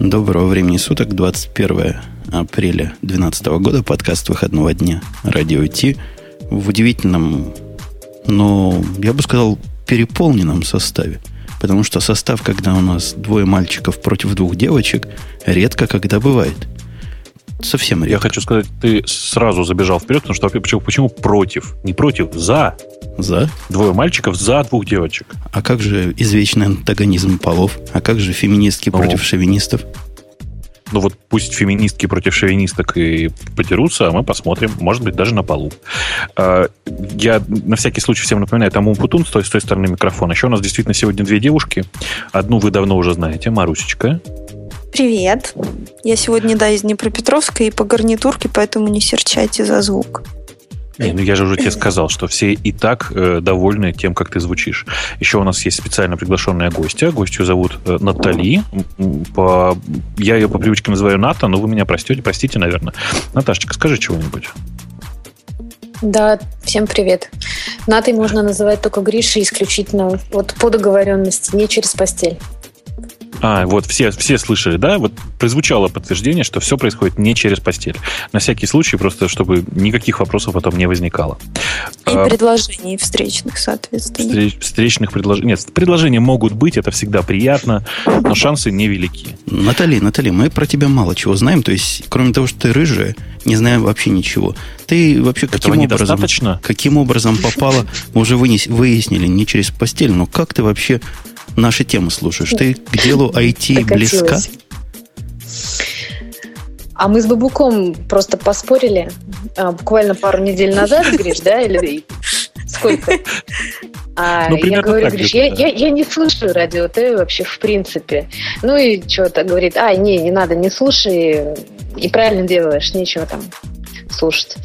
Доброго времени суток, 21 апреля 2012 года, подкаст выходного дня «Радио Ти» в удивительном, но, я бы сказал, переполненном составе. Потому что состав, когда у нас двое мальчиков против двух девочек, редко когда бывает. Совсем редко. Я хочу сказать, ты сразу забежал вперед, потому что почему, почему против? Не против, за. За? Двое мальчиков за двух девочек. А как же извечный антагонизм полов? А как же феминистки Ну. против шовинистов? Ну вот пусть феминистки против шовинисток и подерутся, а мы посмотрим, может быть, даже на полу. А, Я на всякий случай всем напоминаю, там Умпутун с той, с той стороны микрофона. Еще у нас действительно сегодня две девушки. Одну вы давно уже знаете, Марусечка. Привет. Я сегодня, да, из Днепропетровска и по гарнитурке, поэтому не серчайте за звук. Не, ну я же уже тебе сказал, что все и так э, довольны тем, как ты звучишь. Еще у нас есть специально приглашенная гостья. Гостью зовут э, Натали. По... Я ее по привычке называю Ната, но вы меня простите, простите, наверное. Наташечка, скажи чего-нибудь. Да, всем привет. Натой можно называть только Гришей исключительно вот по договоренности, не через постель. А, вот все, все слышали, да? Вот прозвучало подтверждение, что все происходит не через постель. На всякий случай, просто чтобы никаких вопросов потом не возникало. И А, предложений встречных, соответственно. встреч- встречных предложений. Нет, предложения могут быть, это всегда приятно, но шансы невелики. Натали, Натали, мы про тебя мало чего знаем. То есть, кроме того, что ты рыжая, не знаем вообще ничего. Ты вообще Этого каким образом, каким образом попала, мы уже вынес- выяснили, не через постель, но как ты вообще наши темы слушаешь? Ты к делу IT близка? А мы с Бабуком просто поспорили а, буквально пару недель назад, Гриш, да, или сколько? А Ну, я говорю, Гриш, я, я, я не слушаю радио Т вообще в принципе. Ну и что-то говорит, ай, не, не надо, не слушай, и правильно делаешь, нечего там слушать,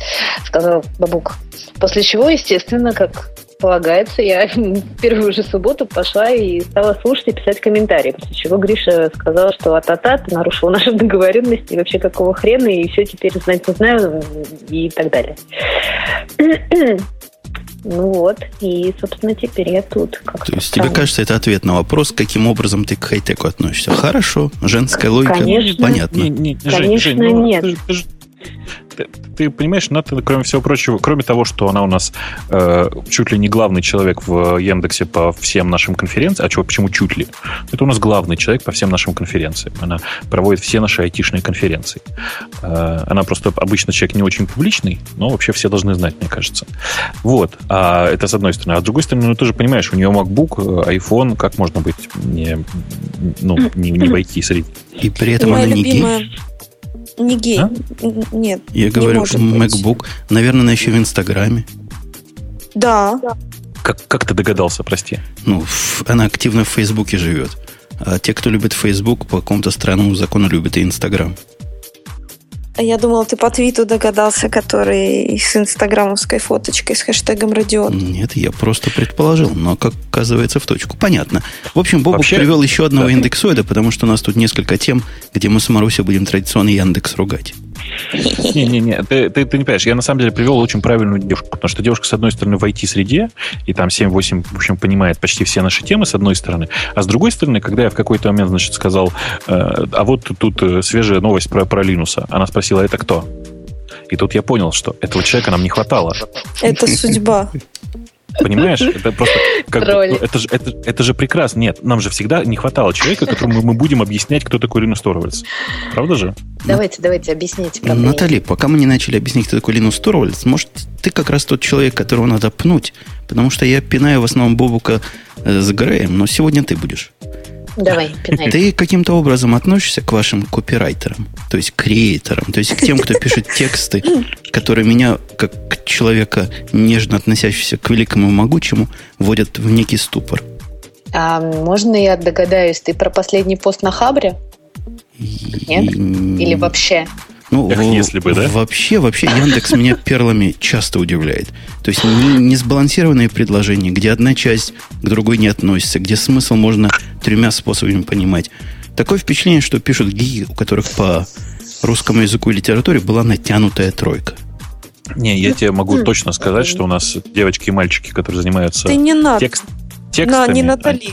сказал Бабук. После чего, естественно, как полагается, я в первую же субботу пошла и стала слушать и писать комментарии. После чего Гриша сказал, что а-та-та, ты нарушил наши договоренности, и вообще какого хрена, и все теперь знать не знаю, и так далее. Ну вот, и, собственно, теперь я тут. Как То есть тебе кажется, это ответ на вопрос, каким образом ты к хай-теку относишься? Хорошо, женская логика, Конечно. понятно. Не, не, Жень, Конечно, Жень, ну, нет. Ты, ты ты- ты понимаешь, Ната, кроме всего прочего, кроме того, что она у нас э, чуть ли не главный человек в Яндексе по всем нашим конференциям, а чего, почему чуть ли? Это у нас главный человек по всем нашим конференциям. Она проводит все наши айтишные конференции. Э, она просто обычно человек не очень публичный, но вообще все должны знать, мне кажется. Вот. А это с одной стороны. А с другой стороны, ну ты же понимаешь, у нее MacBook, э, iPhone, как можно быть не, ну, не, не в IT среди? И при этом Моя она не гей. Не гей. А? Нет. Я не говорю, может быть. MacBook. Наверное, она еще в Инстаграме. Да. Как, как ты догадался, прости? Ну, ф- она активно в Фейсбуке живет. А те, кто любит Facebook, по какому-то странному закону любят и Инстаграм. Я думала, ты по твиту догадался, который с инстаграмовской фоточкой с хэштегом Радион. Нет, я просто предположил, но как оказывается в точку. Понятно. В общем, Бобок Вообще, привел еще одного да. индексоида, потому что у нас тут несколько тем, где мы с Марусей будем традиционный Яндекс ругать. Не-не-не, ты, ты, ты не понимаешь, я на самом деле привел очень правильную девушку, потому что девушка, с одной стороны, в IT-среде, и там 7-8, в общем, понимает почти все наши темы, с одной стороны, а с другой стороны, когда я в какой-то момент, значит, сказал, э, а вот тут, э, свежая новость про, про Линуса, она спросила, это кто? И тут я понял, что этого человека нам не хватало. Это судьба. Понимаешь? Это просто как ну, это, же, это, это же прекрасно. Нет, нам же всегда не хватало человека, которому мы будем объяснять, кто такой Линус Торвальдс. Правда же? Давайте, давайте, объясните. проблему. Натали, пока мы не начали объяснять, кто такой Линус Торвальдс, может, ты как раз тот человек, которого надо пнуть, потому что я пинаю в основном Бобука э, с Греем, но сегодня ты будешь. Давай, пинай. Ты каким-то образом относишься к вашим копирайтерам, то есть креаторам, то есть к тем, кто пишет тексты, которые меня, как человека, нежно относящегося к великому и могучему, вводят в некий ступор. А можно я догадаюсь, ты про последний пост на Хабре? Нет? Или вообще? Ну, Эх, в- если бы, да? Вообще, вообще, Яндекс меня перлами часто удивляет. То есть не, не сбалансированные предложения, где одна часть к другой не относится, где смысл можно тремя способами понимать. Такое впечатление, что пишут гики, у которых по русскому языку и литературе была натянутая тройка. Не, я тебе могу точно сказать, что у нас девочки и мальчики, которые занимаются Ты не надо. текст, На, текстами... не Натали.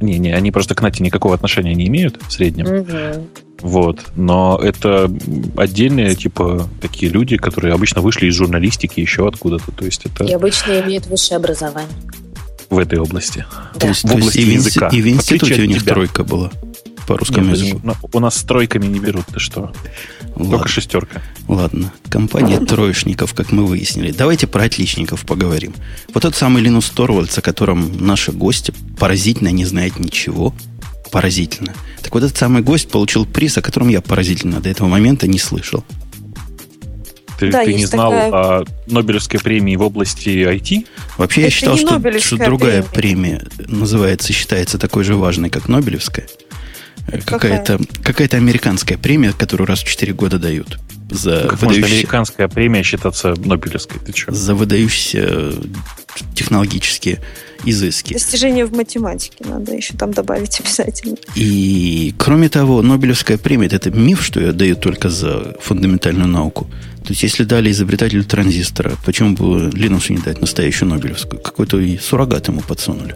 Не, не, они просто к нате никакого отношения не имеют в среднем. Мгм. Вот. Но это отдельные, типа, такие люди, которые обычно вышли из журналистики еще откуда-то. То есть это И обычно имеют высшее образование. в этой области. То Да. есть, В то есть области и, языка. и в институте у них тройка была по русскому Нет, языку. ну, у нас с тройками не берут, ты что? Ладно. Только шестерка. Ладно, компания троечников, как мы выяснили. Давайте про отличников поговорим. Вот тот самый Линус Торвальдс, о котором наши гости поразительно не знают ничего. Поразительно. Так вот, этот самый гость получил приз, о котором я поразительно до этого момента не слышал. Ты, Да, ты не есть знал такая- о Нобелевской премии в области IT? Вообще, я Это считал, не что, что другая премия. премия называется, считается такой же важной, как Нобелевская. Какая? Какая-то, какая-то американская премия, которую раз в 4 года дают. За Как может выдающиеся- американская премия считаться Нобелевской? Ты что? за выдающиеся э, технологические изыски. Достижение в математике надо еще там добавить обязательно. И, кроме того, Нобелевская премия – это миф, что ее дают только за фундаментальную науку. То есть, если дали изобретателю транзистора, почему бы Линусу не дать настоящую Нобелевскую? Какой-то и суррогат ему подсунули.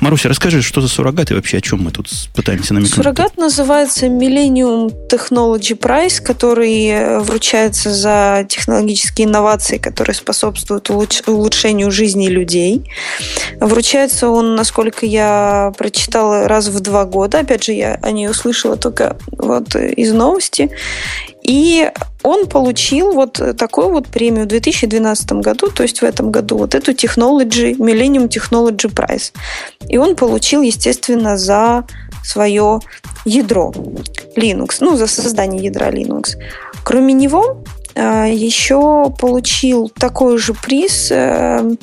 Маруся, расскажи, что за суррогат и вообще о чем мы тут пытаемся намекнуть? Суррогат называется Millennium Technology Prize, который э, вручается за технологические инновации, которые способствуют улуч- улучшению жизни людей. Вручается он, насколько я прочитала, раз в два года. Опять же, я о ней услышала только вот из новости. И он получил вот такую вот премию в 2012 году, то есть в этом году, вот эту Technology, Millennium Technology Prize. И он получил, естественно, за свое ядро Linux, ну, за создание ядра Linux. Кроме него, э, еще получил такой же приз э,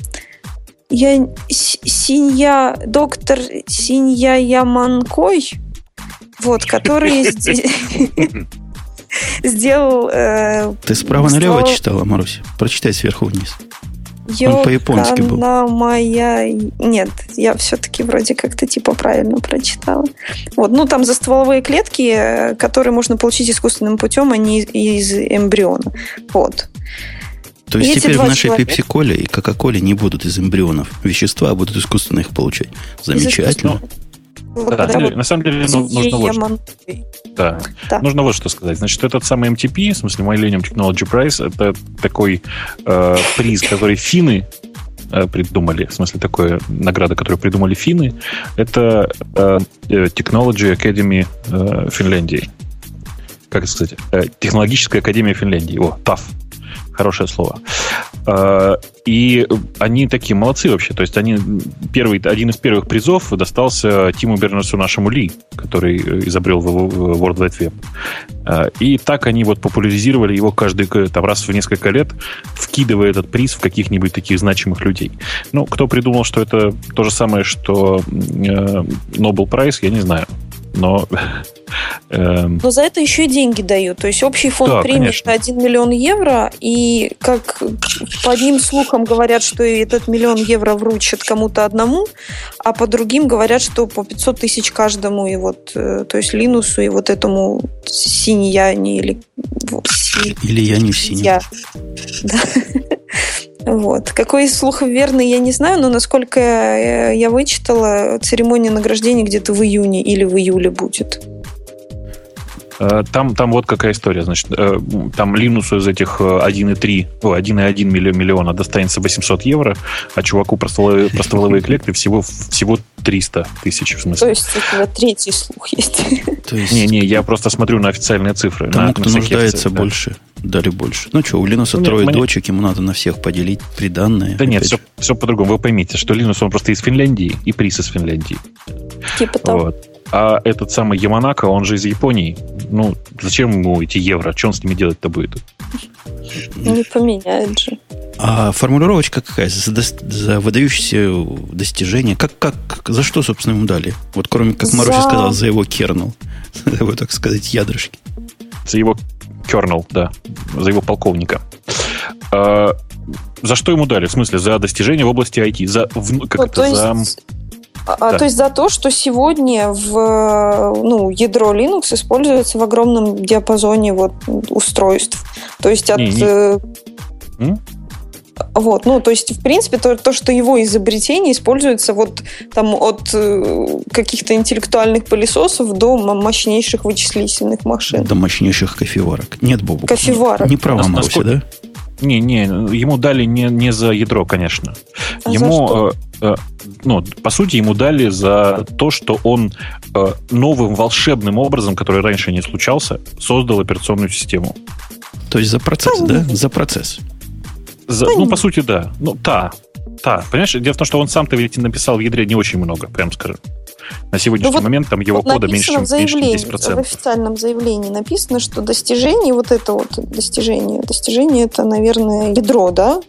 я, Синья, доктор Синья Яманкой, вот, который сделал э, Ты справа налево читала, Маруся? Прочитай сверху вниз. Он по-японски был. Йокана моя... Нет, я все-таки вроде как-то типа правильно прочитала. Вот, ну там за стволовые клетки, э, которые можно получить искусственным путем, а не из, из эмбриона. Вот. То есть эти теперь в нашей пепси-коле и кока-коле не будут из эмбрионов вещества, а будут искусственно их получать. Замечательно. Вот Да, на самом деле ну, нужно вот что- да. Да. Нужно вот что сказать. Значит, этот самый MTP, в смысле Millennium Technology Prize, это такой э, приз, который финны э, придумали, в смысле такая награда, которую придумали финны, это э, э, Technology Academy э, Финляндии. Как это сказать? Э, Технологическая академия Финляндии. О, TAF. Хорошее слово. Э, И они такие молодцы вообще. То есть они первый, один из первых призов достался Тиму Бернесу нашему Ли, который изобрел World Wide Web. Э, И так они вот популяризировали его каждый э, там, раз в несколько лет, вкидывая этот приз в каких-нибудь таких значимых людей. Ну, кто придумал, что это то же самое, что Nobel Prize, я не знаю. Но эм, Но за это еще и деньги дают. То есть общий фонд Да, премии конечно. это 1 миллион евро. И как по одним слухам говорят, что и этот миллион евро вручат кому-то одному, а по другим говорят, что по 500 тысяч каждому. И вот, э, то есть Линусу и вот этому Синьяне или вот, Си- Или я не в синем. я. Да. Вот. Какой из слухов верный, я не знаю, но насколько э, я вычитала, церемония награждения где-то в июне или в июле будет. Э, Там, там вот какая история. Значит, э, там Линусу из этих э, 1,3, о, 1,1 милли- миллиона достанется 800 евро, а чуваку про стволовые, про стволовые клетки всего, всего 300 тысяч, в То смысле. есть у тебя третий слух есть. То Не-не, я просто смотрю на официальные цифры. тому, на- кто на нуждается да. Дали больше. Ну что, у Линуса Мне- трое мне- дочек, ему надо на всех поделить приданное. Да нет, все, все по-другому. Вы поймите, что Линус, он просто из Финляндии, и приз из Финляндии. Типа того. Вот. А этот самый Яманака, он же из Японии. Ну, зачем ему эти евро? Что он с ними делать-то будет? Не поменяет же. А формулировочка какая? За, за выдающиеся достижения. Как, как, за что, собственно, ему дали? Вот кроме, как Маруся За- сказала, за его кернел. За его, так сказать, ядрышки. За его кернел, да. За его полковника. А, за что ему дали? В смысле, за достижения в области IT? За, вну- как Ну, это, то за... есть, а, Да. то есть за то, что сегодня в ну, ядро Linux используется в огромном диапазоне вот, устройств. То есть от... Не, не. э, М? Вот, ну, то есть, в принципе, то, то, что его изобретение используется вот там от э, каких-то интеллектуальных пылесосов до мощнейших вычислительных машин. До мощнейших кофеварок. Нет, Бобу. Кофеварок. Не права, Маруся, да? Не, не, ему дали не, не за ядро, конечно. А ему, э, э, ну, по сути, ему дали за то, что он э, новым волшебным образом, который раньше не случался, создал операционную систему. То есть за процесс, да? За процесс. За, ну, по сути, да. Ну, та. Та. Понимаешь, дело в том, что он сам-то ведь написал в ядре не очень много, прям скажем. На сегодняшний ну, вот, момент там его вот кода меньше, чем, меньше, чем 10%. В официальном заявлении написано, что достижение, вот это вот достижение, достижение это, наверное, ядро, да,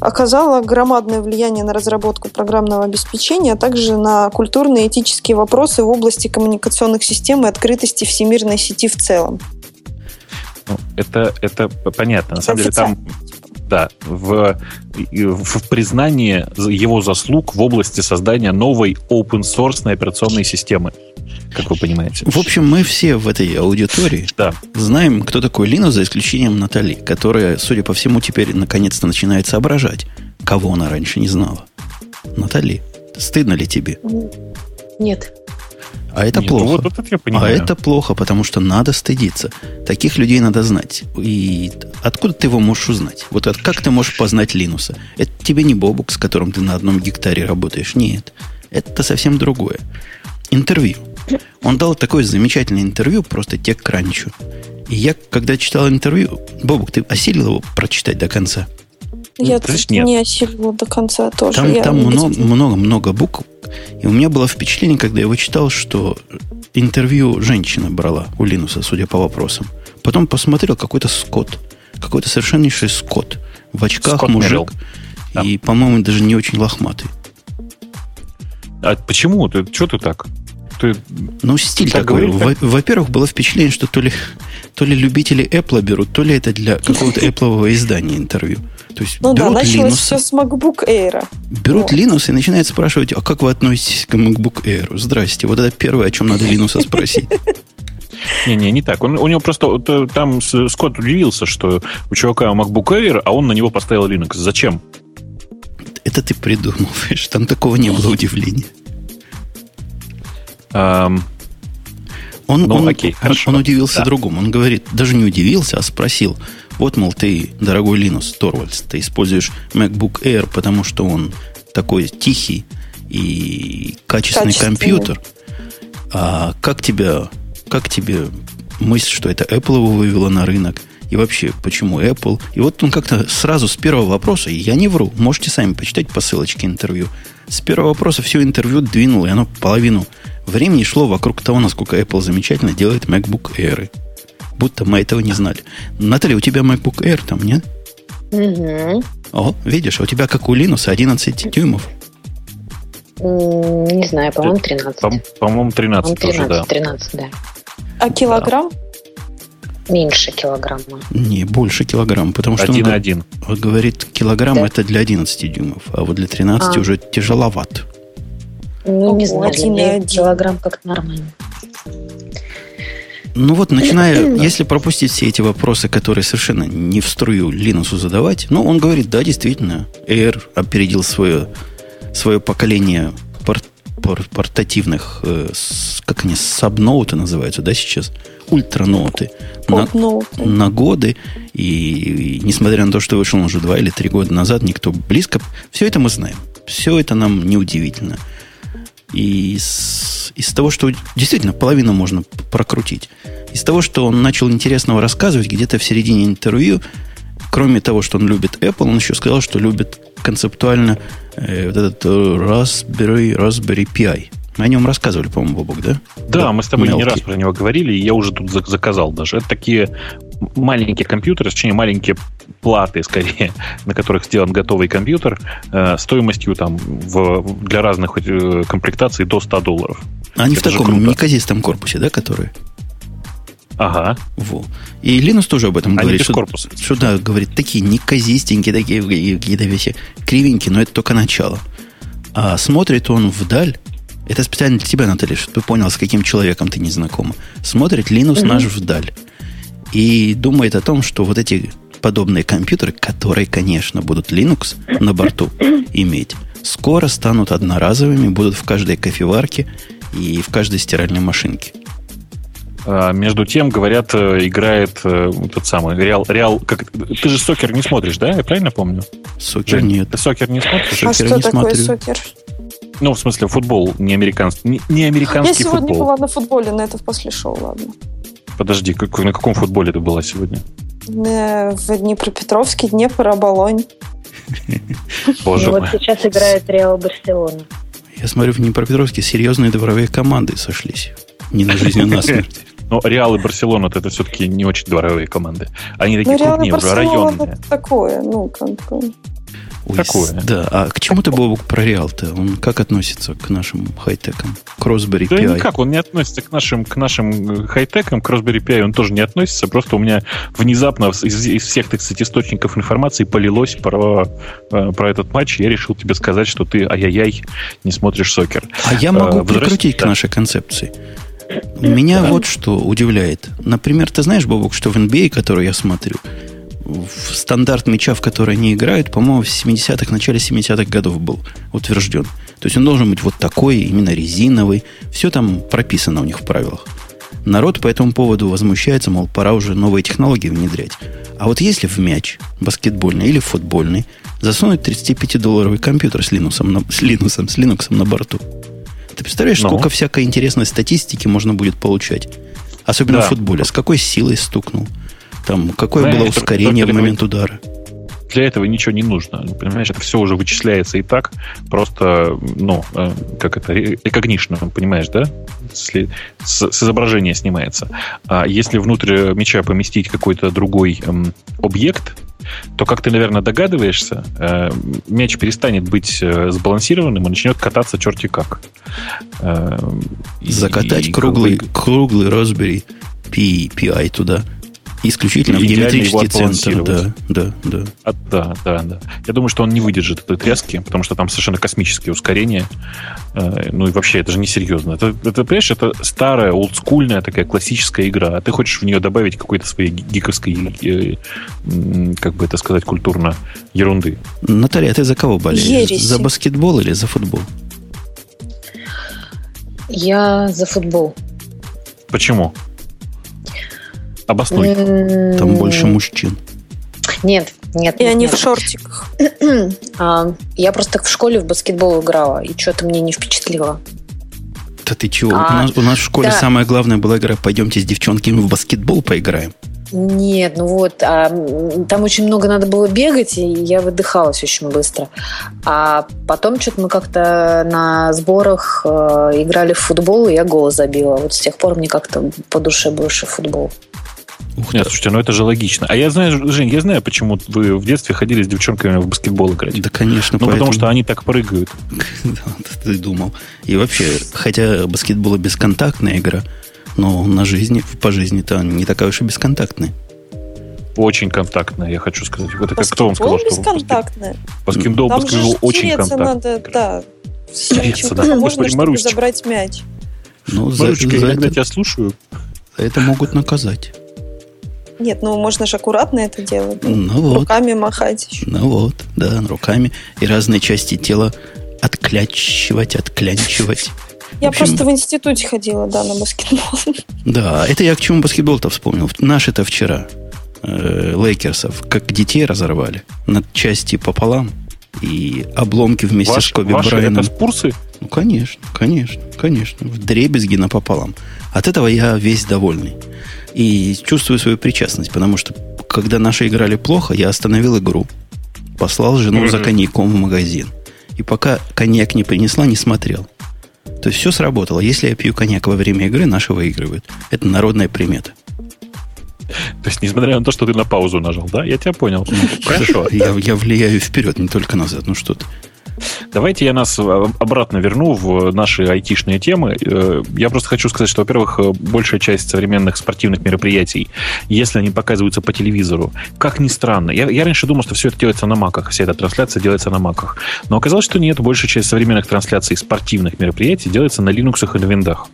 оказало громадное влияние на разработку программного обеспечения, а также на культурные и этические вопросы в области коммуникационных систем и открытости всемирной сети в целом. Ну, это, это понятно. На самом деле там да, в, в признании его заслуг в области создания новой open source операционной системы, как вы понимаете. В общем, мы все в этой аудитории да. знаем, кто такой Linux, за исключением Натали, которая, судя по всему, теперь наконец-то начинает соображать, кого она раньше не знала. Натали, стыдно ли тебе? Нет. А это Нет, ну плохо. Вот, вот это я А это плохо, потому что надо стыдиться. Таких людей надо знать. И откуда ты его можешь узнать? Вот как ты можешь познать Линуса? Это тебе не Бобук, с которым ты на одном гектаре работаешь. Нет. Это совсем другое. Интервью. Он дал такое замечательное интервью, просто тек кранчу. И я, когда читал интервью, Бобук, ты осилил его прочитать до конца? Я Значит, нет. не осилила до конца тоже. Там, там много-много букв. И у меня было впечатление, когда я его читал, что интервью женщина брала у Линуса, судя по вопросам. Потом посмотрел какой-то скот. Какой-то совершеннейший скот. В очках скот мужик. Да. И, по-моему, даже не очень лохматый. А почему? Ты, что ты так? Ты ну, стиль такой. Говорить, Во-первых, было впечатление, что то ли, то ли любители Apple берут, то ли это для какого-то Apple издания интервью. То есть ну берут да, началось Linux, все с MacBook Air. Берут вот. Linux и начинают спрашивать, а как вы относитесь к MacBook Air? Здрасте, вот это первое, о чем надо Linux спросить. Не-не, не так. Он, у него просто там Скотт удивился, что у чувака MacBook Air, а он на него поставил Linux. Зачем? Это ты придумываешь. Там такого не было удивления. Um, он, ну, он, окей, он, он удивился да. другому. Он говорит, даже не удивился, а спросил, вот, мол, ты, дорогой Линус Торвальдс, ты используешь MacBook Air, потому что он такой тихий и качественный, качественный. компьютер. А как тебя, как тебе мысль, что это Apple его вывела на рынок? И вообще, почему Apple? И вот он как-то сразу с первого вопроса, я не вру, можете сами почитать по ссылочке интервью. С первого вопроса все интервью двинул, и оно половину времени шло вокруг того, насколько Apple замечательно делает MacBook Air будто мы этого не знали. Наталья, у тебя MacBook Air там, нет? Угу. О, видишь, а у тебя, как у Linux, 11 дюймов. Не знаю, по-моему, 13. По- по-моему, 13, по 13 тоже, да. 13, да. А килограмм? Меньше килограмма. Не, больше килограмм, потому что 1 он, один. он говорит, килограмм да. это для 11 дюймов, а вот для 13 а. уже тяжеловат. Ну, не знаю, для килограмм как нормально. Ну вот, начиная, если пропустить все эти вопросы, которые совершенно не в струю Линусу задавать, ну, он говорит, да, действительно, Air опередил свое, свое поколение пор, пор, портативных, э, с, как они, сабноуты называются, да, сейчас? Ультраноуты. На, на годы. И, и несмотря на то, что вышел он уже два или три года назад, никто близко... Все это мы знаем. Все это нам неудивительно. удивительно. И из, из того, что действительно половину можно прокрутить. Из того, что он начал интересного рассказывать где-то в середине интервью, кроме того, что он любит Apple, он еще сказал, что любит концептуально э, вот этот э, Raspberry, Raspberry Pi. Мы о нем рассказывали, по-моему, Бобок, да? Да, да мы с тобой Мелкий. не раз про него говорили, и я уже тут заказал даже. Это такие маленькие компьютеры, точнее, маленькие платы, скорее, на которых сделан готовый компьютер, э, стоимостью там в, для разных э, комплектаций до 100 долларов. Они Это в таком неказистом корпусе, да, которые? Ага. Во. И Линус тоже об этом Они говорит. Без что, корпуса. Что да, говорит, такие неказистенькие, такие какие-то вещи кривенькие, но это только начало. А смотрит он вдаль, это специально для тебя, Наталья, чтобы ты понял, с каким человеком ты не знакома. Смотрит Линус mm-hmm. наш вдаль и думает о том, что вот эти подобные компьютеры, которые, конечно, будут Linux на борту иметь, скоро станут одноразовыми, будут в каждой кофеварке и в каждой стиральной машинке. А, между тем, говорят, э, играет э, тот самый Реал. Реал как, ты же сокер не смотришь, да? Я правильно помню? Сокер нет. Ты сокер не смотришь? А Сокер что не такое смотрю. сокер? Ну, в смысле, футбол, не американский, не, не Я американский сегодня футбол. была на футболе, но это после шоу, ладно. Подожди, как- на каком футболе ты была сегодня? Э, В Днепропетровске, Днепр, Оболонь. Боже Ну, мой. вот сейчас играет Реал Барселона. Я смотрю, в Днепропетровске серьезные дворовые команды сошлись. Не на жизнь, а на смерть. Но Реал и Барселона это все-таки не очень дворовые команды. Они Ну, такие Реал и крупнее, уже районные. это такое, ну, как бы. Ой, Такое. Да, а к чему ты, Бобук, про Реал-то? Он как относится к нашим хай-текам? К Raspberry Да Pi? никак, он не относится к нашим, к нашим э, хай-текам, к Raspberry Pi он тоже не относится, просто у меня внезапно из, из всех, так сказать, источников информации полилось про, э, про этот матч, и я решил тебе сказать, что ты, ай-яй-яй, не смотришь сокер. А я могу Э, возвращ- прикрутить к да. нашей концепции. Меня вот что удивляет. Например, ты знаешь, Бобок, что в NBA, который я смотрю, в стандарт мяча, в который они играют, по-моему, в 70-х, начале 70-х годов был утвержден. То есть он должен быть вот такой, именно резиновый. Все там прописано у них в правилах. Народ по этому поводу возмущается, мол, пора уже новые технологии внедрять. А вот если в мяч, баскетбольный или футбольный, засунуть 35-долларовый компьютер с Линусом, на, с Линусом, с Linux на борту, ты представляешь, Ну. сколько всякой интересной статистики можно будет получать? Особенно Да. в футболе. С какой силой стукнул? Там, какое Знаешь, было только- ускорение в момент удара? Для этого ничего не нужно. Понимаешь, это все уже вычисляется и так. Просто, ну, э, как это, рекогнишно, понимаешь, да? С, с- с изображения снимается. А если внутрь мяча поместить какой-то другой эм, объект, то, как ты, наверное, догадываешься, э, мяч перестанет быть э, сбалансированным и начнет кататься черти как. Э, и- Закатать и круглый, бы- круглый Raspberry Pi, PI туда. Исключительно в геометрический центр. Да, да, да. А, да, да, да. Я думаю, что он не выдержит этой тряски, потому что там совершенно космические ускорения. Э, Ну и вообще, это же несерьезно. Это, это, понимаешь, это старая, олдскульная такая классическая игра, а ты хочешь в нее добавить какой-то своей ги- гиковской, э, как бы это сказать, культурно, ерунды. Наталья, а ты за кого болеешь? Ереси. За баскетбол или за футбол? Я за футбол. Почему? Обоснуй. Там больше мужчин. Нет, нет. И нет, они нет. в шортиках. А, я просто в школе в баскетбол играла, и что-то мне не впечатлило. Да ты чего? А, у, нас, у нас в школе да. самая главная была игра «Пойдемте с девчонками в баскетбол поиграем». Нет, ну вот, а, там очень много надо было бегать, и я выдыхалась очень быстро. А потом что-то мы как-то на сборах э, играли в футбол, и я гол забила. Вот с тех пор мне как-то по душе больше футбол. Ух Нет, ты. слушайте, ну это же логично. А я знаю, Жень, я знаю, почему вы в детстве ходили с девчонками в баскетбол играть. Да, конечно, Ну, потому поэтому- что они так прыгают. Да, ты думал. И вообще, хотя баскетбол и бесконтактная игра, но на жизни, по жизни-то не такая уж и бесконтактная. Очень контактная, я хочу сказать. Это как кто вам сказал, что бесконтактное. баскетбол, Там баскетбол очень контактный. надо, да. Тереться надо. можно, чтобы забрать мяч. Ну, за, Марусечка, за я иногда это, тебя слушаю. за это могут наказать. Нет, ну можно же аккуратно это делать. ну, вот, Руками махать еще. ну вот, да, руками и разные части тела отклячивать, отклянчивать. Я В общем- просто в институте ходила, да, на баскетбол. Да, это я к чему баскетбол-то вспомнил. Наши-то вчера э, Лейкерсов как детей разорвали на части пополам и обломки вместе с Ваш- Коби ваши Брайаном. это спурсы? Ну, конечно, конечно, конечно. В дребезги напополам. От этого я весь довольный. И чувствую свою причастность, потому что когда наши играли плохо, я остановил игру, послал жену за коньяком в магазин. И пока коньяк не принесла, не смотрел. То есть все сработало. Если я пью коньяк во время игры, наши выигрывают. Это народная примета. То есть, несмотря на то, что ты на паузу нажал, да? Я тебя понял. Хорошо. Я, я влияю вперед, не только назад. Ну что ты. Давайте я нас э, обратно верну в наши айтишные темы. Э, Я просто хочу сказать, что, во-первых, э, большая часть современных спортивных мероприятий, если они показываются по телевизору, как ни странно, я, я раньше думал, что все это делается на маках, вся эта трансляция делается на маках. Но оказалось, что нет, большая часть современных трансляций спортивных мероприятий делается на Linux и на виндах.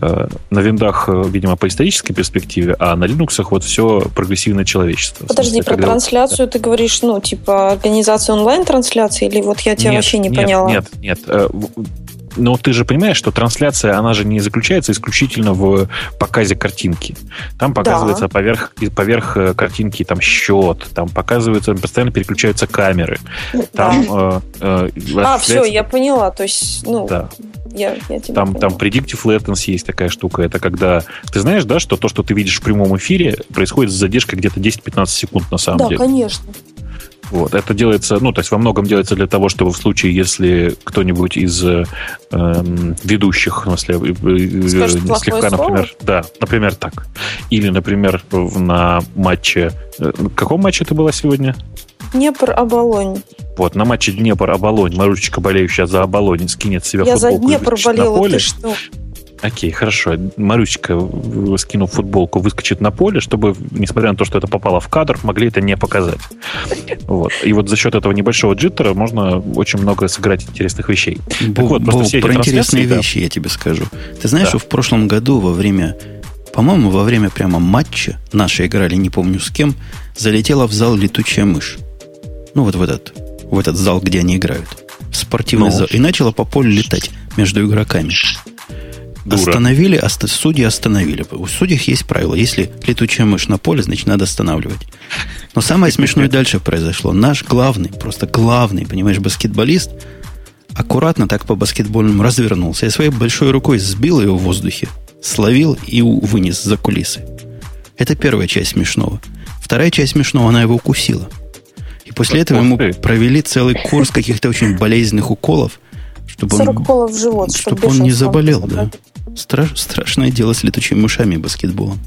Э, на виндах, э, видимо, по исторической перспективе, а на Linux вот все прогрессивное человечество. Подожди, про когда... трансляцию ты говоришь, ну, типа организация онлайн-трансляции, или вот я тебя нет, вообще не нет, поняла? Нет, нет, но ты же понимаешь, что трансляция, она же не заключается исключительно в показе картинки. Там показывается да. поверх, поверх э, картинки там счет, там показывается, постоянно переключаются камеры. Там, да. э, э, а, все, я поняла. То есть, ну, да. Я, я тебя там, там predictive latency есть такая штука. Это когда... Ты знаешь, да, что то, что ты видишь в прямом эфире, происходит с задержкой где-то 10-15 секунд на самом да, деле. Да, конечно. Вот. Это делается, ну, то есть во многом делается для того, чтобы в случае, если кто-нибудь из э, ведущих, в смысле, э, Скажет э, слегка, например, да, например, так. Или, например, на матче... Э, в каком матче ты была сегодня? Днепр-Оболонь. Вот, на матче Днепр-Оболонь Марусечка, болеющая за Оболонь, скинет себя Я за Днепр болела, ты что? Окей, хорошо. Марусечка, скинув футболку, выскочит на поле, чтобы, несмотря на то, что это попало в кадр, могли это не показать. Вот. И вот за счет этого небольшого джиттера можно очень много сыграть интересных вещей. Бо, так вот, Бо, про интересные да. вещи я тебе скажу. Ты знаешь, да. что в прошлом году во время, по-моему, во время прямо матча, наши играли, не помню с кем, залетела в зал летучая мышь. Ну, вот в этот, в этот зал, где они играют. Спортивный ну. зал. И начала по полю летать между игроками. Дура. Остановили, ост- судьи остановили. У судей есть правило. Если летучая мышь на поле, значит, надо останавливать. Но самое смешное дальше произошло. Наш главный, просто главный, понимаешь, баскетболист аккуратно так по баскетбольному развернулся и своей большой рукой сбил ее в воздухе, словил и вынес за кулисы. Это первая часть смешного. Вторая часть смешного, она его укусила. И после этого ему провели целый курс каких-то очень болезненных уколов, чтобы 40 он, уколов в живот, чтобы, чтобы он не заболел, да. Страш, страшное дело с летучими мышами и баскетболом.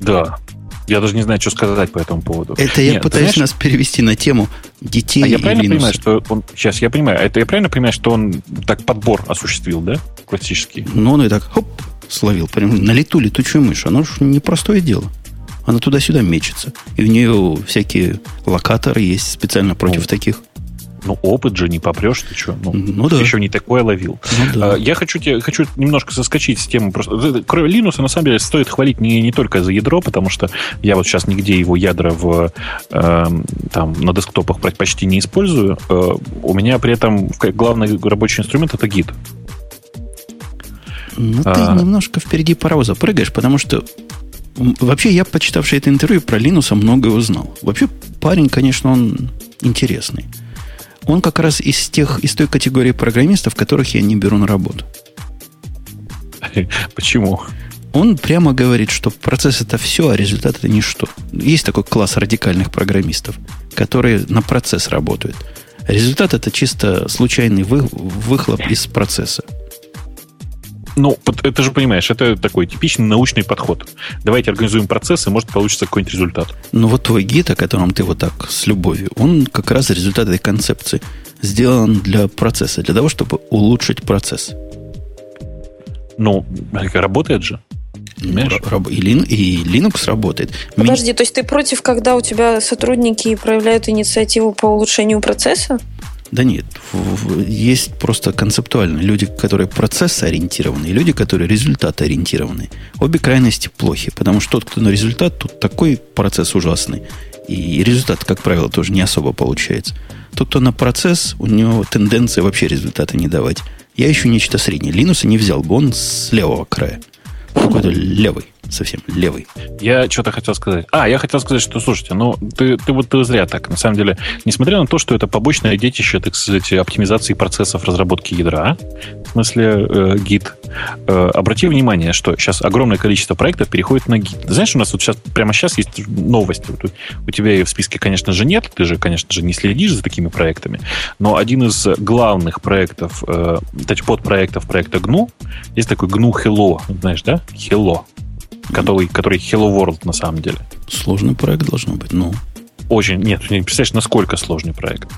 Да. Я даже не знаю, что сказать по этому поводу. Это я Нет, пытаюсь знаешь, нас перевести на тему детей а я правильно Linux. понимаю, что он... Сейчас, я понимаю. Это я правильно понимаю, что он так подбор осуществил, да? Классический. Ну, он и так, хоп, словил. Прям на лету летучую мышь. Оно же непростое дело. Она туда-сюда мечется. И у нее всякие локаторы есть специально против ну, таких. Ну, опыт же не попрешь, ты что? Ну, ну да. еще не такое ловил. Ну, да. А, я хочу, тебе, хочу немножко соскочить с темы. Просто, кроме Linux, на самом деле, стоит хвалить не, не только за ядро, потому что я вот сейчас нигде его ядра в, э, там, на десктопах почти не использую. Э, у меня при этом главный рабочий инструмент это гид. Ну, ты а... немножко впереди паровоза прыгаешь, потому что Вообще, я, почитавший это интервью, про Линуса многое узнал. Вообще, парень, конечно, он интересный он как раз из, тех, из той категории программистов, которых я не беру на работу. Почему? Он прямо говорит, что процесс это все, а результат это ничто. Есть такой класс радикальных программистов, которые на процесс работают. Результат это чисто случайный вы, выхлоп из процесса. Ну, это же, понимаешь, это такой типичный научный подход. Давайте организуем процесс, и может получится какой-нибудь результат. Ну, вот твой гид, о котором ты вот так с любовью, он как раз результат этой концепции сделан для процесса, для того, чтобы улучшить процесс. Ну, работает же. Ну, и, Lin, и Linux работает. Подожди, Ми... то есть ты против, когда у тебя сотрудники проявляют инициативу по улучшению процесса? Да нет, есть просто концептуально люди, которые процесс-ориентированы, и люди, которые результат-ориентированы. Обе крайности плохи, потому что тот, кто на результат, тут такой процесс ужасный. И результат, как правило, тоже не особо получается. Тот, кто на процесс, у него тенденция вообще результаты не давать. Я еще нечто среднее. Линуса не взял бы, он с левого края. Какой-то левый совсем левый. Я что-то хотел сказать. А, я хотел сказать, что, слушайте, ну, ты, ты вот ты зря так. На самом деле, несмотря на то, что это побочное детище, так сказать, оптимизации процессов разработки ядра, в смысле э, гид, э, обрати внимание, что сейчас огромное количество проектов переходит на гид. Знаешь, у нас вот сейчас, прямо сейчас есть новость. Вот у, тебя ее в списке, конечно же, нет, ты же, конечно же, не следишь за такими проектами, но один из главных проектов, э, подпроектов проекта GNU, есть такой GNU Hello, знаешь, да? Hello который, который Hello World на самом деле. Сложный проект должно быть, ну. Очень, нет, не представляешь, насколько сложный проект.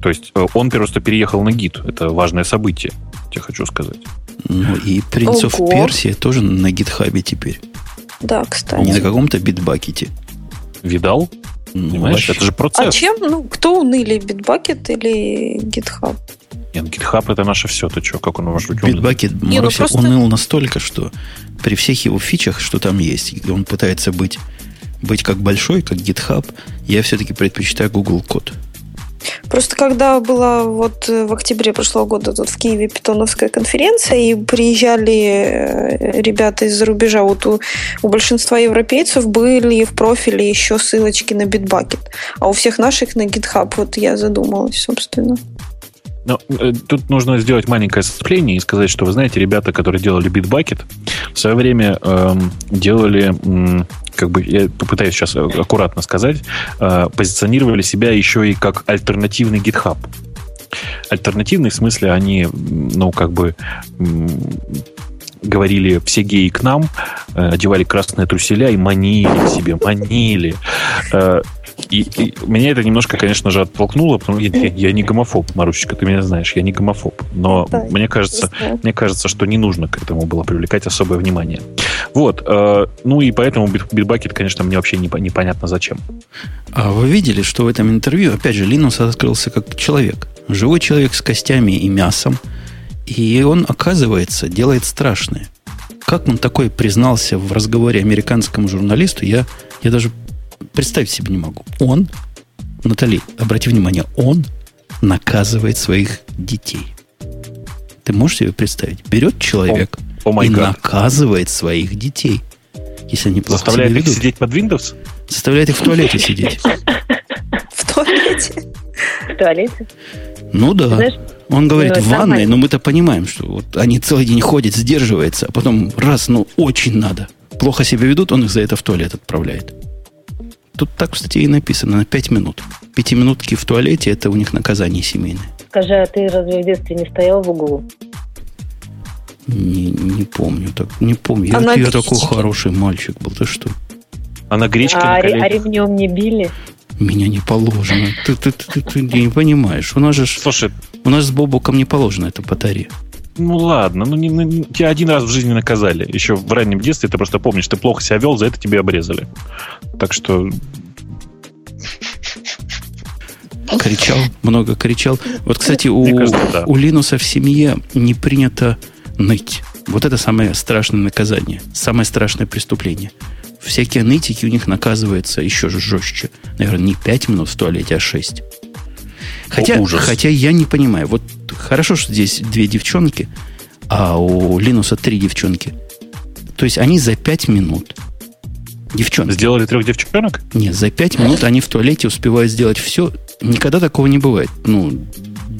То есть э, он просто переехал на гид. Это важное событие, я хочу сказать. Ну и Prince of Persia тоже на гитхабе теперь. Да, кстати. Не на каком-то битбакете. Видал? Ну, Понимаешь, вообще. это же процесс. А чем? Ну, кто уныли, битбакет или GitHub? Нет, GitHub это наше все. Ты что, как он может быть умный? Bitbucket, Не, ну Маруся, просто- уныл настолько, что при всех его фичах, что там есть, и он пытается быть, быть как большой, как GitHub, я все-таки предпочитаю Google Код. Просто когда была вот э, в октябре прошлого года тут в Киеве питоновская конференция, и приезжали э, ребята из-за рубежа, вот у, у большинства европейцев были в профиле еще ссылочки на Bitbucket, а у всех наших на GitHub, вот я задумалась, собственно. Но, э, тут нужно сделать маленькое отступление и сказать, что вы знаете, ребята, которые делали Bitbucket, в свое время эм, делали, м, как бы, я попытаюсь сейчас аккуратно сказать, э, позиционировали себя еще и как альтернативный GitHub. Альтернативный в смысле они, ну, как бы говорили все геи к нам, э, одевали красные труселя и манили себе, манили. И, и меня это немножко, конечно же, оттолкнуло, потому что я, я не гомофоб, Марусечка, ты меня знаешь, я не гомофоб. Но Да, мне кажется, мне кажется, что не нужно к этому было привлекать особое внимание. Вот. э, ну и поэтому Bitbucket, конечно, мне вообще не, по- непонятно зачем. А вы видели, что в этом интервью, опять же, Линус открылся как человек. Живой человек с костями и мясом. И он, оказывается, делает страшное. Как он такой признался в разговоре американскому журналисту, я, я даже представить себе не могу. Он, Натали, обрати внимание, он наказывает своих детей. Ты можешь себе представить? Берет человек О май и гад. наказывает своих детей, если они плохо Заставляет себя их ведут. сидеть под Windows? Заставляет их в туалете сидеть. В туалете. В туалете. Ну да. Знаешь, Он говорит, ну, в ванной, нормально. но мы-то понимаем, что вот они целый день ходят, сдерживаются, а потом раз, ну, очень надо. Плохо себя ведут, он их за это в туалет отправляет. Тут так в статье и написано, на 5 минут. Пятиминутки в туалете – это у них наказание семейное. Скажи, а ты разве в детстве не стоял в углу? Не, не помню. Так, не помню. А Я, я такой хороший мальчик был. Ты что? А на гречке а, на а ремнем не били? Меня не положено. Ты, ты, ты, ты- ты не понимаешь. У нас же Слушай, у нас с Бобуком не положено это по таре. Ну ладно, ну не, не- тебя один раз в жизни наказали. Еще в раннем детстве ты просто помнишь, ты плохо себя вел, за это тебе обрезали. Так что Кричал, много кричал. Вот, кстати, у, кажется, да. у Линуса в семье не принято ныть. Вот это самое страшное наказание, самое страшное преступление. Всякие нытики у них наказываются еще же жестче. Наверное, не 5 минут в туалете, а 6. Хотя, ужас. хотя я не понимаю. Вот хорошо, что здесь две девчонки, а у Линуса три девчонки. То есть они за 5 минут девчонки. сделали трех девчонок? Нет, за пять минут они в туалете успевают сделать все. Никогда такого не бывает. Ну,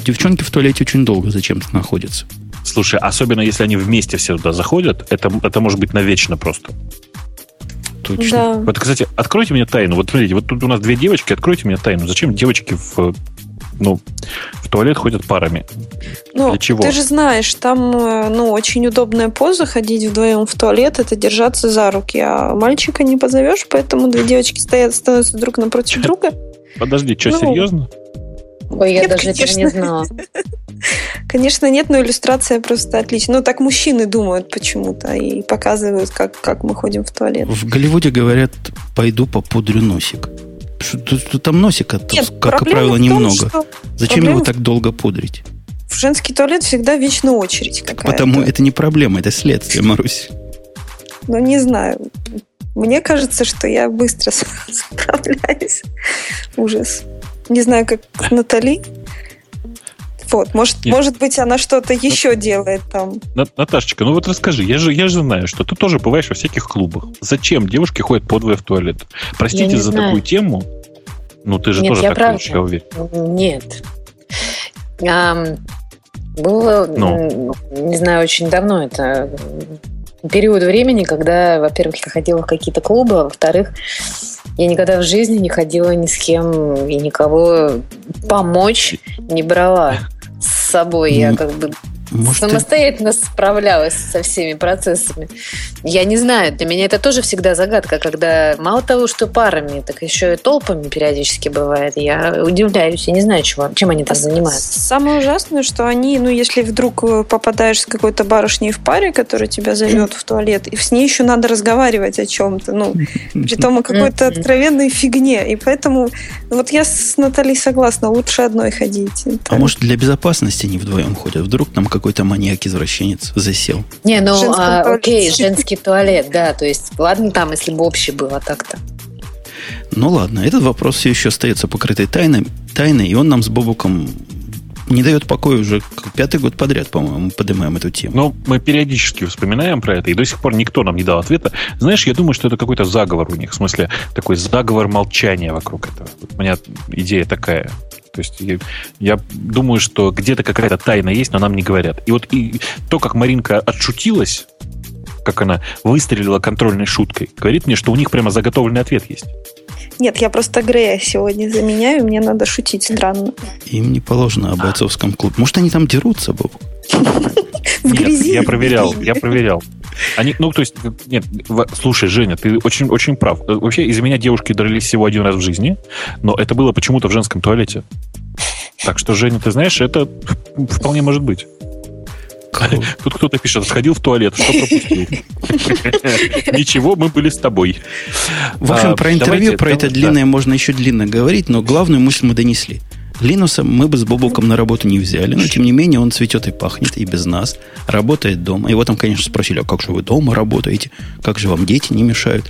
девчонки в туалете очень долго зачем-то находятся. Слушай, особенно если они вместе все туда заходят, это, это может быть навечно просто. Точно. Да. Вот, кстати, откройте мне тайну. Вот смотрите, вот тут у нас две девочки, откройте мне тайну. Зачем девочки в, ну, в туалет ходят парами? Ну, Для чего? ты же знаешь, там э, ну, очень удобная поза ходить вдвоем в туалет, это держаться за руки, а мальчика не позовешь, поэтому две девочки стоят, становятся друг напротив друга. Подожди, что, Ну, серьезно? Ой, я Нет, даже этого не конечно. знала. Конечно, нет, но иллюстрация просто отличная. Ну, так мужчины думают почему-то и показывают, как, как мы ходим в туалет. В Голливуде говорят, пойду попудрю носик. Что, там носика, Нет, как правило, том, немного. что Зачем проблема его так долго пудрить? в женский туалет всегда вечно очередь какая-то. Потому это не проблема, это следствие, Марусь. Ну, не знаю. Мне кажется, что я быстро справляюсь. Ужас. Не знаю, как Натали. Вот, может, Нет. может быть, она что-то еще делает там. На- Наташечка, ну вот расскажи, я же, я же знаю, что ты тоже бываешь во всяких клубах. Зачем девушки ходят подвое в туалет? Простите за знаю. такую тему. Ну, ты же Нет, тоже я так правда. я уверен. Нет. Ам, было, Ну. не знаю, очень давно это период времени, когда, во-первых, я ходила в какие-то клубы, а во-вторых, я никогда в жизни не ходила ни с кем и никого помочь не брала с собой. Я как бы Может, самостоятельно ты... справлялась со всеми процессами. Я не знаю, для меня это тоже всегда загадка, когда мало того, что парами, так еще и толпами периодически бывает. Я удивляюсь, я не знаю, чего, чем они там занимаются. Самое ужасное, что они, ну, если вдруг э, попадаешь с какой-то барышней в паре, которая тебя зовет в туалет, и с ней еще надо разговаривать о чем-то, ну, при том о какой-то откровенной фигне. И поэтому вот я с Натальей согласна, лучше одной ходить. А может, для безопасности не вдвоем ходят? Вдруг там какой-то маньяк-извращенец засел? Не, ну, а, окей, женский туалет, да, то есть, ладно там, если бы общий был, а так-то. Ну ладно, этот вопрос все еще остается покрытой тайной, тайной, и он нам с Бобуком не дает покоя уже пятый год подряд, по-моему, поднимаем эту тему. Ну, мы периодически вспоминаем про это, и до сих пор никто нам не дал ответа. Знаешь, я думаю, что это какой-то заговор у них, в смысле, такой заговор молчания вокруг этого. у меня идея такая. То есть я, я думаю, что где-то какая-то тайна есть, но нам не говорят. И вот и то, как Маринка отшутилась, как она выстрелила контрольной шуткой, говорит мне, что у них прямо заготовленный ответ есть. Нет, я просто Грея сегодня заменяю, мне надо шутить странно. Им не положено о бойцовском клубе. Может, они там дерутся, Боб? В грязи. Я проверял, я проверял. Они, ну, то есть, нет, слушай, Женя, ты очень, очень прав. Вообще, из-за меня девушки дрались всего один раз в жизни, но это было почему-то в женском туалете. Так что, Женя, ты знаешь, это вполне может быть. Тут кто-то пишет, сходил в туалет, что пропустил? Ничего, мы были с тобой. В общем, а, про интервью, про это длинное можно еще длинно говорить, но главную мысль мы донесли. Линуса мы бы с Бобуком на работу не взяли, но тем не менее он цветет и пахнет, и без нас. Работает дома. Его там, конечно, спросили, а как же вы дома работаете? Как же вам дети не мешают?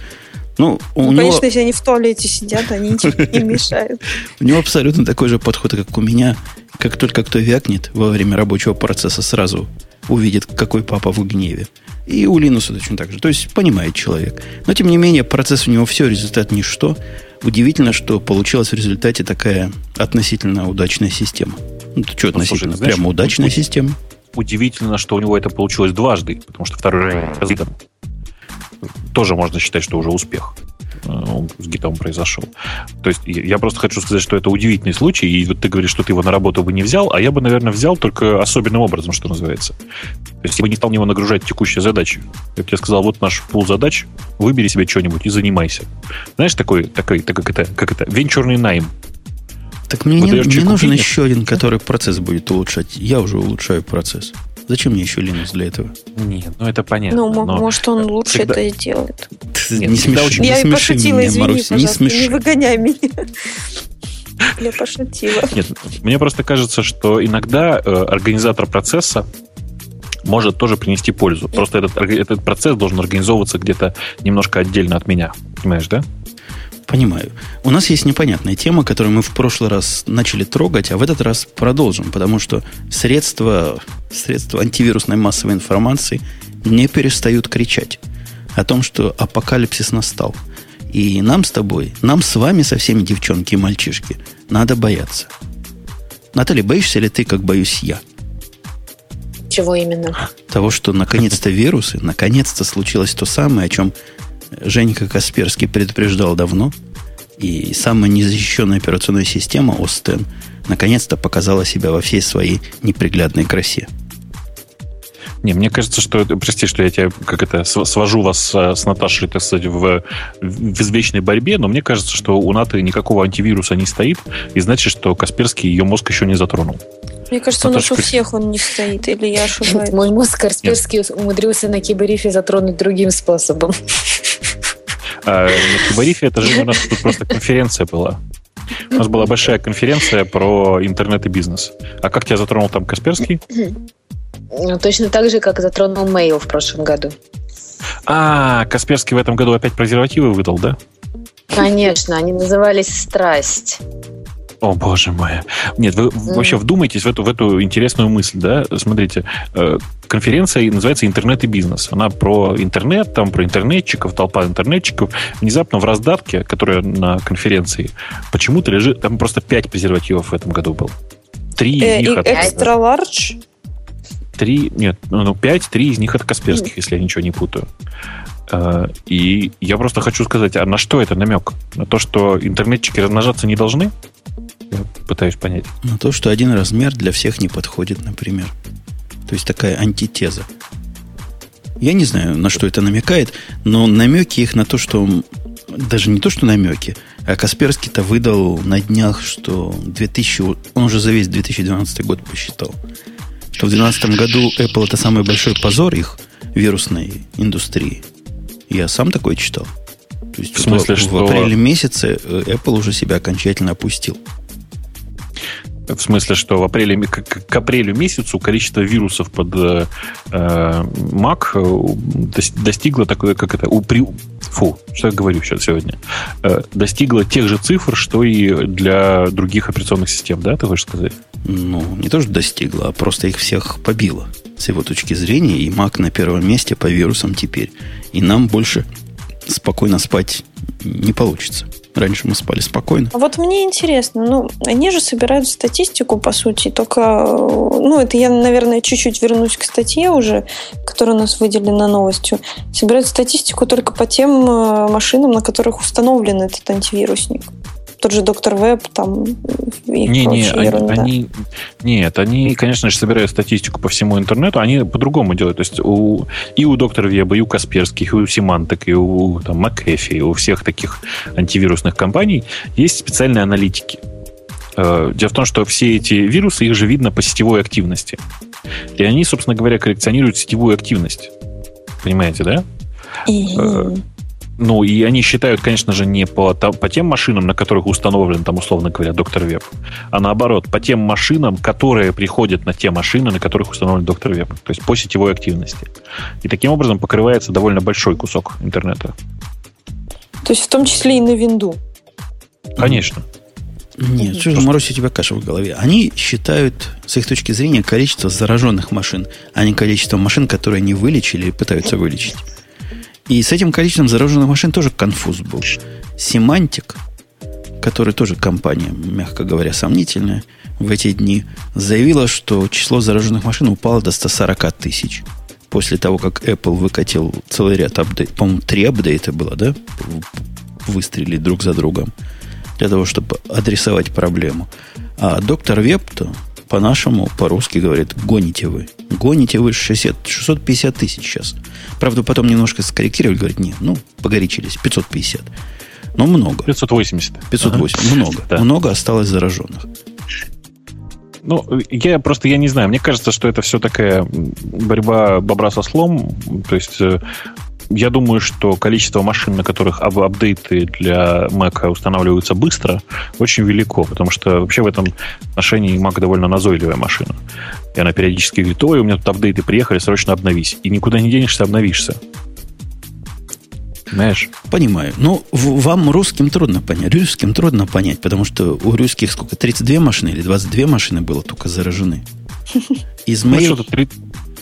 Ну, у ну, него... конечно, если они в туалете сидят, они не мешают. У него абсолютно такой же подход, как у меня. Как только кто вякнет во время рабочего процесса, сразу увидит, какой папа в гневе. И у Линуса точно так же. То есть понимает человек. Но, тем не менее, процесс у него все, результат ничто. Удивительно, что получилась в результате такая относительно удачная система. Ну, что ну, относительно? Слушай, Прямо удачная система. Удивительно, что у него это получилось дважды, потому что второй раз тоже можно считать, что уже успех. Э, с гитом произошел. То есть я просто хочу сказать, что это удивительный случай, и вот ты говоришь, что ты его на работу бы не взял, а я бы, наверное, взял только особенным образом, что называется. То есть я бы не стал него нагружать текущие задачи. Я бы тебе сказал, вот наш пул задач, выбери себе что-нибудь и занимайся. Знаешь, такой, такой, так как это, как это, венчурный найм. Так мне не, не нужен еще один, который процесс будет улучшать. Я уже улучшаю процесс. Зачем мне еще Linux для этого? Нет, ну это понятно. Ну, но может, он лучше всегда... это сделает. Нет, не смеши, очень... Я не пошутила, меня, извини, Марусь, не смеши. Не выгоняй меня. Я пошутила. Нет, мне просто кажется, что иногда э, организатор процесса может тоже принести пользу. Просто этот, этот процесс должен организовываться где-то немножко отдельно от меня. Понимаешь, да? Понимаю. У нас есть непонятная тема, которую мы в прошлый раз начали трогать, а в этот раз продолжим, потому что средства, средства антивирусной массовой информации не перестают кричать о том, что апокалипсис настал. И нам с тобой, нам с вами, со всеми девчонки и мальчишки, надо бояться. Наталья, боишься ли ты, как боюсь я? Чего именно? Того, что наконец-то вирусы, наконец-то случилось то самое, о чем Женька Касперский предупреждал давно, и самая незащищенная операционная система ОСТЕН наконец-то показала себя во всей своей неприглядной красе. Не, мне кажется, что... Прости, что я тебя как это свожу вас с Наташей, так сказать, в, в извечной борьбе, но мне кажется, что у НАТО никакого антивируса не стоит, и значит, что Касперский ее мозг еще не затронул. Мне кажется, Наташа, у нас у всех он не стоит, или я ошибаюсь? Мой мозг Касперский умудрился на киберифе затронуть другим способом. А на Кибарифе это же у нас тут просто конференция была. У нас была большая конференция про интернет и бизнес. А как тебя затронул там Касперский? Ну, точно так же, как затронул Mail в прошлом году. А, Касперский в этом году опять презервативы выдал, да? Конечно, они назывались «Страсть». О, боже мой. Нет, вы mm. вообще вдумайтесь в эту, в эту интересную мысль, да? Смотрите, э, конференция называется «Интернет и бизнес». Она про интернет, там про интернетчиков, толпа интернетчиков. Внезапно в раздатке, которая на конференции, почему-то лежит... Там просто пять презервативов в этом году был. Три из э, них... Экстра ларч? Три... Нет, ну, ну, пять, три из них от Касперских, mm. если я ничего не путаю. Э, и я просто хочу сказать, а на что это намек? На то, что интернетчики размножаться не должны? Я пытаюсь понять. На то, что один размер для всех не подходит, например. То есть такая антитеза. Я не знаю, на что это намекает, но намеки их на то, что даже не то, что намеки, а Касперский-то выдал на днях, что 2000, он уже за весь 2012 год посчитал, что в 2012 году Apple это самый большой позор их вирусной индустрии. Я сам такое читал. То есть в, смысле, в, что... в апреле месяце э, Apple уже себя окончательно опустил. В смысле, что в апреле, к, к апрелю месяцу количество вирусов под э, э Mac э, достигло такое, как это, у, фу, что я говорю сейчас сегодня, э, достигло тех же цифр, что и для других операционных систем, да, ты хочешь сказать? Ну, не то, что достигло, а просто их всех побило с его точки зрения, и Mac на первом месте по вирусам теперь. И нам больше спокойно спать не получится. Раньше мы спали спокойно. Вот мне интересно, ну, они же собирают статистику, по сути, только, ну, это я, наверное, чуть-чуть вернусь к статье уже, которая у нас выделена новостью. Собирают статистику только по тем э, машинам, на которых установлен этот антивирусник тот же доктор Веб, там и не, не, ерунда. Они, нет, они, конечно же, собирают статистику по всему интернету, они по-другому делают. То есть у, и у доктора Веба, и у Касперских, и у Симантек, и у там, McAfee, и у всех таких антивирусных компаний есть специальные аналитики. Э, дело в том, что все эти вирусы, их же видно по сетевой активности. И они, собственно говоря, коллекционируют сетевую активность. Понимаете, да? И... Ну, и они считают, конечно же, не по, по тем машинам, на которых установлен, там, условно говоря, доктор Веб, а наоборот, по тем машинам, которые приходят на те машины, на которых установлен доктор Веб. То есть по сетевой активности. И таким образом покрывается довольно большой кусок интернета. То есть в том числе и на винду. Конечно. Нет, что же, Марусь, у тебя каша в голове. Они считают, с их точки зрения, количество зараженных машин, а не количество машин, которые не вылечили и пытаются вылечить. И с этим количеством зараженных машин тоже конфуз был. Семантик, который тоже компания, мягко говоря, сомнительная, в эти дни заявила, что число зараженных машин упало до 140 тысяч. После того, как Apple выкатил целый ряд апдейтов, по-моему, три апдейта было, да? Выстрелили друг за другом для того, чтобы адресовать проблему. А доктор Веб-то по-нашему, по-русски говорит, гоните вы. Гоните вы 60, 650 тысяч сейчас. Правда, потом немножко скорректировали, говорит, нет, ну, погорячились, 550. Но много. 580. 580, ага. много. Да. Много осталось зараженных. Ну, я просто, я не знаю, мне кажется, что это все такая борьба бобра со слом, то есть э, я думаю, что количество машин, на которых ап апдейты для Mac устанавливаются быстро, очень велико, потому что вообще в этом отношении Mac довольно назойливая машина. И она периодически говорит, ой, у меня тут апдейты приехали, срочно обновись. И никуда не денешься, обновишься. Понимаешь? Понимаю. Ну, вам русским трудно понять. Русским трудно понять, потому что у русских сколько? 32 машины или 22 машины было только заражены. Из ну, моих...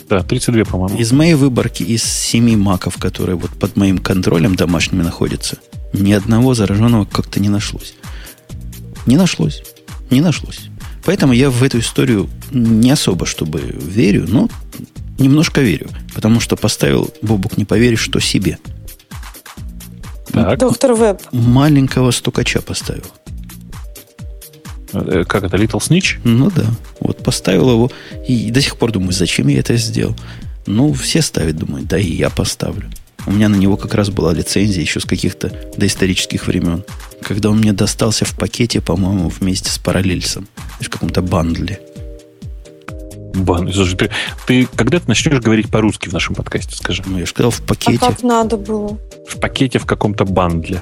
Да, 32, по-моему. Из моей выборки, из семи маков, которые вот под моим контролем домашними находятся, ни одного зараженного как-то не нашлось. Не нашлось. Не нашлось. Поэтому я в эту историю не особо, чтобы верю, но немножко верю. Потому что поставил, Бобук, не поверишь, что себе. Так. Доктор Веб. Маленького стукача поставил. Э, как это, Little Snitch? Ну да. Вот поставил его. И до сих пор думаю, зачем я это сделал. Ну, все ставят, думаю, да и я поставлю. У меня на него как раз была лицензия еще с каких-то доисторических времен. Когда он мне достался в пакете, по-моему, вместе с параллельсом. В каком-то бандле. Бан. Слушай, ты, ты когда ты начнешь говорить по-русски в нашем подкасте, скажи? Ну, я же сказал в пакете. А как надо было? В пакете в каком-то бандле.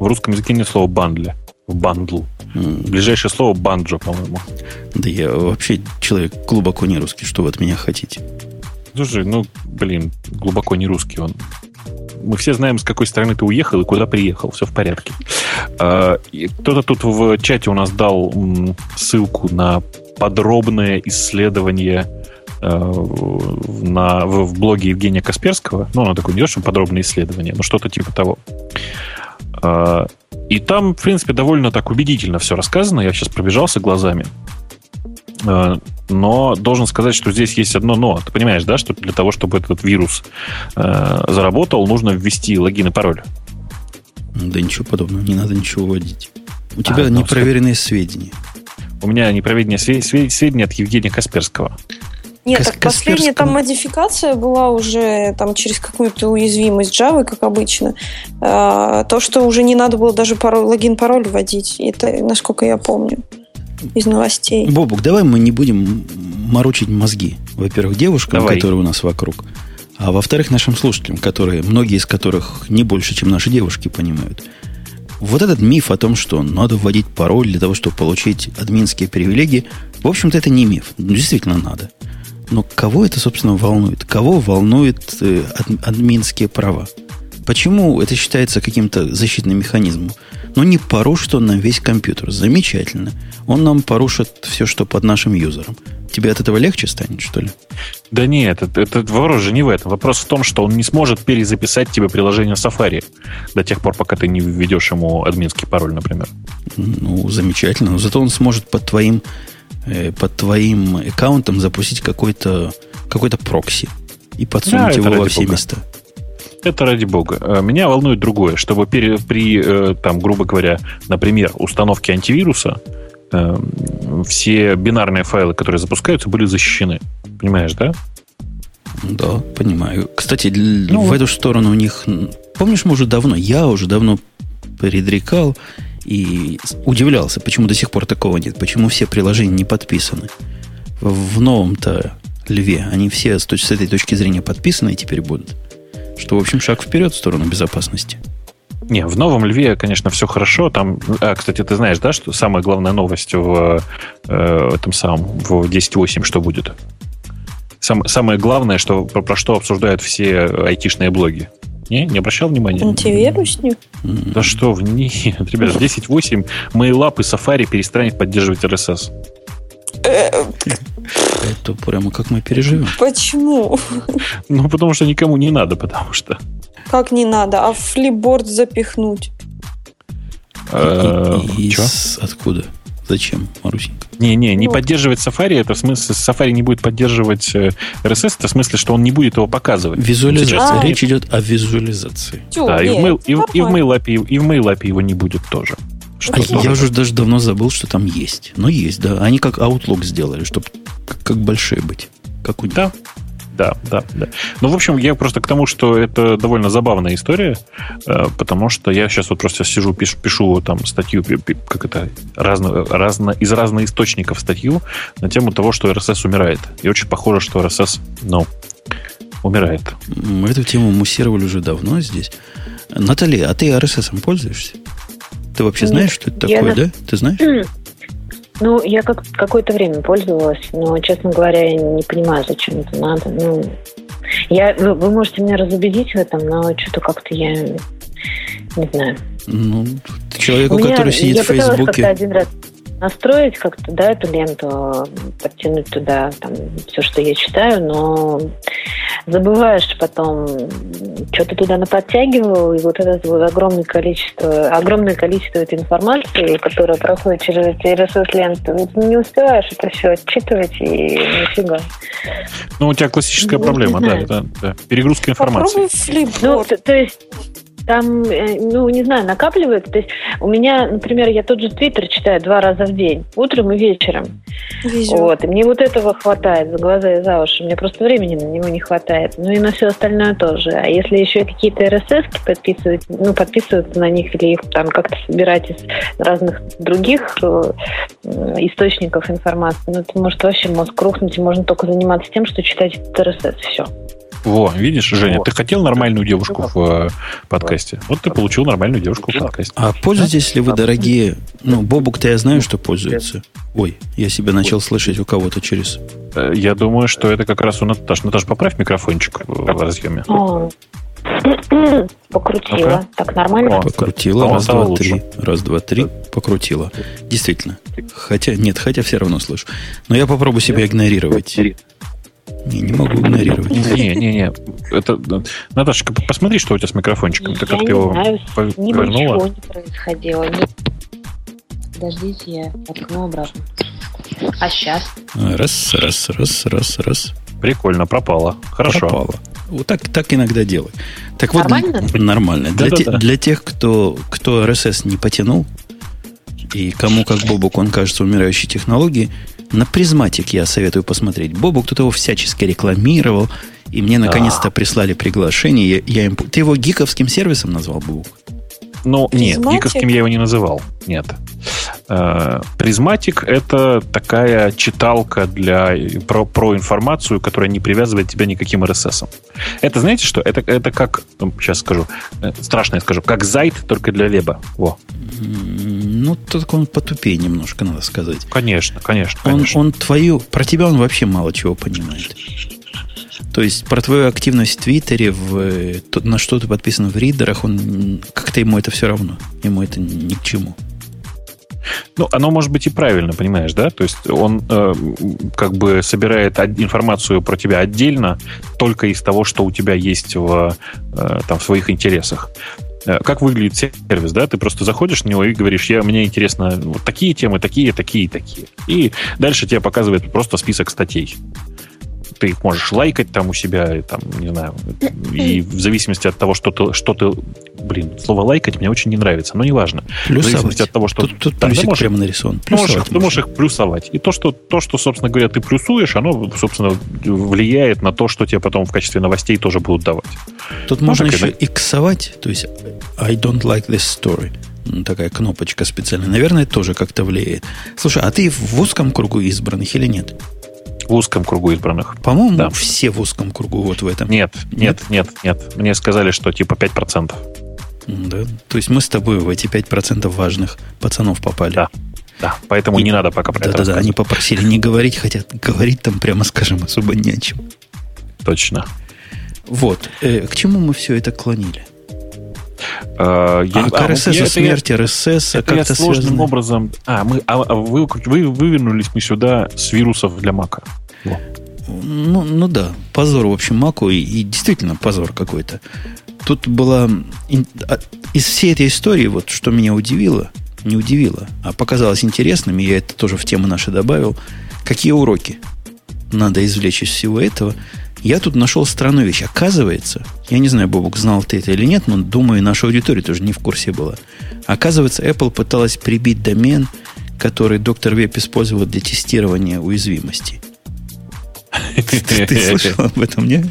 В русском языке нет слова бандля в бандл. Ближайшее слово банджо, по-моему. Да я вообще человек глубоко не русский. Что вы от меня хотите? Слушай, ну, блин, глубоко не русский он. Мы все знаем, с какой стороны ты уехал и куда приехал. Все в порядке. А, кто-то тут в чате у нас дал ссылку на подробное исследование э, на, в блоге Евгения Касперского. Ну, оно такое не очень подробное исследование, но что-то типа того. А, и там, в принципе, довольно так убедительно все рассказано. Я сейчас пробежался глазами. А, но должен сказать, что здесь есть одно но. Ты понимаешь, да, что для того, чтобы этот вирус э, заработал, нужно ввести логин и пароль. Да ничего подобного, не надо ничего вводить. У тебя а, непроверенные сведения. У меня непроверенные сведения от Евгения Касперского. Нет, так последняя там модификация была уже там через какую-то уязвимость Java, как обычно. А, то, что уже не надо было даже пароль, логин-пароль вводить. Это, насколько я помню, из новостей. Бобук, давай мы не будем морочить мозги. Во-первых, девушкам, давай. которые у нас вокруг. А во-вторых, нашим слушателям, которые, многие из которых не больше, чем наши девушки понимают. Вот этот миф о том, что надо вводить пароль для того, чтобы получить админские привилегии, в общем-то, это не миф. Действительно надо. Но кого это, собственно, волнует? Кого волнует э, админские права? Почему это считается каким-то защитным механизмом? Ну, не порушит он нам весь компьютер. Замечательно. Он нам порушит все, что под нашим юзером. Тебе от этого легче станет, что ли? Да нет, это, это вопрос же не в этом. Вопрос в том, что он не сможет перезаписать тебе приложение Safari до тех пор, пока ты не введешь ему админский пароль, например. Ну, замечательно. Но зато он сможет под твоим под твоим аккаунтом запустить какой-то какой прокси и подсунуть да, его во все бога. места. Это ради бога. Э, меня волнует другое, чтобы при, при э, там, грубо говоря, например, установке антивируса все бинарные файлы, которые запускаются, были защищены. Понимаешь, да? Да, понимаю. Кстати, ну, в эту сторону у них... Помнишь, мы уже давно, я уже давно предрекал, и удивлялся, почему до сих пор такого нет, почему все приложения не подписаны. В, новом-то льве они все с, с этой точки зрения подписаны и теперь будут. Что, в общем, шаг вперед в сторону безопасности. Не, в новом льве, конечно, все хорошо. Там, а, кстати, ты знаешь, да, что самая главная новость в э, этом самом в 10.8 что будет? Сам, самое главное, что про, про что обсуждают все айтишные блоги. Не, не обращал внимания? Антивирусник? Да что в нет, ребят, 10.8 MailUp и Safari перестанет поддерживать RSS. Это прямо как мы переживем. Почему? Ну, потому что никому не надо, потому что. Как не надо? А флипборд запихнуть? А, откуда? Зачем, Марусенька? Не-не, не ну. поддерживать Safari, это в смысле, Safari не будет поддерживать RSS, э, это в смысле, что он не будет его показывать. Визуализация. Речь а. идет о визуализации. Да, нет, и, в Mail, и, и, в MailApp, и в MailApp его не будет тоже. Что а я уже даже давно забыл, что там есть. Но есть, да. Они как Outlook сделали, чтобы как, как большие быть. Как у них. Да, да, да, да. Ну, в общем, я просто к тому, что это довольно забавная история, э, потому что я сейчас вот просто сижу, пишу, пишу там статью, как это, разно, разно, из разных источников статью на тему того, что RSS умирает. И очень похоже, что RSS, ну, умирает. Мы эту тему муссировали уже давно здесь. Наталья, а ты RSS пользуешься? Ты вообще Нет, знаешь, что это такое, я... да? Ты знаешь? Ну, я как какое-то время пользовалась, но, честно говоря, я не понимаю, зачем это надо. Ну, я, вы, вы можете меня разубедить в этом, но что-то как-то я не знаю. Ну, человеку, который сидит в Фейсбуке... Я один раз настроить как-то, да, эту ленту, подтянуть туда там все, что я читаю, но забываешь потом, что ты туда наподтягивал, и вот это вот огромное количество, огромное количество этой информации, которая проходит через эти RSS-ленты, не успеваешь это все отчитывать, и нифига. Ну, у тебя классическая ну, проблема, да, это, да, перегрузка информации. Попробуй Ну, то, то есть там, э, ну, не знаю, накапливается. То есть у меня, например, я тот же Твиттер читаю два раза в день, утром и вечером. Везет. Вот, и мне вот этого хватает за глаза и за уши. Мне просто времени на него не хватает. Ну и на все остальное тоже. А если еще какие-то RSS подписывать, ну, подписываться на них или их там как-то собирать из разных других э, источников информации, ну, это может вообще мозг рухнуть, и можно только заниматься тем, что читать этот RSS. Все. Во, видишь, Женя, вот. ты хотел нормальную девушку в э, подкасте. Вот ты получил нормальную девушку в подкасте. А пользуетесь ли вы, дорогие... Ну, Бобук-то я знаю, что пользуется. Ой, я себя начал слышать у кого-то через... Э, я думаю, что это как раз у Наташи. Наташа, поправь микрофончик в разъеме. Покрутила. Так нормально? Покрутила. Раз, два, три. Раз, два, три. Покрутила. Действительно. Хотя, нет, хотя все равно слышу. Но я попробую себя игнорировать. Не, не могу игнорировать. Не, не, не. Это, Наташечка, посмотри, что у тебя с микрофончиком. Ты как-то его знаю, повернула? Ничего не происходило. Подождите, я воткну обратно. А сейчас? Раз, раз, раз, раз, раз. Прикольно, пропало. Хорошо. Пропало. Вот так, так иногда делай. Так нормально? Вот, нормально. Для, те, для тех, кто, кто RSS не потянул, и кому, как Бобуку, он кажется умирающей технологией, на Prismatic я советую посмотреть. Бобук-то его всячески рекламировал, и мне наконец-то прислали приглашение. Я, я им... Ты его гиковским сервисом назвал, Бобук? Ну, нет, гиковским я его не называл. Нет. Призматик э, это такая читалка для, про, про информацию, которая не привязывает тебя никаким RSS. Это, знаете что? Это, это как, ну, сейчас скажу, э, страшно я скажу, как зайт, только для веба. Во. Ну, только он потупее немножко, надо сказать. Конечно, конечно. Он, конечно. он твою... Про тебя он вообще мало чего понимает. То есть про твою активность в Твиттере, в, то, на что ты подписан в ридерах, он как-то ему это все равно. Ему это ни к чему. Ну, оно может быть и правильно, понимаешь, да? То есть он э, как бы собирает информацию про тебя отдельно только из того, что у тебя есть в, э, там, в своих интересах. Э, как выглядит сервис, да? Ты просто заходишь в него и говоришь, я, мне интересно вот такие темы, такие, такие, такие. И дальше тебе показывает просто список статей ты их можешь лайкать там у себя, там, не знаю, и в зависимости от того, что ты, что ты блин, слово лайкать мне очень не нравится, но неважно. Плюсовать. В зависимости от того, что... Тут, тут да, плюсик можешь, прямо нарисован. Ты можешь, ты можешь их плюсовать. И то что, то, что, собственно говоря, ты плюсуешь, оно, собственно, влияет на то, что тебе потом в качестве новостей тоже будут давать. Тут ну, можно еще это... иксовать, то есть I don't like this story такая кнопочка специальная. Наверное, тоже как-то влияет. Слушай, а ты в узком кругу избранных или нет? В узком кругу избранных. По-моему, да. все в узком кругу вот в этом. Нет, нет, нет, нет. Мне сказали, что типа 5%. Да. То есть мы с тобой в эти 5% важных пацанов попали. Да. Да, поэтому И, не надо пока про да, это Да, да, они попросили не говорить, хотя говорить там, прямо скажем, особо не о чем. Точно. Вот. Э, к чему мы все это клонили? Uh, я, а, к RSS, а, смерть я, RSS, это как-то сложным связано? образом... А, мы, а, а вы, вы вывернулись мы сюда с вирусов для Мака. Ну, ну да, позор, в общем, Маку, и, и действительно позор какой-то. Тут была... А, из всей этой истории, вот что меня удивило, не удивило, а показалось интересным, и я это тоже в тему нашей добавил, какие уроки надо извлечь из всего этого – я тут нашел странную вещь. Оказывается, я не знаю, Бобок, знал ты это или нет, но думаю, наша аудитория тоже не в курсе была. Оказывается, Apple пыталась прибить домен, который доктор Веб использовал для тестирования уязвимостей. Ты слышал об этом, нет?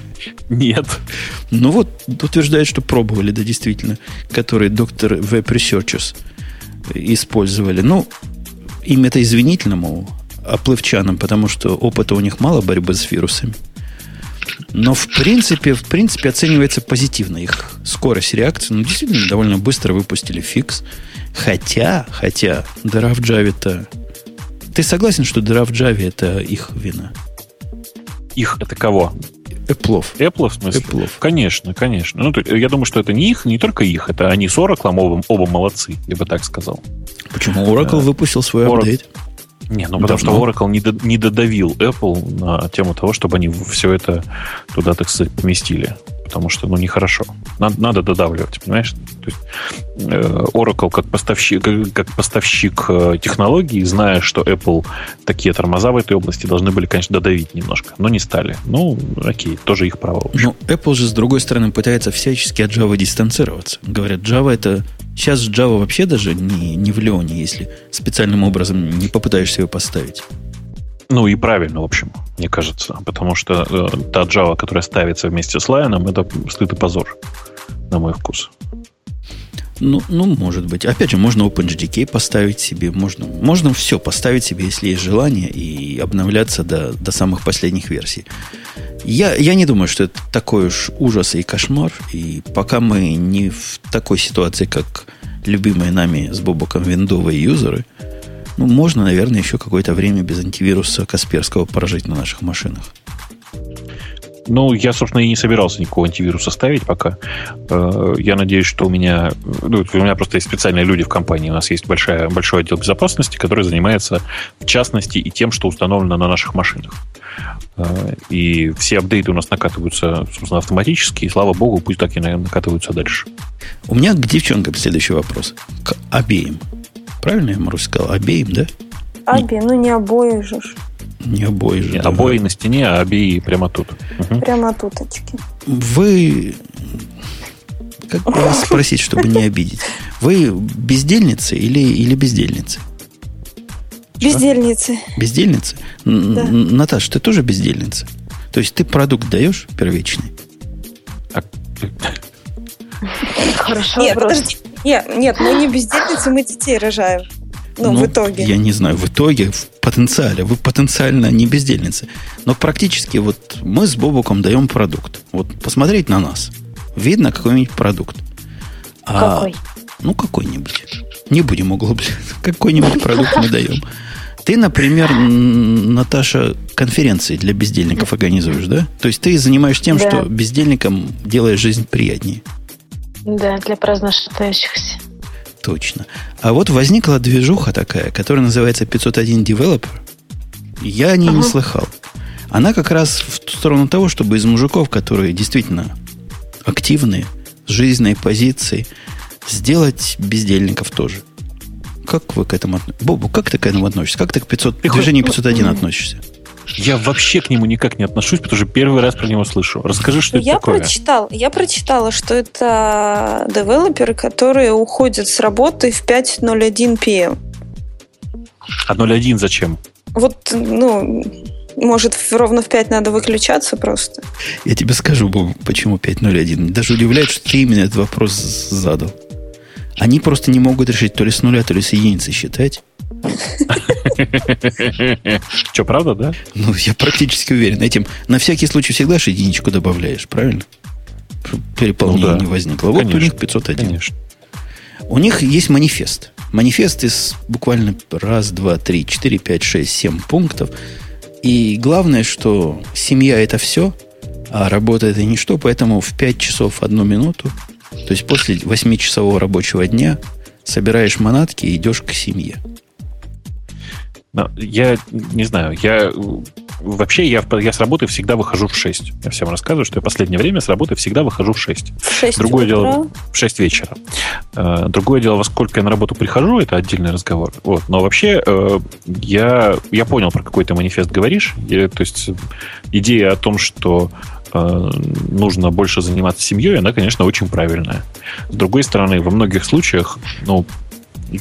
Нет. Ну вот, утверждают, что пробовали, да, действительно, который доктор Web Researchers использовали. Ну, им это извинительно, мол, оплывчанам, потому что опыта у них мало борьбы с вирусами. Но в принципе, в принципе оценивается позитивно их скорость реакции. Ну, действительно, довольно быстро выпустили фикс. Хотя, хотя, дыра в Java-то... Ты согласен, что дыра в Java это их вина? Их это кого? Apple. Apple, в смысле? Apple. Конечно, конечно. Ну, то, я думаю, что это не их, не только их, это они с Oracle оба, оба молодцы, я бы так сказал. Почему? Oracle а, выпустил свой Oracle, апдейт. Не, ну потому Давно. что Oracle не, до, не додавил Apple на тему того, чтобы они все это туда, так сказать, поместили. Потому что, ну, нехорошо. Надо, надо додавливать, понимаешь? То есть, э, Oracle как поставщик, как, как поставщик э, технологий, зная, что Apple такие тормоза в этой области должны были, конечно, додавить немножко, но не стали. Ну, окей, тоже их право. Ну, Apple же, с другой стороны, пытается всячески от Java дистанцироваться. Говорят, Java это Сейчас Java вообще даже не, не в Леоне, если специальным образом не попытаешься ее поставить. Ну и правильно, в общем, мне кажется. Потому что э, та Java, которая ставится вместе с Lion, это стыд и позор, на мой вкус. Ну, ну, может быть. Опять же, можно OpenJDK поставить себе, можно, можно все поставить себе, если есть желание, и обновляться до, до самых последних версий. Я, я не думаю, что это такой уж ужас и кошмар. И пока мы не в такой ситуации, как любимые нами с Бобоком виндовые юзеры, ну, можно, наверное, еще какое-то время без антивируса Касперского прожить на наших машинах. Ну, я, собственно, и не собирался никакого антивируса ставить пока. Э, я надеюсь, что у меня... Ну, у меня просто есть специальные люди в компании. У нас есть большая, большой отдел безопасности, который занимается, в частности, и тем, что установлено на наших машинах. Э, и все апдейты у нас накатываются, собственно, автоматически, и слава богу, пусть так и накатываются дальше. У меня к девчонкам следующий вопрос. К обеим. Правильно я, Марусь, сказал? Обеим, да? Обе, ну не обои же. Не обои же. Не, да. Обои на стене, а обеи прямо тут. Угу. Прямо туточки. Вы... Как вас спросить, чтобы не обидеть? Вы бездельницы или, или бездельницы? Бездельницы. Бездельницы? Да. Наташа, ты тоже бездельница? То есть ты продукт даешь первичный? А... Хорошо, нет, подожди. Нет, нет, мы не бездельницы, мы детей рожаем. Ну, ну, в итоге. Я не знаю, в итоге, в потенциале. Вы потенциально не бездельницы. Но практически вот мы с Бобуком даем продукт. Вот посмотреть на нас. Видно какой-нибудь продукт. А, какой? Ну, какой-нибудь. Не будем углубляться. Какой-нибудь продукт мы даем. Ты, например, Наташа, конференции для бездельников организуешь, да? То есть ты занимаешься тем, да. что бездельникам делаешь жизнь приятнее. Да, для праздно шатающихся. Точно. А вот возникла движуха такая, которая называется 501 Developer. Я о ней uh-huh. не слыхал. Она как раз в сторону того, чтобы из мужиков, которые действительно активные, с жизненной позицией, сделать бездельников тоже. Как вы к этому относитесь? Бобу, как ты к этому относишься? Как ты к 500, ты движению 501 относишься? Я вообще к нему никак не отношусь, потому что первый раз про него слышу. Расскажи, что я это такое. Прочитал, я прочитала, что это девелоперы, которые уходят с работы в 5.01 PM. А 0.1 зачем? Вот, ну, может, ровно в 5 надо выключаться просто? Я тебе скажу, Боб, почему 5.01. Даже удивляет, что ты именно этот вопрос задал. Они просто не могут решить то ли с нуля, то ли с единицы считать. Что, правда, да? Ну, я практически уверен. Этим на всякий случай всегда же единичку добавляешь, правильно? Переполнение ну, да. не возникло. Вот конечно, у них 501. Конечно. У них есть манифест. Манифест из буквально раз, два, три, четыре, пять, шесть, семь пунктов. И главное, что семья это все, а работа это ничто, поэтому в 5 часов одну минуту, то есть после 8-часового рабочего дня, собираешь манатки и идешь к семье. Я не знаю, я вообще я, я с работы всегда выхожу в 6. Я всем рассказываю, что я последнее время с работы всегда выхожу в 6. В 6 Другое утра? дело в 6 вечера. Э, другое дело, во сколько я на работу прихожу, это отдельный разговор. Вот. Но вообще э, я, я понял, про какой ты манифест говоришь. Я, то есть идея о том, что э, нужно больше заниматься семьей, она, конечно, очень правильная. С другой стороны, во многих случаях, ну,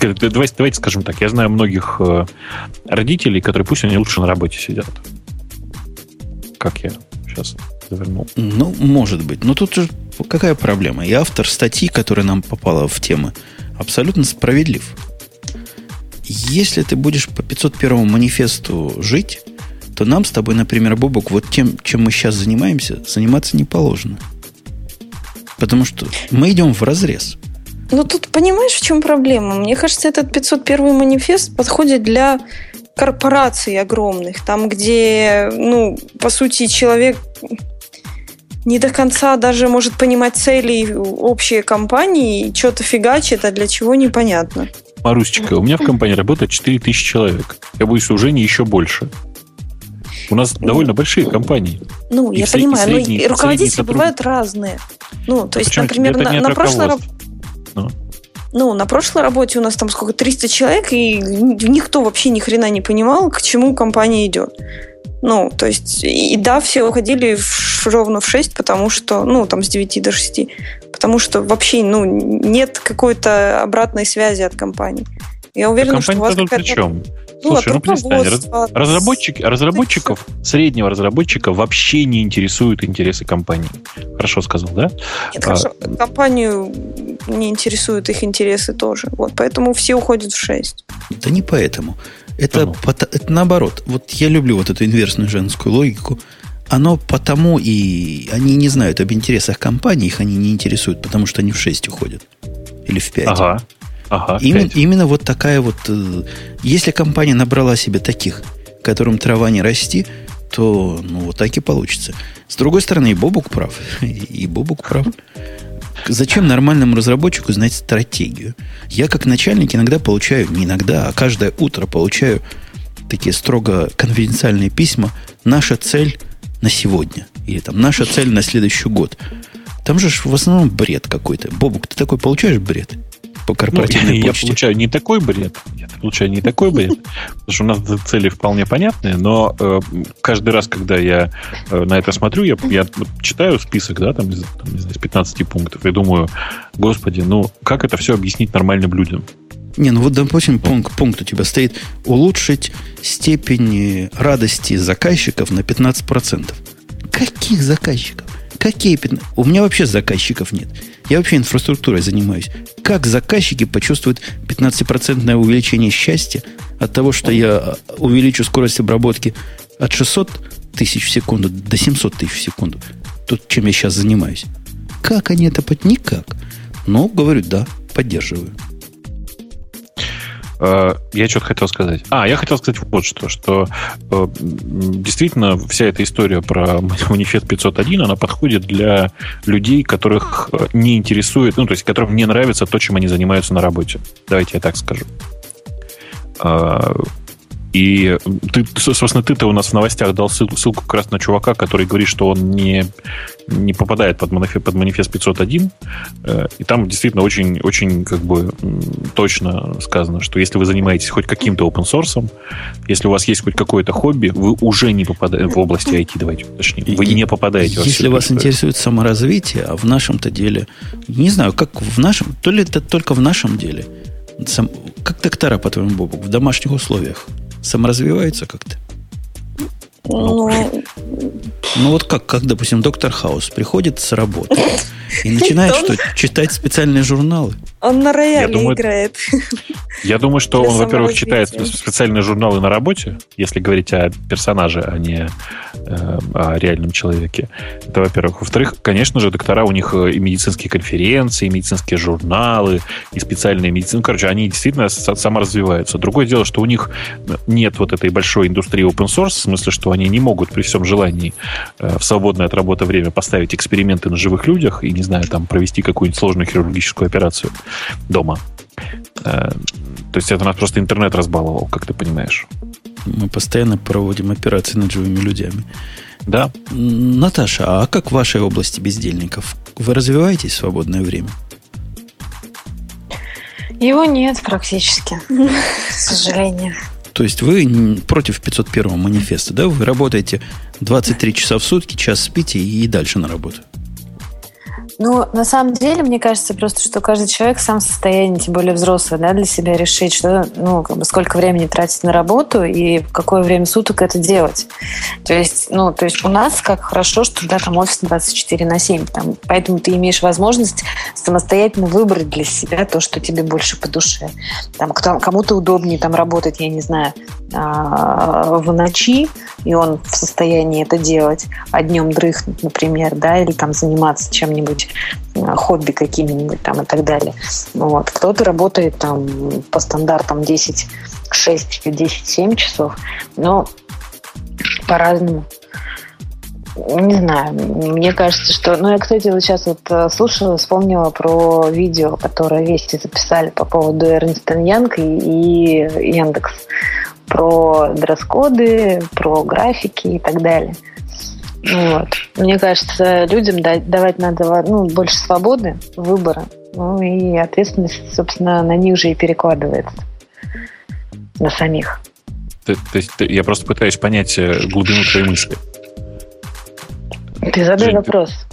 Давайте, давайте скажем так, я знаю многих э, родителей, которые пусть они лучше на работе сидят. Как я сейчас завернул. Ну, может быть. Но тут же какая проблема? И автор статьи, которая нам попала в темы, абсолютно справедлив. Если ты будешь по 501 манифесту жить, то нам с тобой, например, Бобок, вот тем, чем мы сейчас занимаемся, заниматься не положено. Потому что мы идем в разрез. Ну, тут понимаешь, в чем проблема? Мне кажется, этот 501 манифест подходит для корпораций огромных, там, где, ну, по сути, человек не до конца даже может понимать цели общей компании, и что-то фигачит, а для чего непонятно. Марусечка, у меня в компании работает 4000 человек. Я боюсь, уже не еще больше. У нас ну, довольно большие компании. Ну, и я понимаю, но руководители бывают разные. Ну, то есть, например, на, на прошлой работе ну. Ну, на прошлой работе у нас там сколько, 300 человек, и никто вообще ни хрена не понимал, к чему компания идет. Ну, то есть, и да, все уходили в, ровно в 6, потому что, ну, там с 9 до 6, потому что вообще, ну, нет какой-то обратной связи от компании. Я уверена, а что у вас тут при чем? Ну, Слушай, ну перестань. Раз, разработчики, разработчиков, среднего разработчика вообще не интересуют интересы компании. Хорошо сказал, да? Нет, а, хорошо. Компанию не интересуют их интересы тоже. Вот, поэтому все уходят в 6. Да не поэтому. Это, по, это наоборот. Вот я люблю вот эту инверсную женскую логику. Оно потому и они не знают об интересах компании, их они не интересуют, потому что они в 6 уходят. Или в 5. Ага. Ага, именно, именно вот такая вот... Э, если компания набрала себе таких, которым трава не расти, то ну, вот так и получится. С другой стороны, и Бобук прав. И Бобук прав. Зачем нормальному разработчику знать стратегию? Я как начальник иногда получаю, не иногда, а каждое утро получаю такие строго конфиденциальные письма. Наша цель на сегодня. Или там наша цель на следующий год. Там же в основном бред какой-то. Бобук, ты такой получаешь бред? По корпоративной ну, почте. Я получаю не такой бред. Я получаю не такой бред. Потому что у нас цели вполне понятные, но э, каждый раз, когда я э, на это смотрю, я, я читаю список, да, там, там, не знаю, из 15 пунктов, и думаю, господи, ну как это все объяснить нормальным людям? Не, ну вот, допустим, пункт, пункт у тебя стоит улучшить степень радости заказчиков на 15%. Каких заказчиков? Какие 15? У меня вообще заказчиков нет. Я вообще инфраструктурой занимаюсь. Как заказчики почувствуют 15% увеличение счастья от того, что я увеличу скорость обработки от 600 тысяч в секунду до 700 тысяч в секунду? Тут, чем я сейчас занимаюсь. Как они это под Никак. Но, говорю, да, поддерживаю. Э, я что-то хотел сказать. А, я хотел сказать вот что, что э, действительно вся эта история про манифест 501, она подходит для людей, которых э, не интересует, ну, то есть которым не нравится то, чем они занимаются на работе. Давайте я так скажу. И ты, собственно, ты-то у нас в новостях дал ссылку, ссылку как раз на чувака, который говорит, что он не, не попадает под манифест, под манифест 501. Э, и там действительно очень, очень как бы точно сказано, что если вы занимаетесь хоть каким-то open source, если у вас есть хоть какое-то хобби, вы уже не попадаете в области IT, давайте точнее. Вы не попадаете Если вас интересует саморазвитие, а в нашем-то деле, не знаю, как в нашем, то ли это только в нашем деле, сам, как доктора, по-твоему, Бобу, в домашних условиях – саморазвивается как-то? Ну, ну вот как, как, допустим, доктор Хаус приходит с работы и начинает что, читать специальные журналы. Он на рояле думаю, играет. Я думаю, что он, во-первых, читает специальные журналы на работе, если говорить о персонаже, а не э, о реальном человеке. Это, во-первых. Во-вторых, конечно же, доктора, у них э, и медицинские конференции, и медицинские журналы, и специальные медицины. Ну, короче, они действительно саморазвиваются. Другое дело, что у них нет вот этой большой индустрии open source, в смысле, что они не могут при всем желании э, в свободное от работы время поставить эксперименты на живых людях и, не знаю, там провести какую-нибудь сложную хирургическую операцию дома. Э, то есть это нас просто интернет разбаловал, как ты понимаешь. Мы постоянно проводим операции над живыми людьми. Да. Наташа, а как в вашей области бездельников? Вы развиваетесь в свободное время? Его нет практически, к сожалению. То есть вы против 501 манифеста, да? Вы работаете 23 часа в сутки, час спите и дальше на работу. Ну, на самом деле, мне кажется просто, что каждый человек сам в состоянии, тем более взрослый, да, для себя решить, что, ну, как бы сколько времени тратить на работу и в какое время суток это делать. То есть, ну, то есть у нас как хорошо, что, да, там офис 24 на 7, там, поэтому ты имеешь возможность самостоятельно выбрать для себя то, что тебе больше по душе. Там, кому-то удобнее там работать, я не знаю, а, в ночи, и он в состоянии это делать, а днем дрыхнуть, например, да, или там заниматься чем-нибудь, хобби какими-нибудь там и так далее. Вот. Кто-то работает там по стандартам 10, 6, 10, 7 часов, но по-разному. Не знаю, мне кажется, что... Ну, я, кстати, вот сейчас вот э, слушала, вспомнила про видео, которое Вести записали по поводу Эрнст Янг и Яндекс про дресс-коды, про графики и так далее. Вот. Мне кажется, людям давать надо ну, больше свободы, выбора. Ну и ответственность, собственно, на них же и перекладывается. На самих. То, то есть я просто пытаюсь понять э, глубину твоей мысли. Ты задай Жень, вопрос.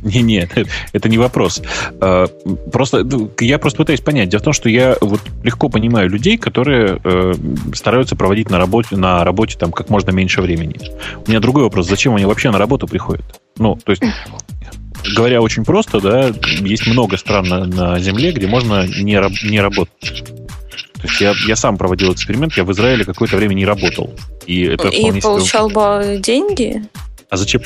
Не, нет, это не вопрос. А, просто ну, я просто пытаюсь понять. Дело в том, что я вот легко понимаю людей, которые э, стараются проводить на работе, на работе там как можно меньше времени. У меня другой вопрос: зачем они вообще на работу приходят? Ну, то есть говоря очень просто, да, есть много стран на, на Земле, где можно не, не работать. То есть я, я сам проводил эксперимент, я в Израиле какое-то время не работал. И, это и получал себе... бы деньги? А зачем?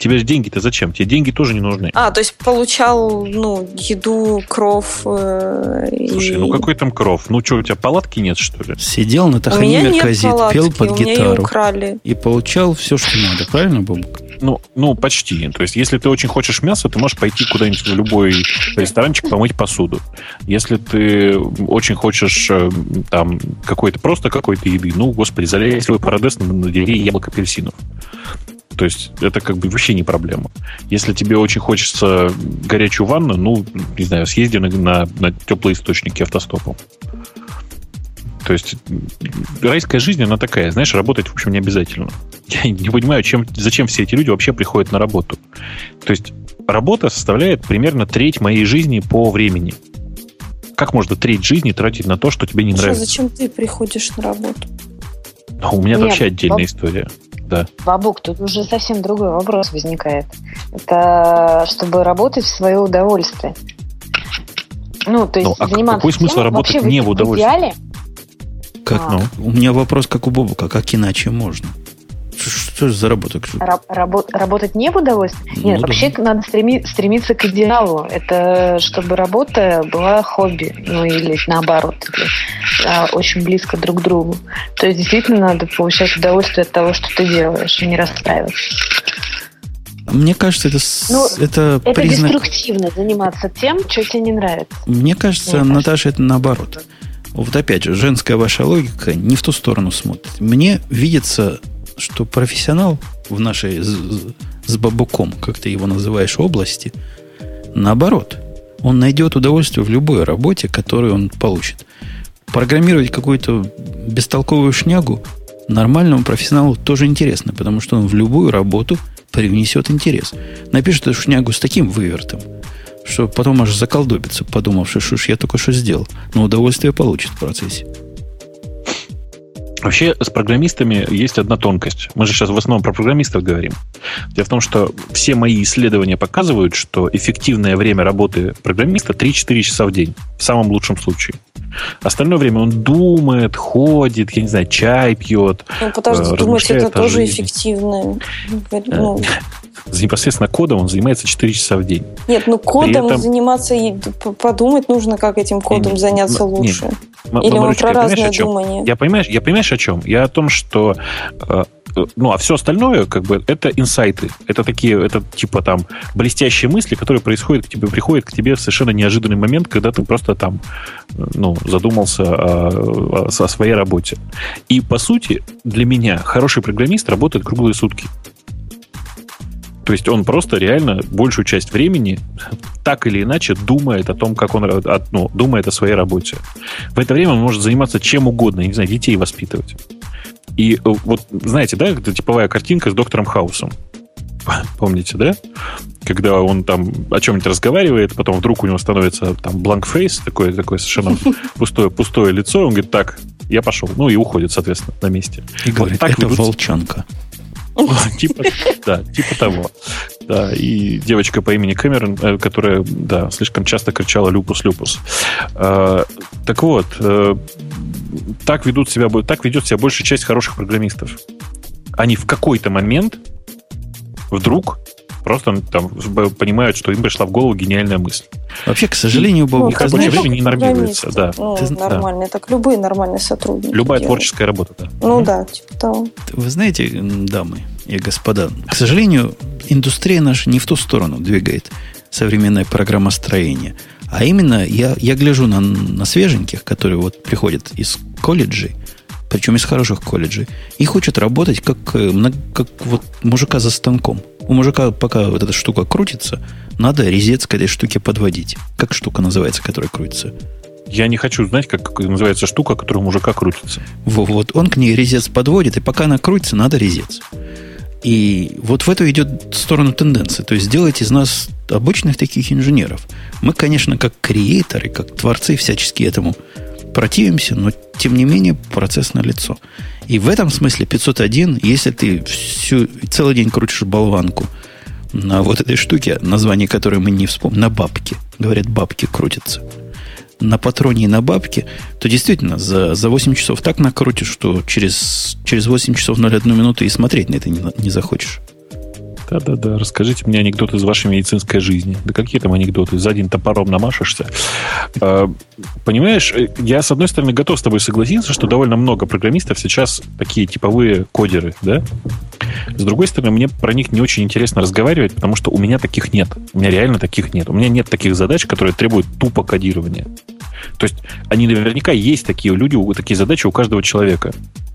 Тебе деньги-то зачем? Тебе деньги тоже не нужны. А, то есть получал, ну, еду, кров. Э, Слушай, и... ну какой там кров? Ну что, у тебя палатки нет, что ли? Сидел на Тахане Мерказит, пел под гитару. Украли. И получал все, что надо. Правильно, Бобук? Ну, ну, почти. То есть, если ты очень хочешь мяса, ты можешь пойти куда-нибудь в любой ресторанчик помыть посуду. Если ты очень хочешь э, там какой-то просто какой-то еды, ну, господи, заляй свой парадес на, на деревья яблок апельсинов. То есть это как бы вообще не проблема. Если тебе очень хочется горячую ванну, ну, не знаю, съезди на, на, на теплые источники автостопом. То есть райская жизнь, она такая, знаешь, работать, в общем, не обязательно. Я не понимаю, чем, зачем все эти люди вообще приходят на работу. То есть работа составляет примерно треть моей жизни по времени. как можно треть жизни тратить на то, что тебе не Что, нравится? зачем ты приходишь на работу? Ну, у меня Нет, вообще отдельная Боб- история. Да. Бабук, тут уже совсем другой вопрос возникает. Это чтобы работать в свое удовольствие. Ну, то есть Ну, а заниматься какой смысл тем, работать вообще не в в удовольствие? идеале, Как, А. ну, у меня вопрос, как у Бобука, как иначе можно? Что же за работа? ра- рабо- работать не в удовольствие? Ну Нет, да. вообще надо стреми- стремиться к идеалу. Это чтобы работа была хобби, ну или наоборот, или, а, очень близко друг к другу. То есть действительно надо получать удовольствие от того, что ты делаешь, и не расстраиваться. Мне кажется, это, Ну, это, Это признак... деструктивно заниматься тем, что тебе не нравится. Мне кажется, Мне кажется. Наташа, это наоборот. Вот опять же, женская ваша логика не в ту сторону смотрит. Мне видится, что профессионал в нашей с, бабуком, как ты его называешь, области, наоборот, он найдет удовольствие в любой работе, которую он получит. Программировать какую-то бестолковую шнягу нормальному профессионалу тоже интересно, потому что он в любую работу привнесет интерес. Напишет эту шнягу с таким вывертом, что потом аж заколдобится, подумавши, что ж я только что сделал. Но удовольствие получит в процессе. Вообще с программистами есть одна тонкость. Мы же сейчас в основном про программистов говорим. Дело в том, что все мои исследования показывают, что эффективное время работы программиста 3-4 часа в день. В самом лучшем случае. Остальное время он думает, ходит, я не знаю, чай пьет. Ну, подожди, Э, думать, это тоже жизни. эффективно. Ну, За непосредственно кодом он занимается 4 часа в день. нет, ну кодом этом- заниматься, и подумать нужно, как этим кодом Не, заняться м- не, лучше. М- Или мы Марусечка, про разное думание. Я понимаешь, я понимаешь о чем? Я о том, что э, э, ну, а все остальное, как бы, это инсайты. Это такие, это типа там блестящие мысли, которые происходят к тебе, приходят к тебе в совершенно неожиданный момент, когда ты просто там, э, ну, задумался о, о- о своей работе. И, по сути, для меня хороший программист работает круглые сутки. То есть он просто реально большую часть времени так или иначе думает о том, как он ну, думает о своей работе. В это время он может заниматься чем угодно, я не знаю, детей воспитывать. И э, вот, знаете, да, это типовая картинка с доктором Хаусом. Помните, да? Когда он там о чем-нибудь разговаривает, потом вдруг у него становится там face, такое, такое совершенно пустое, пустое лицо, он говорит, так, я пошел. Ну и уходит, соответственно, на месте. И говорит, так это ведут- волчанка. Типа, да, типа того. Да, и девочка по имени Кэмерон, э, которая, да, слишком часто кричала «люпус, люпус». Э, Так вот, э, так, ведут себя, так ведет себя большая часть хороших программистов. Они в какой-то момент вдруг просто там понимают, что им пришла в голову гениальная мысль. Вообще, к сожалению, Ну, Бобук, как знаешь, время не нормируется, да. Ну, Ты зн- да. нормально. Так любые нормальные сотрудники. Любая делают. творческая работа, да. Ну да, типа того. Вы знаете, дамы и господа, к сожалению, индустрия наша не в ту сторону двигает современное программостроение. А именно, я, я гляжу на, на свеженьких, которые вот приходят из колледжей, причем из хороших колледжей, и хочет работать как, э, как вот мужика за станком. У мужика, пока вот эта штука крутится, надо резец к этой штуке подводить. Как штука называется, которая крутится? Я не хочу знать, как называется штука, которая у мужика крутится. Во- Вот он к ней резец подводит, и пока она крутится, надо резец. И вот в эту идет сторону тенденции. То есть сделать из нас обычных таких инженеров. Мы, конечно, как креаторы, как творцы всячески этому противимся, но тем не менее процесс на лицо. И в этом смысле 501, если ты всю, целый день крутишь болванку на вот этой штуке, название которой мы не вспомним, на бабке. Говорят, бабки крутятся на патроне и на бабке, то действительно за, за 8 часов так накрутишь, что через, через 8 часов 01 минуту и смотреть на это не, не захочешь. Да-да-да, расскажите мне анекдоты из вашей медицинской жизни. Да какие там анекдоты? За один топором намашешься. А, Понимаешь, э, я, с одной стороны, готов с тобой согласиться, что довольно много программистов сейчас такие типовые кодеры, да? С другой стороны, мне про них не очень интересно разговаривать, потому что у меня таких нет. У меня реально таких нет. У меня нет таких задач, которые требуют тупо кодирования. То есть они наверняка есть такие люди, такие задачи у каждого человека,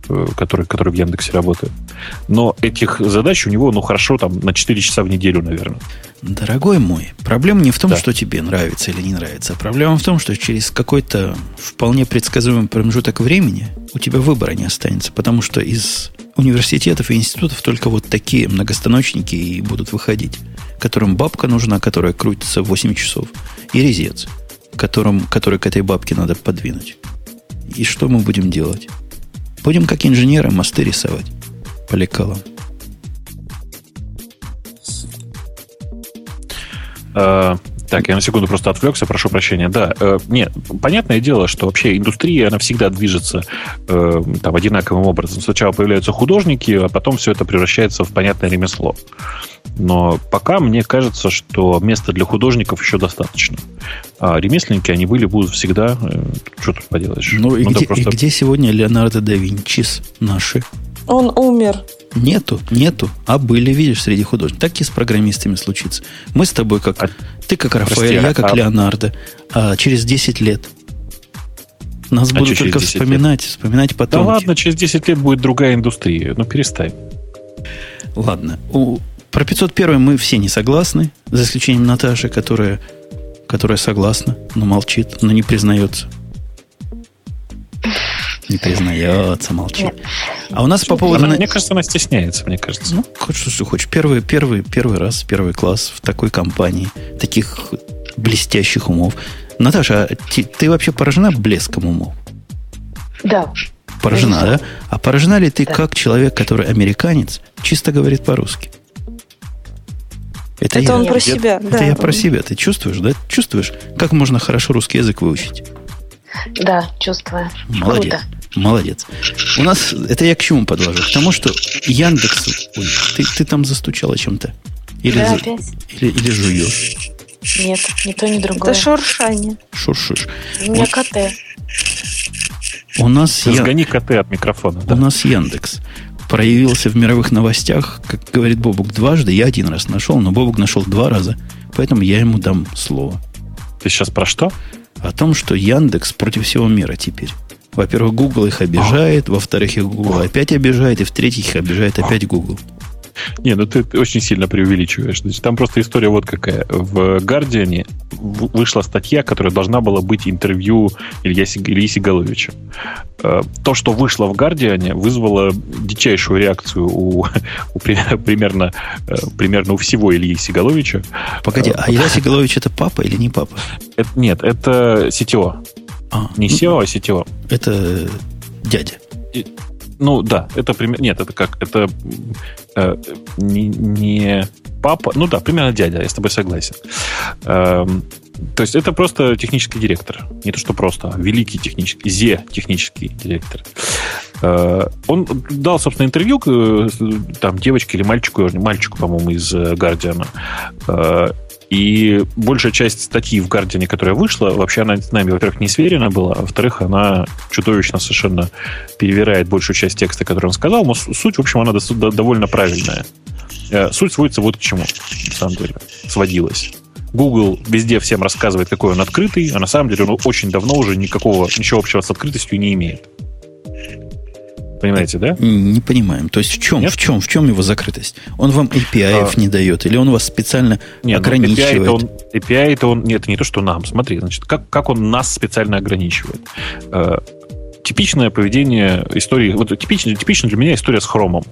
э, который, который в Яндексе работает. Но этих задач у него, ну, хорошо, там, на 4 часа в неделю, наверное. Дорогой мой, проблема не в том, Да. что тебе нравится или не нравится, проблема в том, что через какой-то вполне предсказуемый промежуток времени у тебя выбора не останется, потому что из университетов и институтов только вот такие многостаночники и будут выходить, которым бабка нужна, которая крутится 8 часов, и резец, которым, который к этой бабке надо подвинуть. И что мы будем делать? Будем как инженеры мосты рисовать по лекалам. Так, я на секунду просто отвлекся, прошу прощения. Да, э, нет, понятное дело, что вообще индустрия, она всегда движется э, там одинаковым образом. Сначала появляются художники, а потом все это превращается в понятное ремесло. Но пока мне кажется, что места для художников еще достаточно. А ремесленники, они были, будут всегда. Э, что тут поделаешь? Ну, и, где, просто... и где сегодня Леонардо да Винчис наши? Он умер. Нету, нету. А были, видишь, среди художников. Так и с программистами случится. Мы с тобой как... А, ты как Рафаэль, я как а... Леонардо. А через 10 лет нас а будут только вспоминать, лет? вспоминать потом. Да ладно, через 10 лет будет другая индустрия. Ну, перестань. Ладно. У, про 501 мы все не согласны, за исключением Наташи, которая, которая согласна, но молчит, но не признается. Не признается, молчит. Нет. А у нас по поводу... Она, мне кажется, она стесняется, мне кажется. Ну, хоть что ты хочешь. Первый, первый, первый раз, первый класс в такой компании, таких блестящих умов. Наташа, а ты, ты вообще поражена блеском умов? Да. Поражена, да? А поражена ли ты да. как человек, который американец, чисто говорит по-русски? Это, это я, он про я, себя, это да. я про себя. Ты чувствуешь, да? Чувствуешь, как можно хорошо русский язык выучить? Да, чувствую. Молодец. Круто. Молодец. У нас, это я к чему подложу? К тому, что Яндекс... Ой, ты, ты там застучала чем-то? Или, да, опять? Или, или жуешь? Нет, ни то, ни другое. Это шуршание. Шуршишь. У меня КТ. У нас... Разгони я... КТ от микрофона. Да. У нас Яндекс проявился в мировых новостях, как говорит Бобук, дважды. Я один раз нашел, но Бобук нашел два раза. Поэтому я ему дам слово. Ты сейчас про что? О том, что Яндекс против всего мира теперь. Во-первых, Google их обижает, во-вторых, их Google опять обижает, и в-третьих, их обижает опять Google. Не, ну ты очень сильно преувеличиваешь. Значит, там просто история вот какая. В Гардиане вышла статья, которая должна была быть интервью Илья, Ильи Сигаловича. Э, то, что вышло в Гардиане, вызвало дичайшую реакцию у, у примерно, э, примерно у всего Ильи Сигаловича. Погоди, э, а Илья Сигалович это папа или не папа? Это, нет, это CTO. А, не SEO, а CTO. Это дядя. И, ну да, это пример. Нет, это как? Это э, не, не папа. Ну да, примерно дядя, я с тобой согласен. Эм, то есть это просто технический директор. Не то, что просто, а великий технический, зе технический директор. Э, он дал, собственно, интервью э, там девочке или мальчику, мальчику, по-моему, из Гардиана. И большая часть статьи в Гардиане, которая вышла, вообще она с нами, во-первых, не сверена была, а во-вторых, она чудовищно совершенно перевирает большую часть текста, который он сказал, но суть, в общем, она довольно правильная. Э, суть сводится вот к чему, на самом деле, сводилась. Google везде всем рассказывает, какой он открытый, а на самом деле он очень давно уже никакого, ничего общего с открытостью не имеет. Понимаете, да? Не понимаем. То есть в чем, в чем, в чем его закрытость? Он вам API а, не дает, или он вас специально нет, ну, ограничивает? API это он, API это он, нет, не то, что нам. Смотри, значит, как, как он нас специально ограничивает? Э, типичное поведение истории, вот типично, типично для меня история с хромом.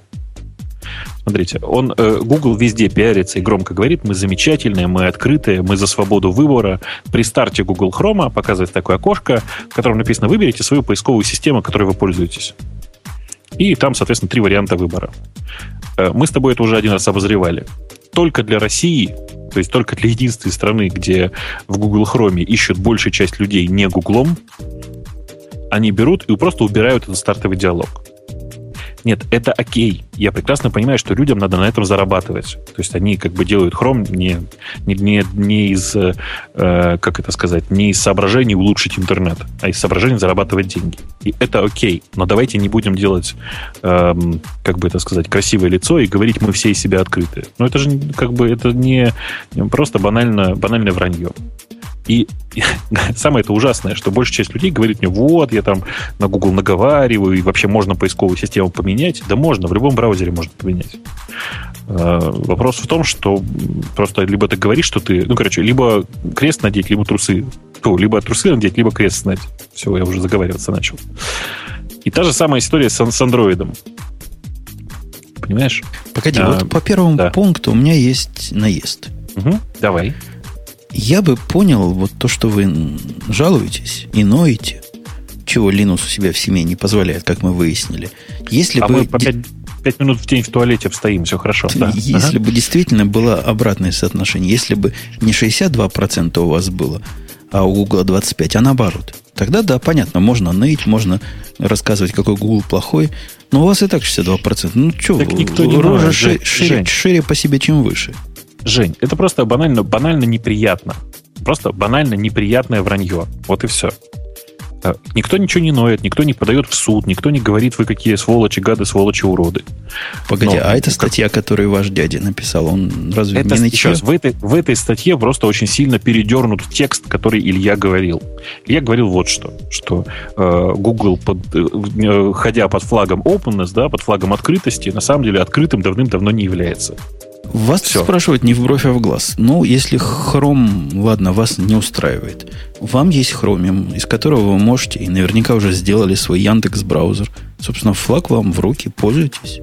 Смотрите, он, э, Google везде пиарится и громко говорит, мы замечательные, мы открытые, мы за свободу выбора. При старте Google Chrome показывает такое окошко, в котором написано, выберите свою поисковую систему, которой вы пользуетесь. И там, соответственно, три варианта выбора. Э, мы с тобой это уже один раз обозревали. Только для России, то есть только для единственной страны, где в Google Chrome ищут большая часть людей не Гуглом, они берут и просто убирают этот стартовый диалог. Нет, это окей. Я прекрасно понимаю, что людям надо на этом зарабатывать. То есть они как бы делают Chrome не, не, не, не из, э, как это сказать, не из соображений улучшить интернет, а из соображений зарабатывать деньги. И это окей. Но давайте не будем делать, э, как бы это сказать, красивое лицо и говорить, мы все из себя открытые. Но это же как бы это не просто банально, банальное вранье. И самое это ужасное, что большая часть людей говорит мне, вот, я там на Google наговариваю, и вообще можно поисковую систему поменять. Да можно, в любом браузере можно поменять. А, вопрос в том, что просто либо ты говоришь, что ты... Ну, короче, либо крест надеть, либо трусы. То, либо трусы надеть, либо крест снять. Все, я уже заговариваться начал. И та же самая история с, с андроидом. Понимаешь? Погоди, а, вот по первому да. пункту у меня есть наезд. Угу, давай. Я бы понял вот то, что вы жалуетесь и ноете, чего Linux у себя в семье не позволяет, как мы выяснили. Если а бы... мы по 5, 5 минут в день в туалете обстоим, все хорошо. Да. Если ага. бы действительно было обратное соотношение, если бы не 62% у вас было, а у Google 25, а наоборот. Тогда, да, понятно, можно ныть, можно рассказывать, какой Google плохой, но у вас и так 62%. Ну, что, так никто не рожа шире, шире, шире по себе, чем выше. Жень, это просто банально, банально неприятно. Просто банально неприятное вранье. Вот и все. Э, никто ничего не ноет, никто не подает в суд, никто не говорит, вы какие сволочи, гады, сволочи, уроды. Погоди, Но, а эта статья, как... которую ваш дядя написал, он разве это, не начал? Раз, в этой, в этой статье просто очень сильно передернут текст, который Илья говорил. Илья говорил вот что, что э, Google, под, э, э ходя под флагом openness, да, под флагом открытости, на самом деле открытым давным-давно не является. Вас Все. спрашивают не в бровь, а в глаз. Ну, если Chrome, ладно, вас не устраивает, вам есть Chromium, из которого вы можете, и наверняка уже сделали свой Яндекс браузер. Собственно, флаг вам в руки, пользуйтесь.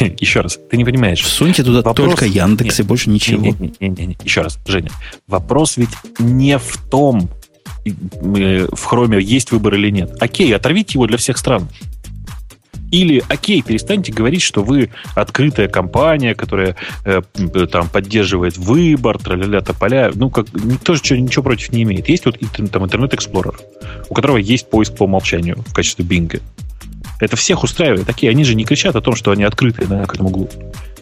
Еще раз, ты не понимаешь. Суньте туда вопрос... только Яндекс нет, и больше ничего. Не, не, не, не, не. Еще раз, Женя. Вопрос ведь не в том, э, в Хроме есть выбор или нет. Окей, оторвите его для всех стран. Или, окей, перестаньте говорить, что вы открытая компания, которая э, там поддерживает выбор, тра-ля-ля, тополя. Ну, как, никто же ничего, ничего против не имеет. Есть вот там Explorer, у которого есть поиск по умолчанию в качестве Bing. Это всех устраивает. Такие, они же не кричат о том, что они открытые на этом углу.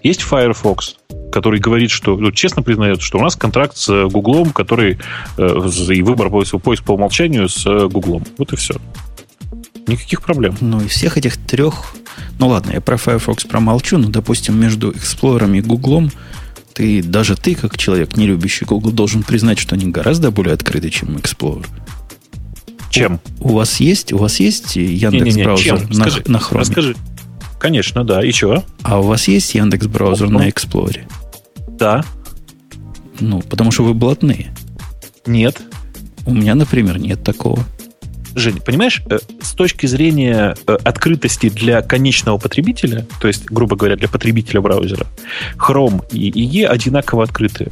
Есть Firefox, который говорит, что, ну, честно признает, что у нас контракт с Гуглом, который э, и выбор поиск, поиск по умолчанию с э, Гуглом. Вот и все. Никаких проблем. Ну, и всех этих трех... Ну, ладно, я про Firefox промолчу, но, допустим, между Explorer и Google ты, даже ты, как человек, не любящий Google, должен признать, что они гораздо более открыты, чем Explorer. Чем? У, у вас есть, у вас есть Яндекс браузер на, Скажи, на Chrome? Расскажи. Конечно, да. И что? А у вас есть Яндекс браузер на Explorer? Да. Ну, потому что вы блатные. Нет. У меня, например, нет такого. Жень, понимаешь, э, с точки зрения э, открытости для конечного потребителя, то есть, грубо говоря, для потребителя браузера, Chrome и IE одинаково открытые.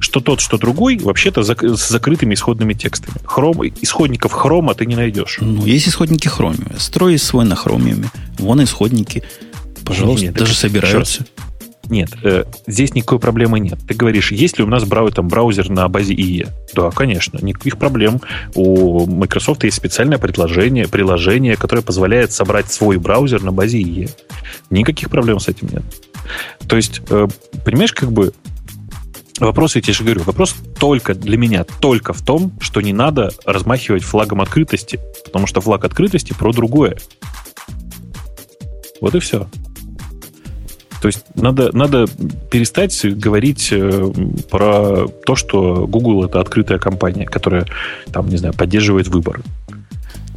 Что тот, что другой, вообще-то с закрытыми исходными текстами. Chrome, исходников Chrome ты не найдешь. Ну, есть исходники Chromium. Строй свой на Chromium. Вон исходники. Пожалуйста, нет, даже собираются. Нет, э, здесь никакой проблемы нет. Ты говоришь, есть ли у нас брау, там, браузер на базе IE? Да, конечно, никаких проблем. У Microsoft есть специальное предложение, приложение, которое позволяет собрать свой браузер на базе IE. Никаких проблем с этим нет. То есть, э, понимаешь, как бы Вопрос, я тебе же говорю, вопрос только для меня, только в том, что не надо размахивать флагом открытости, потому что флаг открытости про другое. Вот и все. То есть надо, надо перестать говорить э, про то, что Google это открытая компания, которая, там, не знаю, поддерживает выборы.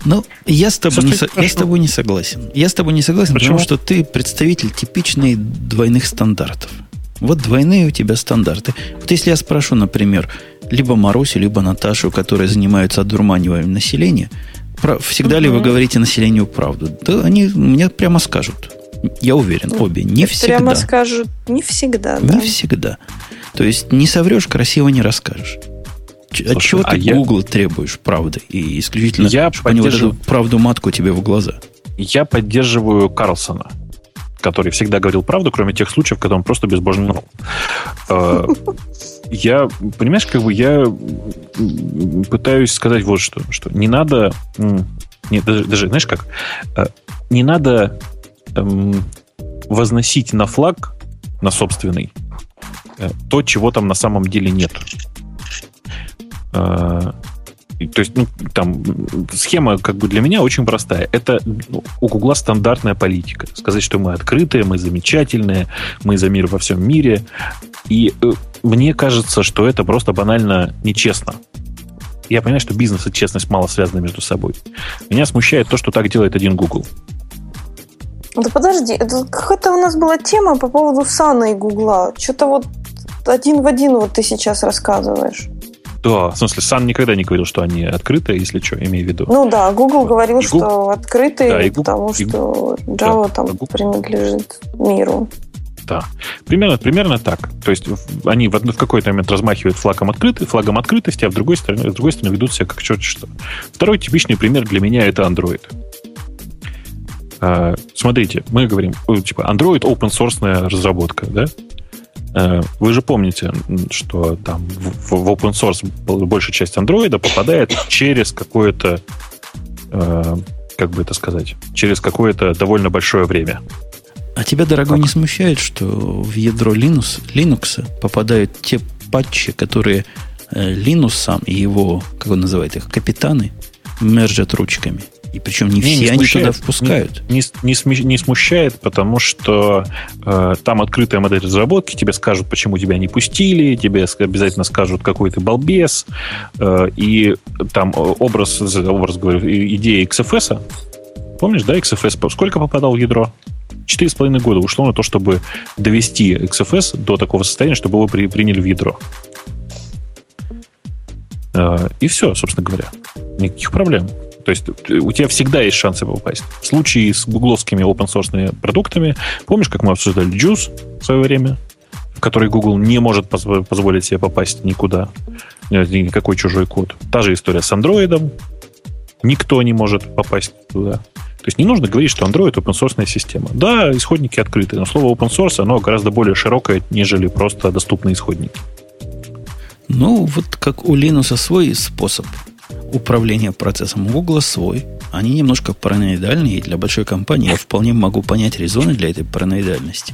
Ну, я с, тобой не, я с тобой не согласен. Я с тобой не согласен, Почему? потому что ты представитель типичных двойных стандартов. Вот двойные у тебя стандарты. Вот если я спрошу, например, либо Марусю, либо Наташу, которые занимаются одурманиванием населения, всегда угу. ли вы говорите населению правду? Да они мне прямо скажут. Я уверен, обе. Не всегда. Прямо скажут, не всегда, да. Не всегда. То есть не соврешь, красиво не расскажешь. Слушай, От чего а ты я... Google требуешь правды? И исключительно, я чтобы поддержив... они вот эту правду матку тебе в глаза. Я поддерживаю Карлсона, который всегда говорил правду, кроме тех случаев, когда он просто безбожно врал. Э, я, понимаешь, как бы я пытаюсь сказать вот что, что не надо, нет, даже, даже знаешь как, э, не надо эм, возносить на флаг, на собственный, э, то, чего там на самом деле нет. Э, то есть, ну, там, схема как бы для меня очень простая. Это ну, у Гугла стандартная политика. Сказать, что мы открытые, мы замечательные, мы за мир во всем мире. И э, мне кажется, что это просто банально нечестно. Я понимаю, что бизнес и честность мало связаны между собой. Меня смущает то, что так делает один Google. Да подожди, это какая-то у нас была тема по поводу Сана и Гугла. Что-то вот один в один вот ты сейчас рассказываешь. Да, в смысле, Сан никогда не говорил, что они открытые, если что, имею в виду. Ну да, Google говорил, и что открытые, да, и Google, потому и, что Java да, там Google. принадлежит миру. Да. Примерно, примерно так. То есть они в, в какой-то момент размахивают флагом, открыты, флагом открытости, а в другой стороне, с другой стороны ведут себя как черт что. Второй типичный пример для меня это Android. А, смотрите, мы говорим, типа, Android open source разработка, да? А, вы же помните, что там в, в open source большая часть Android попадает через какое-то, а, как бы это сказать, через какое-то довольно большое время. А тебя, дорогой, как? не смущает, что в ядро Linux, Linux попадают те патчи, которые э, Linux сам и его, как он называет их, капитаны, мержат ручками? И причем не, не все не они туда впускают. Не, не, не смущает, потому что э, там открытая модель разработки, тебе скажут, почему тебя не пустили, тебе обязательно скажут, какой ты балбес, э, и там образ, образ говорю, идея XFS, помнишь, да, XFS, сколько попадал в ядро? Четыре с половиной года ушло на то, чтобы довести XFS до такого состояния, чтобы его при, приняли в ядро. Э, и все, собственно говоря. Никаких проблем. То есть у тебя всегда есть шансы попасть. В случае с гугловскими open-source продуктами, помнишь, как мы обсуждали Juice в свое время, в который Google не может позволить себе попасть никуда, никакой чужой код. Та же история с Android. Никто не может попасть туда. То есть не нужно говорить, что Android open source система. Да, исходники открыты, но слово open source, оно гораздо более широкое, нежели просто доступные исходники. Ну, вот как у Linux свой способ управления процессом. У Google свой. Они немножко параноидальные, и для большой компании я вполне могу понять резоны для этой параноидальности.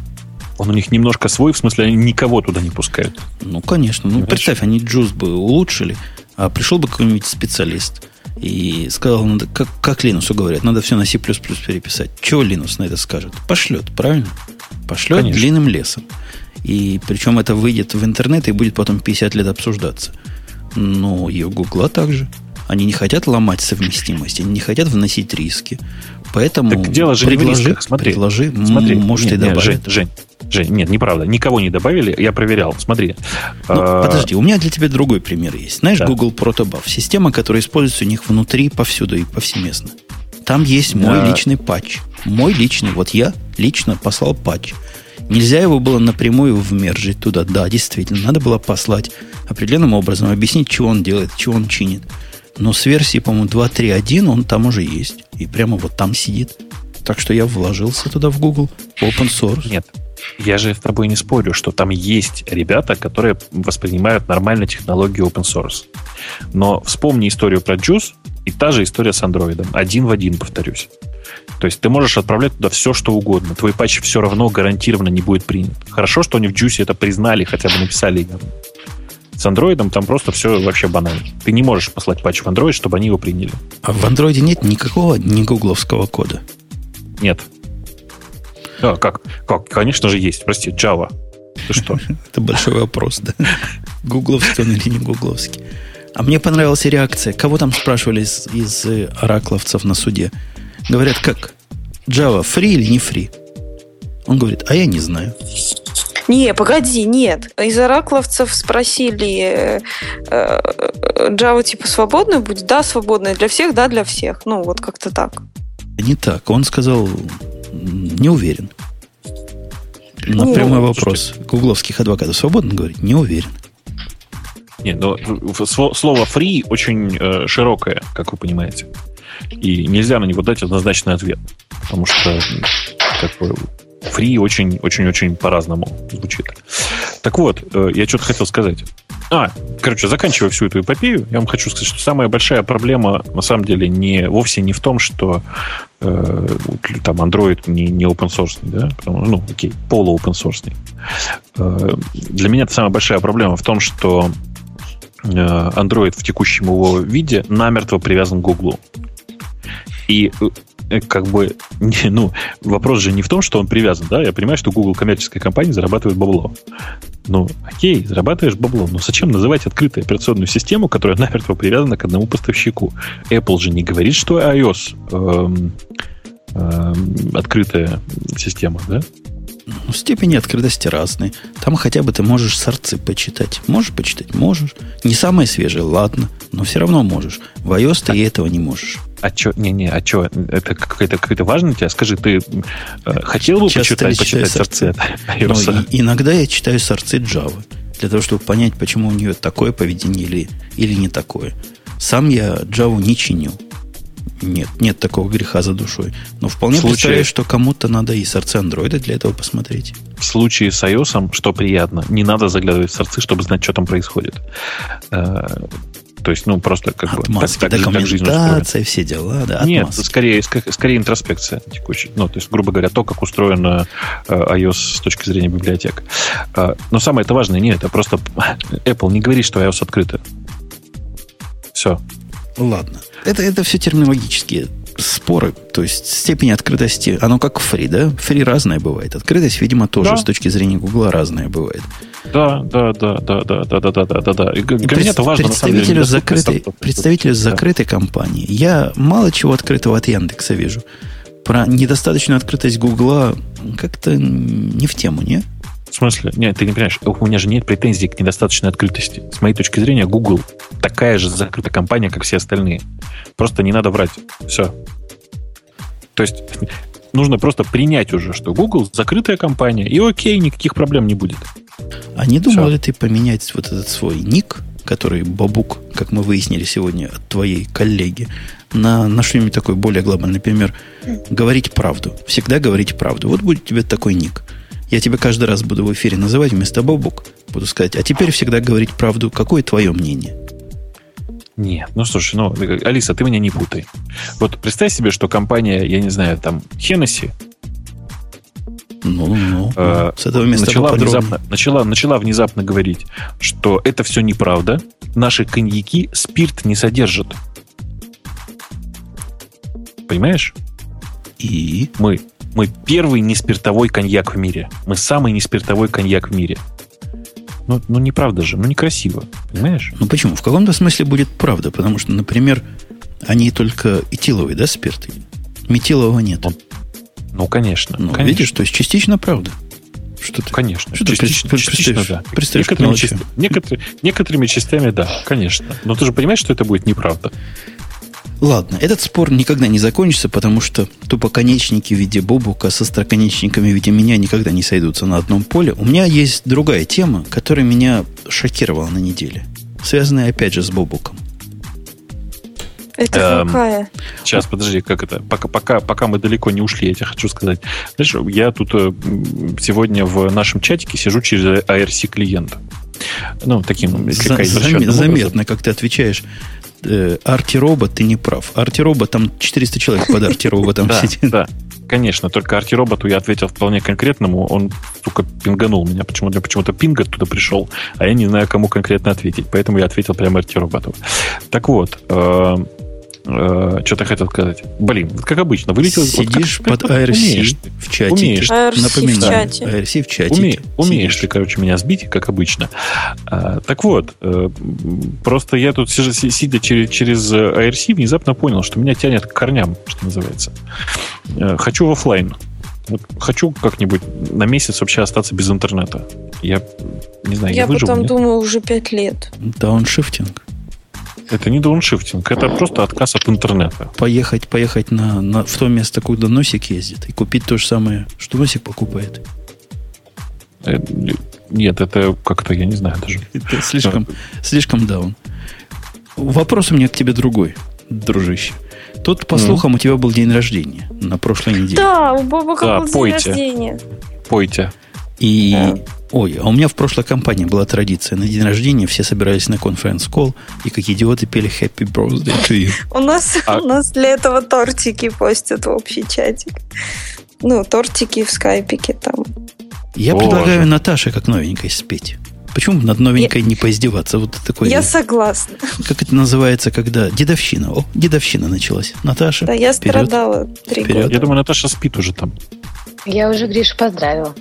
Он у них немножко свой, в смысле, они никого туда не пускают. Ну, конечно. Ну, представь, они джуз бы улучшили, а пришел бы какой-нибудь специалист и сказал, надо, как, как Linux говорят, надо все на C++ переписать. Чего Linux на это скажет? Пошлет, правильно? Пошлет Конечно. длинным лесом. И причем это выйдет в интернет и будет потом 50 лет обсуждаться. Ну, и у Гугла также. Они не хотят ломать совместимость, они не хотят вносить риски. Поэтому так дело же предложи, не в рисках. Смотри, предложи, смотри, может, нет, и добавить. Жень, Жень, Жень, нет, неправда. Никого не добавили, я проверял. Смотри. Ну, а... Подожди, у меня для тебя другой пример есть. Знаешь, да. Google Protobuf, система, которая используется у них внутри, повсюду и повсеместно. Там есть мой да. личный патч. Мой личный. Вот я лично послал патч. Нельзя его было напрямую вмержить туда. Да, действительно, надо было послать определенным образом, объяснить, что он делает, что он чинит. Но с версии, по-моему, 2.3.1 он там уже есть. И прямо вот там сидит. Так что я вложился туда в Google. Open source. Нет, я же с тобой не спорю, что там есть ребята, которые воспринимают нормально технологию open source. Но вспомни историю про Juice и та же история с Android. Один в один, повторюсь. То есть ты можешь отправлять туда все, что угодно. Твой патч все равно гарантированно не будет принят. Хорошо, что они в Juice это признали, хотя бы написали с андроидом там просто все вообще банально. Ты не можешь послать патч в Android, чтобы они его приняли. А в андроиде нет никакого не гугловского кода? Нет. А, как? Как? Конечно же есть. Прости, Java. Ты что? Это большой вопрос, да? Гугловский он или не гугловский? А мне понравилась реакция. Кого там спрашивали из, из оракловцев на суде? Говорят, как? Java фри или не фри? Он говорит, а я не знаю. Не, погоди, нет. Из оракловцев спросили, э, э, Java типа свободная будет? Да, свободная для всех, да, для всех. Ну, вот как-то так. Не так. Он сказал, не уверен. На не, прямой вопрос гугловских адвокатов свободно говорить? Не уверен. Нет, но слово free очень э, широкое, как вы понимаете. И нельзя на него дать однозначный ответ. Потому что как бы, Free очень-очень-очень по-разному звучит. Так вот, э, я что-то хотел сказать. А, короче, заканчивая всю эту эпопею, я вам хочу сказать, что самая большая проблема на самом деле не, вовсе не в том, что э, там Android не, не open source, да, ну, окей, полу open source. Э, для меня это самая большая проблема в том, что э, Android в текущем его виде намертво привязан к Google. И Э, как бы, не, ну, вопрос же не в том, что он привязан, да, я понимаю, что Google коммерческая компания зарабатывает бабло. Ну, окей, зарабатываешь бабло, но зачем называть открытую операционную систему, которая намертво привязана к одному поставщику? Apple же не говорит, что iOS эм, эм, открытая система, да? Ну, степени открытости разные. Там хотя бы ты можешь сорцы почитать. Можешь почитать? Можешь. Не самое свежее, ладно, но все равно можешь. В iOS ты и этого не можешь. А что, не-не, а что, это какая-то какая важная тебя? Скажи, ты э, хотел бы Часто почитать, почитать сорцы Но iOS? и- иногда я читаю сорцы Java, для того, чтобы понять, почему у нее такое поведение или, или не такое. Сам я Java не чиню. Нет, нет такого греха за душой. Но вполне В случае- представляю, что кому-то надо и сорцы андроида для этого посмотреть. В случае с iOS, что приятно, не надо заглядывать в сорцы, чтобы знать, что там происходит. То есть, ну, просто как бы... Отмазки, так- устроена. документация, все дела, да, Нет, отмазки. скорее, ск- скорее интроспекция текущая. Ну, то есть, грубо говоря, то, как устроена э, iOS с точки зрения библиотек. Э, Но самое это важное, нет, это просто Apple не говорит, что iOS открыто. Все. Ладно. Это, это все терминологические споры. То есть степень открытости, оно как фри, да? Фри разное бывает. Открытость, видимо, тоже Да. с точки зрения Гугла разная бывает. Да, да, да, да, да, да, да, да, да, да, да. Для меня это важно, на самом деле. представителю недоступность закрытой, представителю Да. закрытой компании. Я мало чего открытого от Яндекса вижу. Про недостаточную открытость Гугла как-то не в тему, не? В смысле? Нет, ты не понимаешь, у меня же нет претензий к недостаточной открытости. С моей точки зрения, Google такая же закрытая компания, как все остальные. Просто не надо врать. Все. То есть нужно просто принять уже, что Google закрытая компания, и окей, никаких проблем не будет. А не думал ли ты поменять вот этот свой ник, который Бабук, как мы выяснили сегодня от твоей коллеги, на, на что-нибудь такое более глобальное? Например, говорить правду. Всегда говорить правду. Вот будет тебе такой ник. Я тебя каждый раз буду в эфире называть вместо Бабук. Буду сказать, а теперь всегда говорить правду. Какое твое мнение? Нет, ну слушай, ну, Алиса, ты меня не путай. Вот представь себе, что компания, я не знаю, там, Hennessy Ну, ну, с этого места начала, внезапно, начала, начала внезапно говорить, что это все неправда, наши коньяки спирт не содержат. Понимаешь? И Мы, мы первый неспиртовой коньяк в мире. Мы самый неспиртовой коньяк в мире. Ну, ну неправда же, ну некрасиво. Понимаешь? Ну почему? В каком-то смысле будет правда, потому что, например, они только этиловые, да, спирты? Метилового нет. Он- Ну, конечно. Ну, конечно. видишь, то есть частично правда. Что ты? Конечно. Что ты частично, пред- частично, да. представишь Некоторыми, мелочи? частями, некотор- некоторыми частями, да, конечно. Но ты же понимаешь, что это будет неправда. Ладно, этот спор никогда не закончится, потому что тупоконечники в виде Бобука со остроконечниками в виде меня никогда не сойдутся на одном поле. У меня есть другая тема, которая меня шокировала на неделе. Связанная, опять же, с Бобуком. Это Эм, какая? Сейчас, подожди, как это? Пока, пока, пока мы далеко не ушли, я тебе хочу сказать. Знаешь, я тут э, сегодня в нашем чатике сижу через ARC клиента. Ну, таким За- образом. заметно, как ты отвечаешь. Э, Арти-робот, ты не прав. Арти-робот, там 400 человек под арти-роботом сидит. да, конечно. Только Арти-роботу я ответил вполне конкретному. Он, сука, пинганул меня. Почему-то почему пинг оттуда пришел, а я не знаю, кому конкретно ответить. Поэтому я ответил прямо Арти-роботу. Так вот, что-то хотел сказать. Блин, как обычно, вылетел... вот Сидишь как- под умеешь ты. в чатике. Умеешь. IRC в Напоминаю, чате. IRC в чатике. Уме- умеешь Сидишь. ты, короче, меня сбить, как обычно. А, так вот, э, просто я тут, сидя через, через э, IRC, внезапно понял, что меня тянет к корням, что называется. Э, Хочу в офлайн. Вот хочу как-нибудь на месяц вообще остаться без интернета. Я не знаю, я, Я выживу. потом нет? думаю, уже пять лет. Дауншифтинг. Это не дауншифтинг, это просто отказ от интернета. Поехать, поехать на, на, в то место, куда носик ездит, и купить то же самое, что носик покупает. Э, Нет, это как-то, я не знаю даже. Это слишком, слишком даун. Вопрос у меня к тебе другой, дружище. Тут, по Ну? слухам, у тебя был день рождения на прошлой неделе. Да, у Бобака Да, был день пойте. рождения. Пойте. И, ой, а у меня в прошлой компании была традиция. На день рождения все собирались на конференц-колл и как идиоты пели Happy Birthday to you. У нас, А- у нас для этого тортики постят в общий чатик. Ну, тортики в скайпике там. Я Боже. предлагаю Наташе как новенькой спеть. Почему над новенькой не поиздеваться? Вот такой, Я согласна. как это называется, когда дедовщина. О, дедовщина началась. Наташа, Да, я вперед. страдала три Вперед. года. Я думаю, Наташа спит уже там. Я уже Гришу поздравила.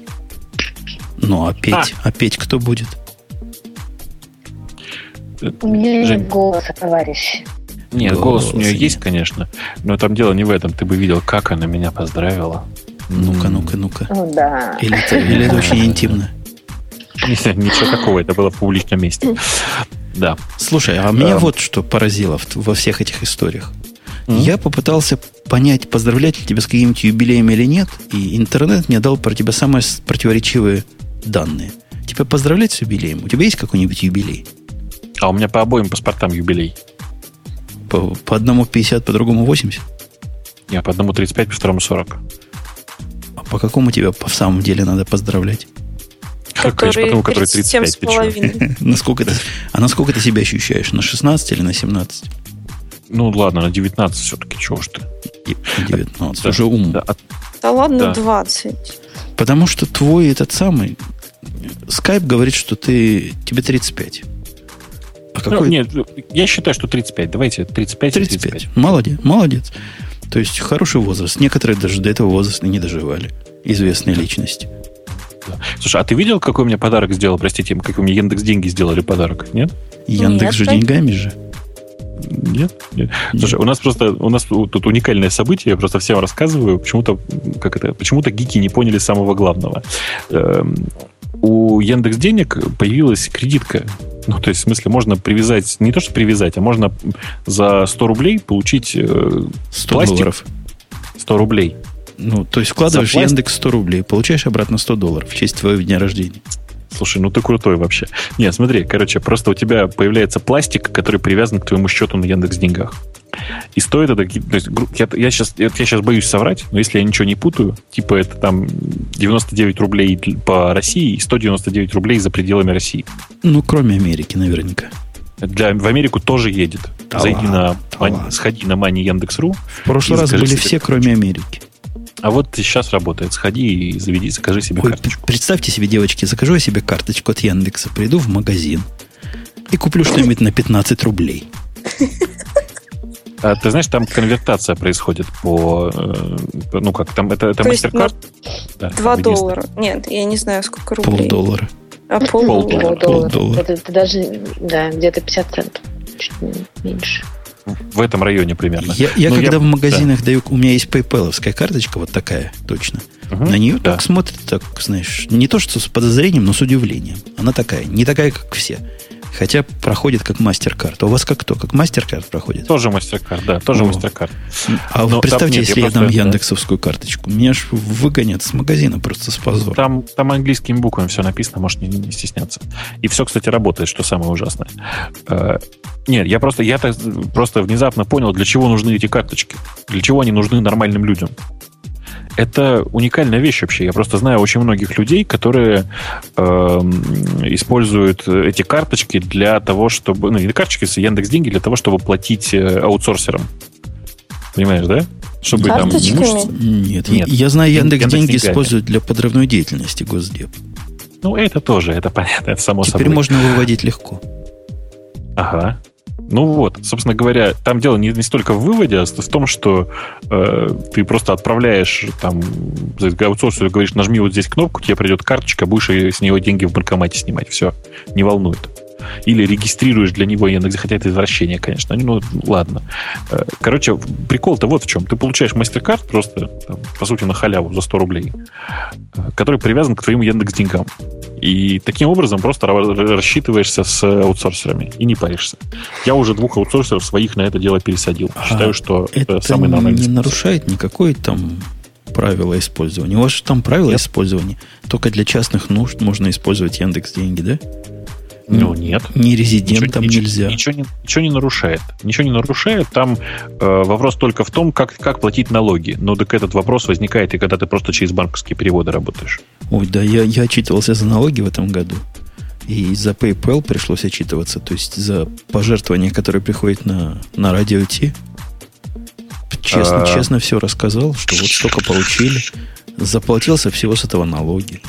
Ну, а петь, а петь кто будет? У меня Жень. нет голоса, товарищ. Нет, Голос голос у нее нет. есть, конечно, но там дело не в этом. Ты бы видел, как она меня поздравила. Ну-ка, ну-ка, ну-ка. Ну да. Или это, или это очень интимно? Ничего такого, это было в публичном месте. Да. Слушай, а меня Да. вот что поразило в- во всех этих историях. Я попытался понять, поздравлять ли тебя с каким-нибудь юбилеем или нет, и интернет мне дал про тебя самые противоречивые данные. Тебя поздравлять с юбилеем? У тебя есть какой-нибудь юбилей? А у меня по обоим паспортам юбилей. По, по одному 50, по другому 80? Я по одному 35, по второму 40. А по какому тебя в самом деле надо поздравлять? Который, Конечно, потому, который 35. Ты насколько ты, а насколько ты себя ощущаешь? На 16 или на 17? Ну, ладно, на 19 все-таки, чего ж ты? На 19, да, уже ум. Да, ладно, да. 20. Потому что твой этот самый... Скайп говорит, что ты тебе 35. А какой... Ну, нет, я считаю, что 35. Давайте 35 35. 35. Молодец, молодец. То есть хороший возраст. Некоторые даже до этого возраста не доживали. Известные личности. Слушай, а ты видел, какой мне подарок сделал, простите, как мне Яндекс деньги сделали подарок, нет? Яндекс нет, же деньгами же. Нет, нет. Слушай, у нас просто у нас тут уникальное событие, я просто всем рассказываю. Почему-то как это, почему-то гики не поняли самого главного. Эм, у Яндекс денег появилась кредитка. Ну, то есть, в смысле, можно привязать, не то что привязать, а можно за 100 рублей получить 100 э, пластик. долларов. 100 рублей. Ну, то есть вкладываешь Яндекс 100 рублей, получаешь обратно 100 долларов в честь твоего дня рождения. Слушай, ну ты крутой вообще. Нет, смотри, короче, просто у тебя появляется пластик, который привязан к твоему счету на Яндекс деньгах. И стоит это... То есть, я, я, сейчас, я, я сейчас боюсь соврать, но если я ничего не путаю, типа это там 99 рублей по России и 199 рублей за пределами России. Ну, кроме Америки, наверняка. Для, в Америку тоже едет. Да Зайди ладно, на... Да сходи на Мани Яндекс.ру. В прошлый раз были все, кроме Америки. А вот сейчас работает. Сходи и заведи, закажи себе Ой, карточку. Представьте себе, девочки, закажу я себе карточку от Яндекса, приду в магазин и куплю что-нибудь на 15 рублей. А, ты знаешь, там конвертация происходит по... Э, ну как, там это, это мастер-карт? Да, 2 доллара. Нет, я не знаю, сколько рублей. Полдоллара. А пол, полдоллара. полдоллара. Это, это даже, да, где-то 50 центов. Чуть меньше в этом районе примерно. Я, я когда я, в магазинах да. даю, у меня есть PayPal карточка, вот такая, точно. Угу, На нее да. так смотрят, так, знаешь, не то что с подозрением, но с удивлением. Она такая, не такая, как все. Хотя проходит как. А у вас как кто? Как мастер-карт проходит? Тоже мастер-карт, да, тоже мастер-карт. А Но представьте, нет, если я, я дам Яндексовскую карточку, меня ж выгонят с магазина просто с позором. Там, там английскими буквами все написано, может не, не стесняться. И все, кстати, работает, что самое ужасное. Э, нет, я просто, я просто внезапно понял, для чего нужны эти карточки. Для чего они нужны нормальным людям это уникальная вещь вообще. Я просто знаю очень многих людей, которые э, используют эти карточки для того, чтобы... Ну, не карточки, с Яндекс деньги для того, чтобы платить э, аутсорсерам. Понимаешь, да? Чтобы Карточками? там... Нет, Нет, я знаю, Яндекс, Яндекс деньги используют для подрывной деятельности Госдеп. Ну, это тоже, это понятно, это само Теперь собой. Теперь можно выводить легко. Ага. Ну вот, собственно говоря, там дело не, не столько в выводе, а в том, что э, ты просто отправляешь там аутсорсеру, говоришь, нажми вот здесь кнопку, тебе придет карточка, будешь с нее деньги в банкомате снимать. Все, не волнует. Или регистрируешь для него Яндекс, хотя это извращение, конечно. Ну, ладно. Э, короче, прикол-то вот в чем. Ты получаешь мастер-карт просто, там, по сути, на халяву за 100 рублей, э, который привязан к твоим Яндекс деньгам. И таким образом просто рассчитываешься с аутсорсерами и не паришься. Я уже двух аутсорсеров своих на это дело пересадил. А Считаю, что это, это самый нормальный не нарушает никакой там правила использования. У вас же там правила Нет. использования. Только для частных нужд можно использовать Яндекс деньги, да? Ну, нет. Не резидентам ничего, нельзя. Ничего, ничего, не, ничего не нарушает. Ничего не нарушает. Там э, вопрос только в том, как, как платить налоги. Но так этот вопрос возникает и когда ты просто через банковские переводы работаешь. Ой, да, я, я отчитывался за налоги в этом году. И за PayPal пришлось отчитываться. То есть за пожертвования, которые приходят на, на радио Ти. Честно, а... честно все рассказал, что вот столько получили. Заплатился всего с этого налоги.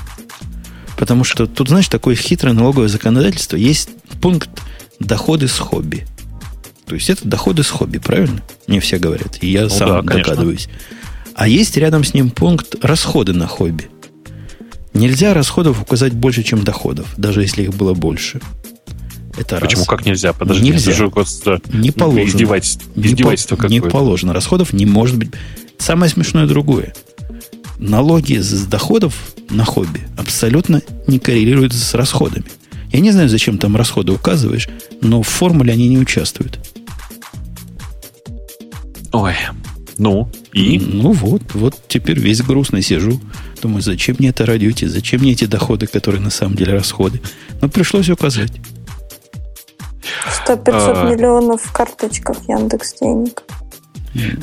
Потому что тут, знаешь, такое хитрое налоговое законодательство. Есть пункт доходы с хобби. То есть это доходы с хобби, правильно? Не все говорят. И я ну, сам да, догадываюсь. А есть рядом с ним пункт расходы на хобби. Нельзя расходов указать больше, чем доходов, даже если их было больше. Это Почему раз. как нельзя? Подожди, нельзя. Это же просто не положено. Издевательство, издевательство не, по, не положено. Расходов не может быть. Самое смешное другое налоги с доходов на хобби абсолютно не коррелируют с расходами. Я не знаю, зачем там расходы указываешь, но в формуле они не участвуют. Ой, ну, и? Ну вот, вот теперь весь грустный сижу. Думаю, зачем мне это радио зачем мне эти доходы, которые на самом деле расходы. Но пришлось указать. 100-500 а... миллионов в карточках Яндекс денег.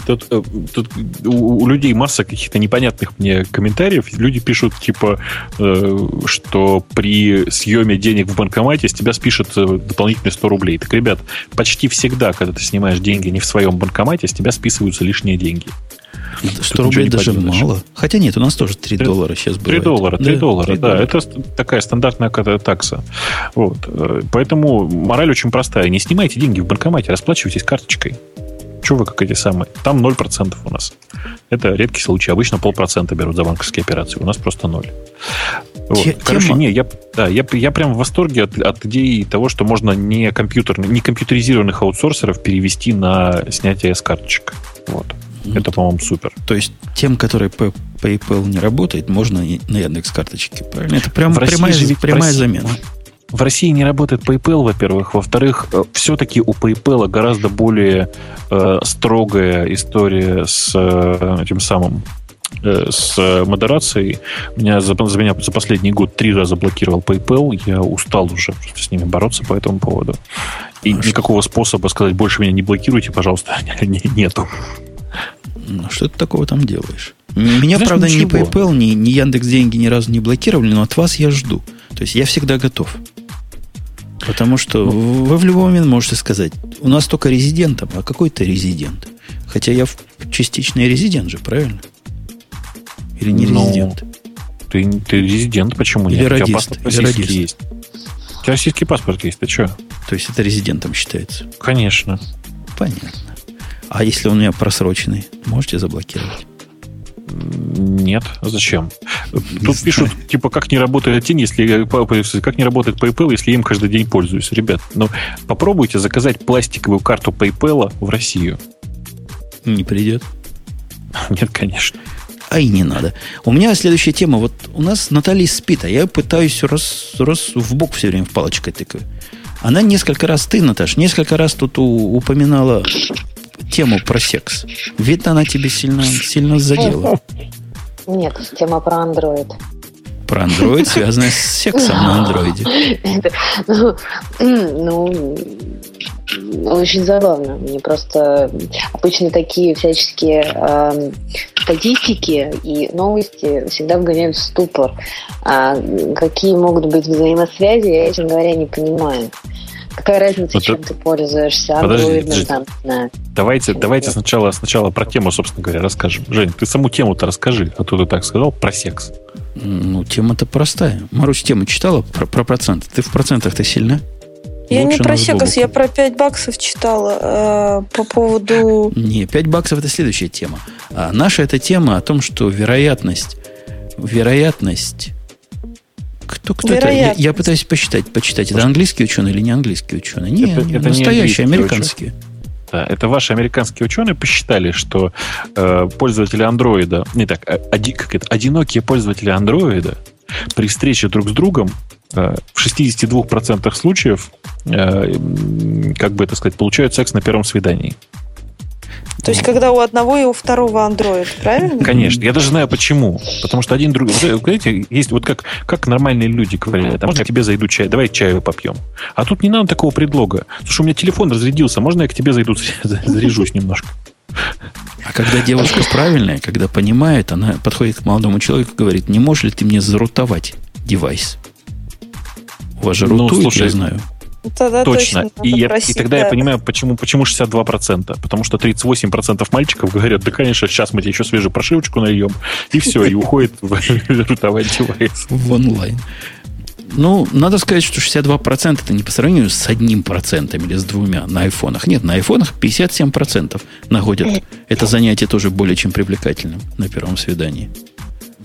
Тут, э, тут у, у людей масса каких-то непонятных мне комментариев. Люди пишут, типа, э, что при съеме денег в банкомате с тебя спишут э, дополнительные 100 рублей. Так, ребят, почти всегда, когда ты снимаешь деньги не в своем банкомате, с тебя списываются лишние деньги. 100 рублей даже поделаешь. мало. Хотя нет, у нас тоже 3, 3 доллара сейчас бывает. 3 доллара, 3 да, доллара, 3 да. Доллара. Это такая стандартная такса. Вот. Поэтому мораль очень простая. Не снимайте деньги в банкомате, расплачивайтесь карточкой. Чего вы как эти самые? Там 0% у нас. Это редкий случай. Обычно полпроцента берут за банковские операции. У нас просто ноль. Вот. Короче, не, я, да, я, я прям в восторге от, от идеи того, что можно не, компьютер, не компьютеризированных аутсорсеров перевести на снятие с карточек. Вот. Ну, Это, по-моему, супер. То есть тем, которые по PayPal не работает, можно на Яндекс карточке, правильно? Это прям прямая, прямая замена в России не работает PayPal, во-первых. Во-вторых, э, все-таки у PayPal гораздо более э, строгая история с э, этим самым э, с модерацией. Меня за, за меня за последний год три раза блокировал PayPal. Я устал уже с ними бороться по этому поводу. И а никакого что? способа сказать, больше меня не блокируйте, пожалуйста, нету. Ну, что ты такого там делаешь? Меня, Знаешь, правда, ничего. ни PayPal, ни, ни Яндекс деньги ни разу не блокировали, но от вас я жду. То есть я всегда готов. Потому что ну, вы в любой момент можете сказать, у нас только резидентом, а какой то резидент? Хотя я частичный резидент же, правильно? Или не ну, резидент? Ты, ты резидент, почему Или нет? Радист, у тебя паспорт или радист. есть. У тебя российский паспорт есть, ты что? То есть это резидентом считается? Конечно. Понятно. А если он у меня просроченный, можете заблокировать? Нет, зачем? Не Тут знаю. пишут, типа, как не работает тень, если как не работает PayPal, если я им каждый день пользуюсь. Ребят, ну попробуйте заказать пластиковую карту PayPal в Россию. Не придет. Нет, конечно. А и не надо. У меня следующая тема. Вот у нас Наталья спит, а я пытаюсь раз, раз в бок все время в палочкой тыкаю. Она несколько раз, ты, Наташ, несколько раз тут у, упоминала тему про секс. Видно, она тебе сильно, сильно задела. Нет, тема про Android. Про Android, связанная с сексом на андроиде. Ну, очень забавно. Мне просто обычно такие всяческие э, статистики и новости всегда вгоняют в ступор. А какие могут быть взаимосвязи, я, честно говоря, не понимаю. Какая разница, вот чем это... ты пользуешься? Подожди, там, да. Давайте, давайте сначала, сначала про тему, собственно говоря, расскажем. Жень, ты саму тему-то расскажи, а то ты так сказал про секс. Ну, тема-то простая. Марусь, тему читала про, про проценты. Ты в процентах-то сильно? Я Лучше не про секс, я про 5 баксов читала э, по поводу... Не, 5 баксов это следующая тема. А наша эта тема о том, что вероятность, вероятность кто, кто это? Я, я пытаюсь посчитать, почитать. Это английский ученый или не английский ученый? Не, это, не, это настоящие, не американские. Ученый. Да, это ваши американские ученые посчитали, что э, пользователи андроида, не так, а, оди, как это, одинокие пользователи андроида при встрече друг с другом э, в 62% случаев, э, как бы это сказать, получают секс на первом свидании. То есть, когда у одного и у второго Android, правильно? Конечно. Я даже знаю почему. Потому что один другой... Знаете, есть вот как, как нормальные люди говорят, а можно я к тебе зайду чай? Давай чаю попьем. А тут не надо такого предлога. Слушай, у меня телефон разрядился, можно я к тебе зайду, заряжусь немножко? А когда девушка правильная, когда понимает, она подходит к молодому человеку и говорит, не можешь ли ты мне зарутовать девайс? У вас же ну, рутует, слушай, я знаю. Тогда точно. точно и, я, просить, и тогда да. я понимаю, почему, почему 62%. Потому что 38% мальчиков говорят, да, конечно, сейчас мы тебе еще свежую прошивочку нальем, и все, и уходит в рутовать девайс. В онлайн. Ну, надо сказать, что 62% это не по сравнению с одним процентом или с двумя на айфонах. Нет, на айфонах 57% находят это занятие тоже более чем привлекательным на первом свидании.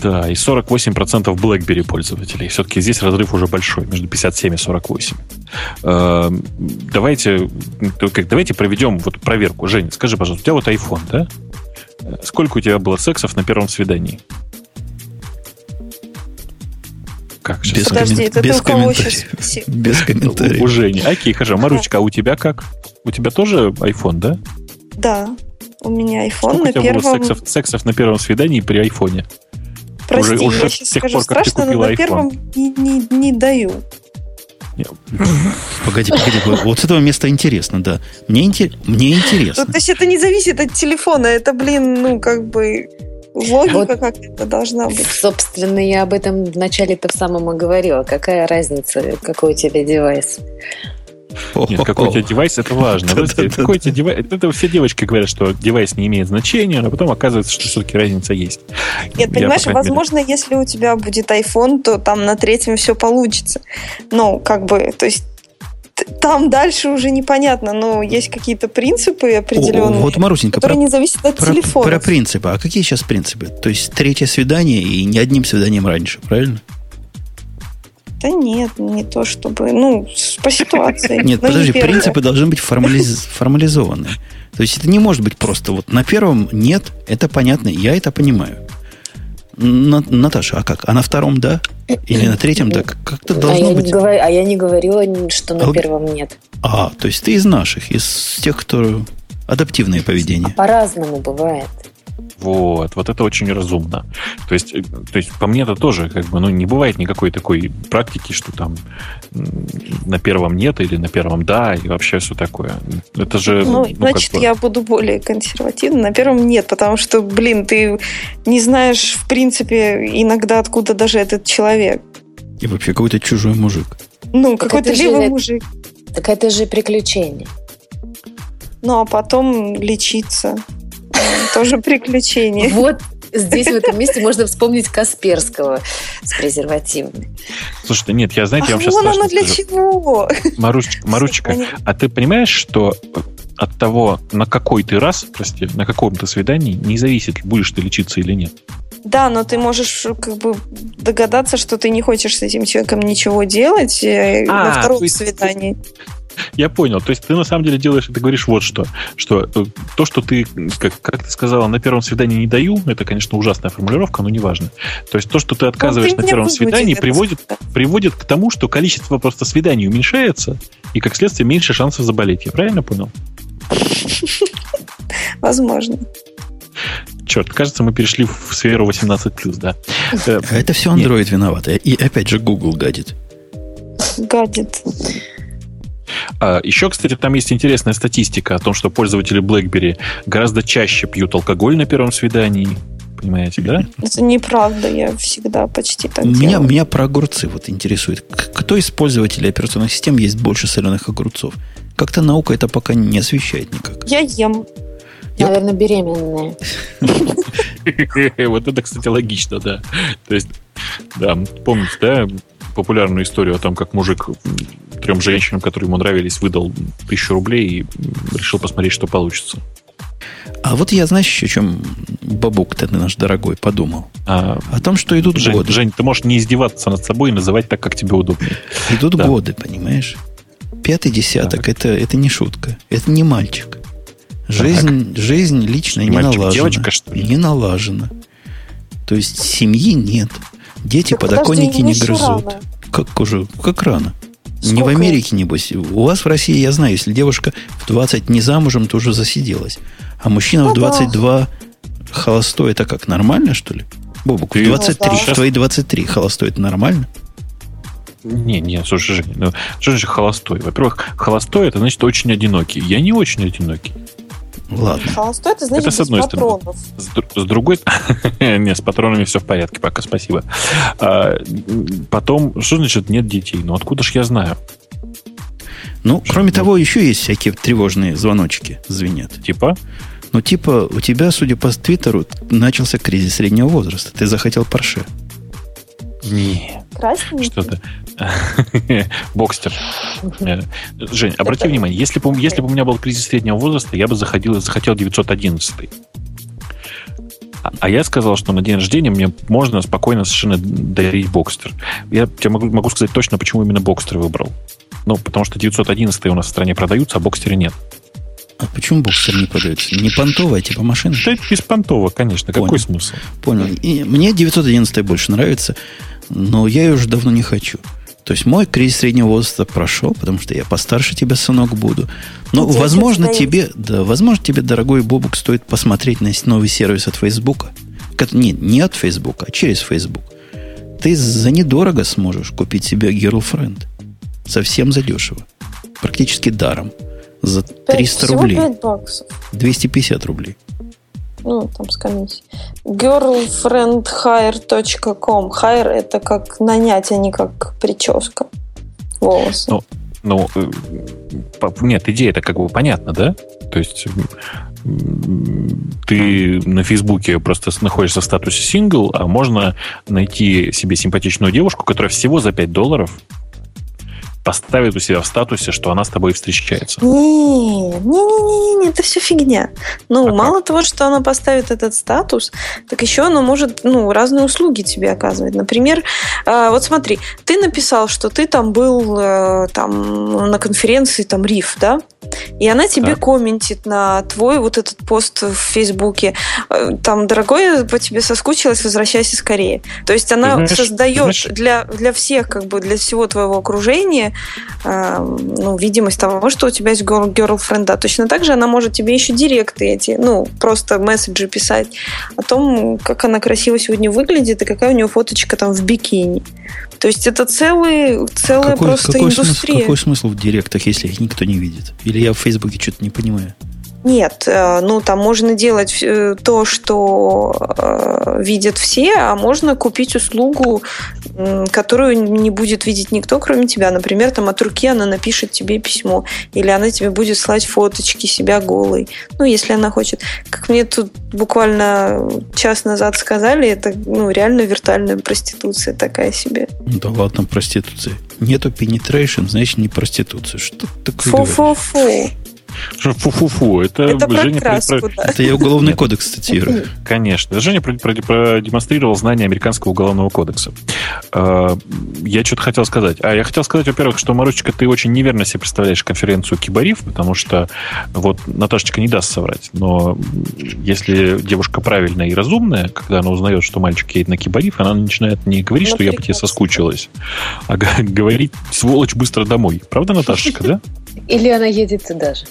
Да, и 48% BlackBerry пользователей. Все-таки здесь разрыв уже большой, между 57 и 48. Э, давайте, давайте проведем вот проверку. Женя, скажи, пожалуйста, у тебя вот iPhone, да? Сколько у тебя было сексов на первом свидании? Как сейчас? Без, Подожди, коммен... это без ты у кого сейчас? Без комментариев. У Жени. Окей, хорошо. Марусечка, а у тебя как? У тебя тоже iPhone, да? Да. У меня iPhone Сколько на у тебя первом... было сексов, сексов на первом свидании при айфоне? Прости, уже- уже я сейчас тех скажу пор, как ты страшно, но на iPhone. первом не, не- не даю. Погоди, погоди, вот- с этого места интересно, да. Мне, инте- мне Ну, интересно. то есть это не зависит от телефона, это, блин, ну, как бы логика Вот. какая-то должна быть. Собственно, я об этом в начале-то в самом и говорила. Какая разница, какой у тебя девайс? Нет, какой у тебя девайс, это важно. Какой у тебя девайс? Это все девочки говорят, что девайс не имеет значения, но потом оказывается, что все-таки разница есть. Нет, понимаешь, возможно, если у тебя будет iPhone, то там на третьем все получится. Ну, как бы, то есть там дальше уже непонятно, но есть какие-то принципы О, определенные, вот, Марусенька, которые про, не зависят от про, телефона. про принципы. А какие сейчас принципы? То есть третье свидание и не одним свиданием раньше, правильно? Да нет, не то чтобы, ну, по ситуации. Нет, не подожди, принципы должны быть формализ- формализованы. То есть это не может быть просто вот на первом нет, это понятно, я это понимаю. На- Наташа, а как? А на втором да? Или на третьем да? Как-то А я, должно не быть. говорю, а я не говорила, что на А первом нет. А, то есть ты из наших, из тех, кто адаптивное поведение. По-разному бывает. Вот, вот это очень разумно. То есть, э, то есть по мне это тоже, как бы, ну, не бывает никакой такой практики, что там на первом нет или на первом да, и вообще все такое. Это же... Ну, как значит, бы- я буду более консервативна. На первом нет, потому что, блин, ты не знаешь, в принципе, иногда откуда даже этот человек. И вообще какой-то чужой мужик. Ну, Так какой-то же левый это- мужик. Так это же приключение. Ну, а потом лечиться. Тоже приключение. Вот здесь, в этом месте, можно вспомнить Касперского с презервативами. Слушайте, нет, я, знаете, я вам Ах, сейчас вон страшно оно для чего? Марусечка, а ты понимаешь, что от того, на какой ты раз, прости, на каком ты свидании, не зависит, будешь ты лечиться или нет. Да, но ты можешь как бы догадаться, что ты не хочешь с этим человеком ничего делать э, А, на втором то есть- свидании. Я понял. То есть ты на самом деле делаешь, ты говоришь вот что, что э, то, что ты, как, как ты сказала, на первом свидании не даю, это, конечно, ужасная формулировка, но неважно. То есть то, что ты отказываешь Ну, ты на первом свидании, приводит, приводит к тому, что количество просто свиданий уменьшается, и, как следствие, меньше шансов заболеть. Я правильно понял? Возможно. Черт, кажется, мы перешли в сферу 18+, да. Э, А это все Android виноват. И опять же Google гадит. Гадит. А, Еще, кстати, там есть интересная статистика о том, что пользователи BlackBerry гораздо чаще пьют алкоголь на первом свидании. Понимаете, да? Это неправда, я всегда почти так Меня, делаю. меня про огурцы вот интересует. Кто из пользователей операционных систем есть больше соленых огурцов? Как-то наука это пока не освещает никак. Я ем. Наверное, беременная. Вот это, кстати, логично, да. То есть, да, помните, да, популярную историю о том, как мужик трем женщинам, которые ему нравились, выдал тысячу рублей и решил посмотреть, что получится. А вот я, знаешь, еще о чем бабук ты наш дорогой подумал? А, О том, что идут Жень, годы. Жень, ты можешь не издеваться над собой и называть так, как тебе удобнее. Идут Да. годы, понимаешь? Пятый десяток это, это не шутка. Это не мальчик. Жизнь, жизнь личная Не мальчик, налажена. девочка, что ли? Не налажена. То есть семьи нет. Дети Так подоконники подожди, не грызут. рано. Как уже, как рано. Не в Сколько? Америке, небось. У вас в России, я знаю, если девушка в 20 не замужем, то уже засиделась. А мужчина Ну в да. 22 холостой, это как, нормально, что ли? Бобук, в Ты 23, сейчас- в твои 23 холостой, это нормально? Не, не, слушай, ну, что же холостой? Во-первых, холостой это значит очень одинокий. Я не очень одинокий. Ладно. Холостой, это значит Это с без одной стороны. патронов. С, с другой... не, с патронами все в порядке пока, спасибо. А, потом, что значит нет детей? Ну, откуда ж я знаю? Ну, кроме того, еще есть всякие тревожные звоночки звенят. Типа, Ну, типа, у тебя, судя по Твиттеру, начался кризис среднего возраста. Ты захотел Порше. не, Красненький. что-то. Бокстер. Э, Жень, обрати внимание, если бы, если бы у меня был кризис среднего возраста, я бы заходил, захотел 911. А- А я сказал, что на день рождения мне можно спокойно совершенно дарить бокстер. Я тебе могу, могу сказать точно, почему именно бокстер выбрал. Ну, потому что 911 у нас в стране продаются, а бокстеры нет. А почему боксер не продается? Не понтовая, типа машина? Да это беспонтово, конечно. Понял. Какой смысл? Понял. И мне 911 больше нравится, но я ее уже давно не хочу. То есть мой кризис среднего возраста прошел, потому что я постарше тебя, сынок, буду. Но, ну, возможно, тебе, да, возможно, тебе, дорогой Бобук, стоит посмотреть на новый сервис от Фейсбука. Не, не от Фейсбука, а через Фейсбук. Ты за недорого сможешь купить себе girlfriend. Совсем задешево. Практически даром. За 300 5, рублей. 5 баксов. 250 рублей. Ну, там с комиссией. girlfriendhire.com. Hire это как нанять, а не как прическа. Волосы. Ну, ну, э, нет, идея это как бы понятна, да? То есть ты на Фейсбуке просто находишься в статусе сингл, а можно найти себе симпатичную девушку, которая всего за 5 долларов поставит у себя в статусе, что она с тобой встречается. Не, не, не, не, это все фигня. Ну, а мало как? того, что она поставит этот статус, так еще она может, ну, разные услуги тебе оказывать. Например, э, вот смотри, ты написал, что ты там был э, там на конференции там РИФ, да? И она тебе так. комментит на твой вот этот пост в Фейсбуке. Э, там, дорогой, по тебе соскучилась, возвращайся скорее. То есть она знаешь, создает знаешь... для, для всех, как бы, для всего твоего окружения э, ну, видимость того, что у тебя есть girlfriend. Да. Точно так же она может тебе еще директы эти, ну, просто месседжи писать о том, как она красиво сегодня выглядит и какая у нее фоточка там в бикини. То есть это целый, целая какой, просто какой индустрия. Смысл, какой смысл в директах, если их никто не видит? Или я в Фейсбуке что-то не понимаю? Нет, э, ну там можно делать э, то, что э, видят все, а можно купить услугу, которую не будет видеть никто, кроме тебя. Например, там от руки она напишет тебе письмо, или она тебе будет слать фоточки себя голой. Ну, если она хочет. Как мне тут буквально час назад сказали, это ну, реально виртуальная проституция такая себе. Да ладно, проституция. Нету penetration, значит не проституция. Что такое? Фу-фу-фу. Фу-фу-фу. Это, это Женя краску, про... да. Это я уголовный кодекс цитирую. Конечно. Женя продемонстрировал знание американского уголовного кодекса. А, я что-то хотел сказать. А я хотел сказать, во-первых, что, Марусечка, ты очень неверно себе представляешь конференцию Кибариф, потому что вот Наташечка не даст соврать. Но если девушка правильная и разумная, когда она узнает, что мальчик едет на Кибариф, она начинает не говорить, что я по тебе соскучилась, а говорить, сволочь, быстро домой. Правда, Наташечка, да? Или она едет туда же.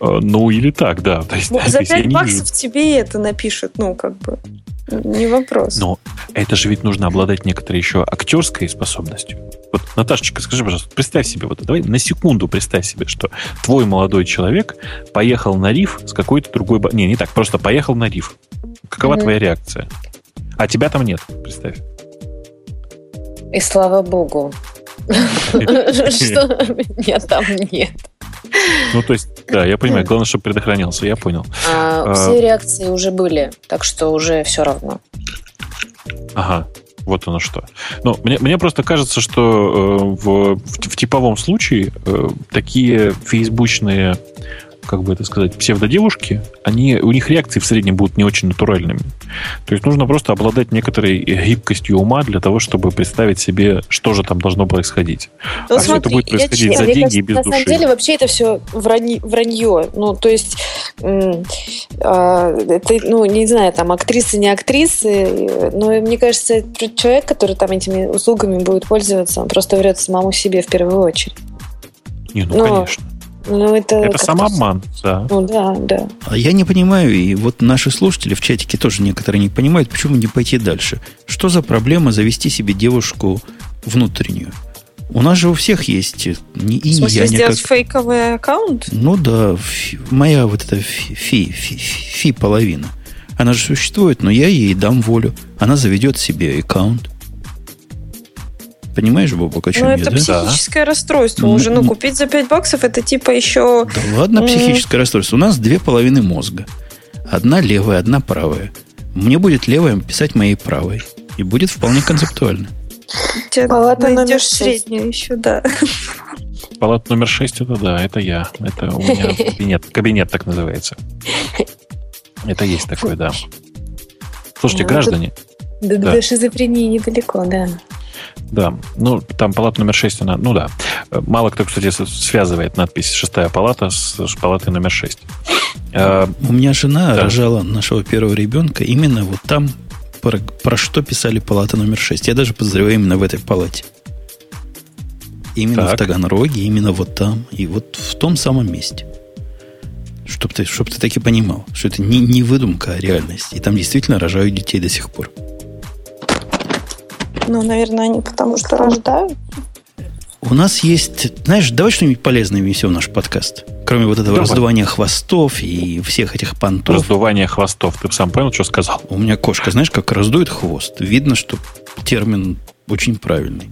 Э, ну, или так, да. То есть, ну, за 5 баксов не... тебе это напишут, ну, как бы. Не вопрос. Но это же ведь нужно обладать некоторой еще актерской способностью. Вот, Наташечка, скажи, пожалуйста, представь себе, вот давай на секунду представь себе, что твой молодой человек поехал на риф с какой-то другой... Не, не так, просто поехал на риф. Какова mm-hmm. твоя реакция? А тебя там нет, представь. И слава богу. Что меня там нет. Ну, то есть, да, я понимаю. Главное, чтобы предохранялся, я понял. А, а, все реакции уже были, так что уже все равно. Ага, вот оно что. Но мне, мне просто кажется, что э, в, в, в типовом случае э, такие фейсбучные как бы это сказать, псевдодевушки, они, у них реакции в среднем будут не очень натуральными. То есть нужно просто обладать некоторой гибкостью ума для того, чтобы представить себе, что же там должно происходить. Ну, а смотри, все это будет происходить я, за деньги кажется, и без на души. На самом деле вообще это все вранье. вранье. Ну, то есть, э, это, ну, не знаю, там, актрисы, не актрисы, но мне кажется, человек, который там этими услугами будет пользоваться, он просто врет самому себе в первую очередь. Не, ну, но, конечно. Ну, это это самообман, да. Ну, да, да. А я не понимаю, и вот наши слушатели в чатике тоже некоторые не понимают, почему не пойти дальше. Что за проблема завести себе девушку внутреннюю? У нас же у всех есть и В смысле, я сделать как... фейковый аккаунт? Ну да, фи, моя вот эта фи, фи, фи, фи половина. Она же существует, но я ей дам волю. Она заведет себе аккаунт. Понимаешь, Бобок, о чем ну, я, это да? психическое да. расстройство. Уже, ну, купить за 5 баксов, это типа еще... Да ладно, психическое расстройство. У нас две половины мозга. Одна левая, одна правая. Мне будет левая писать моей правой. И будет вполне концептуально. Палата номер среднюю еще, да. Палата номер 6, это да, это я. Это у меня кабинет, кабинет так называется. Это есть такое, да. Слушайте, ну, граждане. До, да. до шизофрении недалеко, да. Да, ну, там палата номер 6, она, ну да. Мало кто, кстати, связывает надпись «шестая палата» с палатой номер 6. А, У меня жена да. рожала нашего первого ребенка именно вот там, про, про что писали палата номер 6. Я даже подозреваю именно в этой палате. Именно так. в Таганроге, именно вот там, и вот в том самом месте. Чтобы ты, чтоб ты таки понимал, что это не, не выдумка, а реальность. И там действительно рожают детей до сих пор. Ну, наверное, они потому что рождают. У нас есть, знаешь, давай что-нибудь полезное внесем в наш подкаст. Кроме вот этого давай. раздувания хвостов и всех этих понтов. Раздувание хвостов. Ты сам понял, что сказал? У меня кошка, знаешь, как раздует хвост. Видно, что термин очень правильный.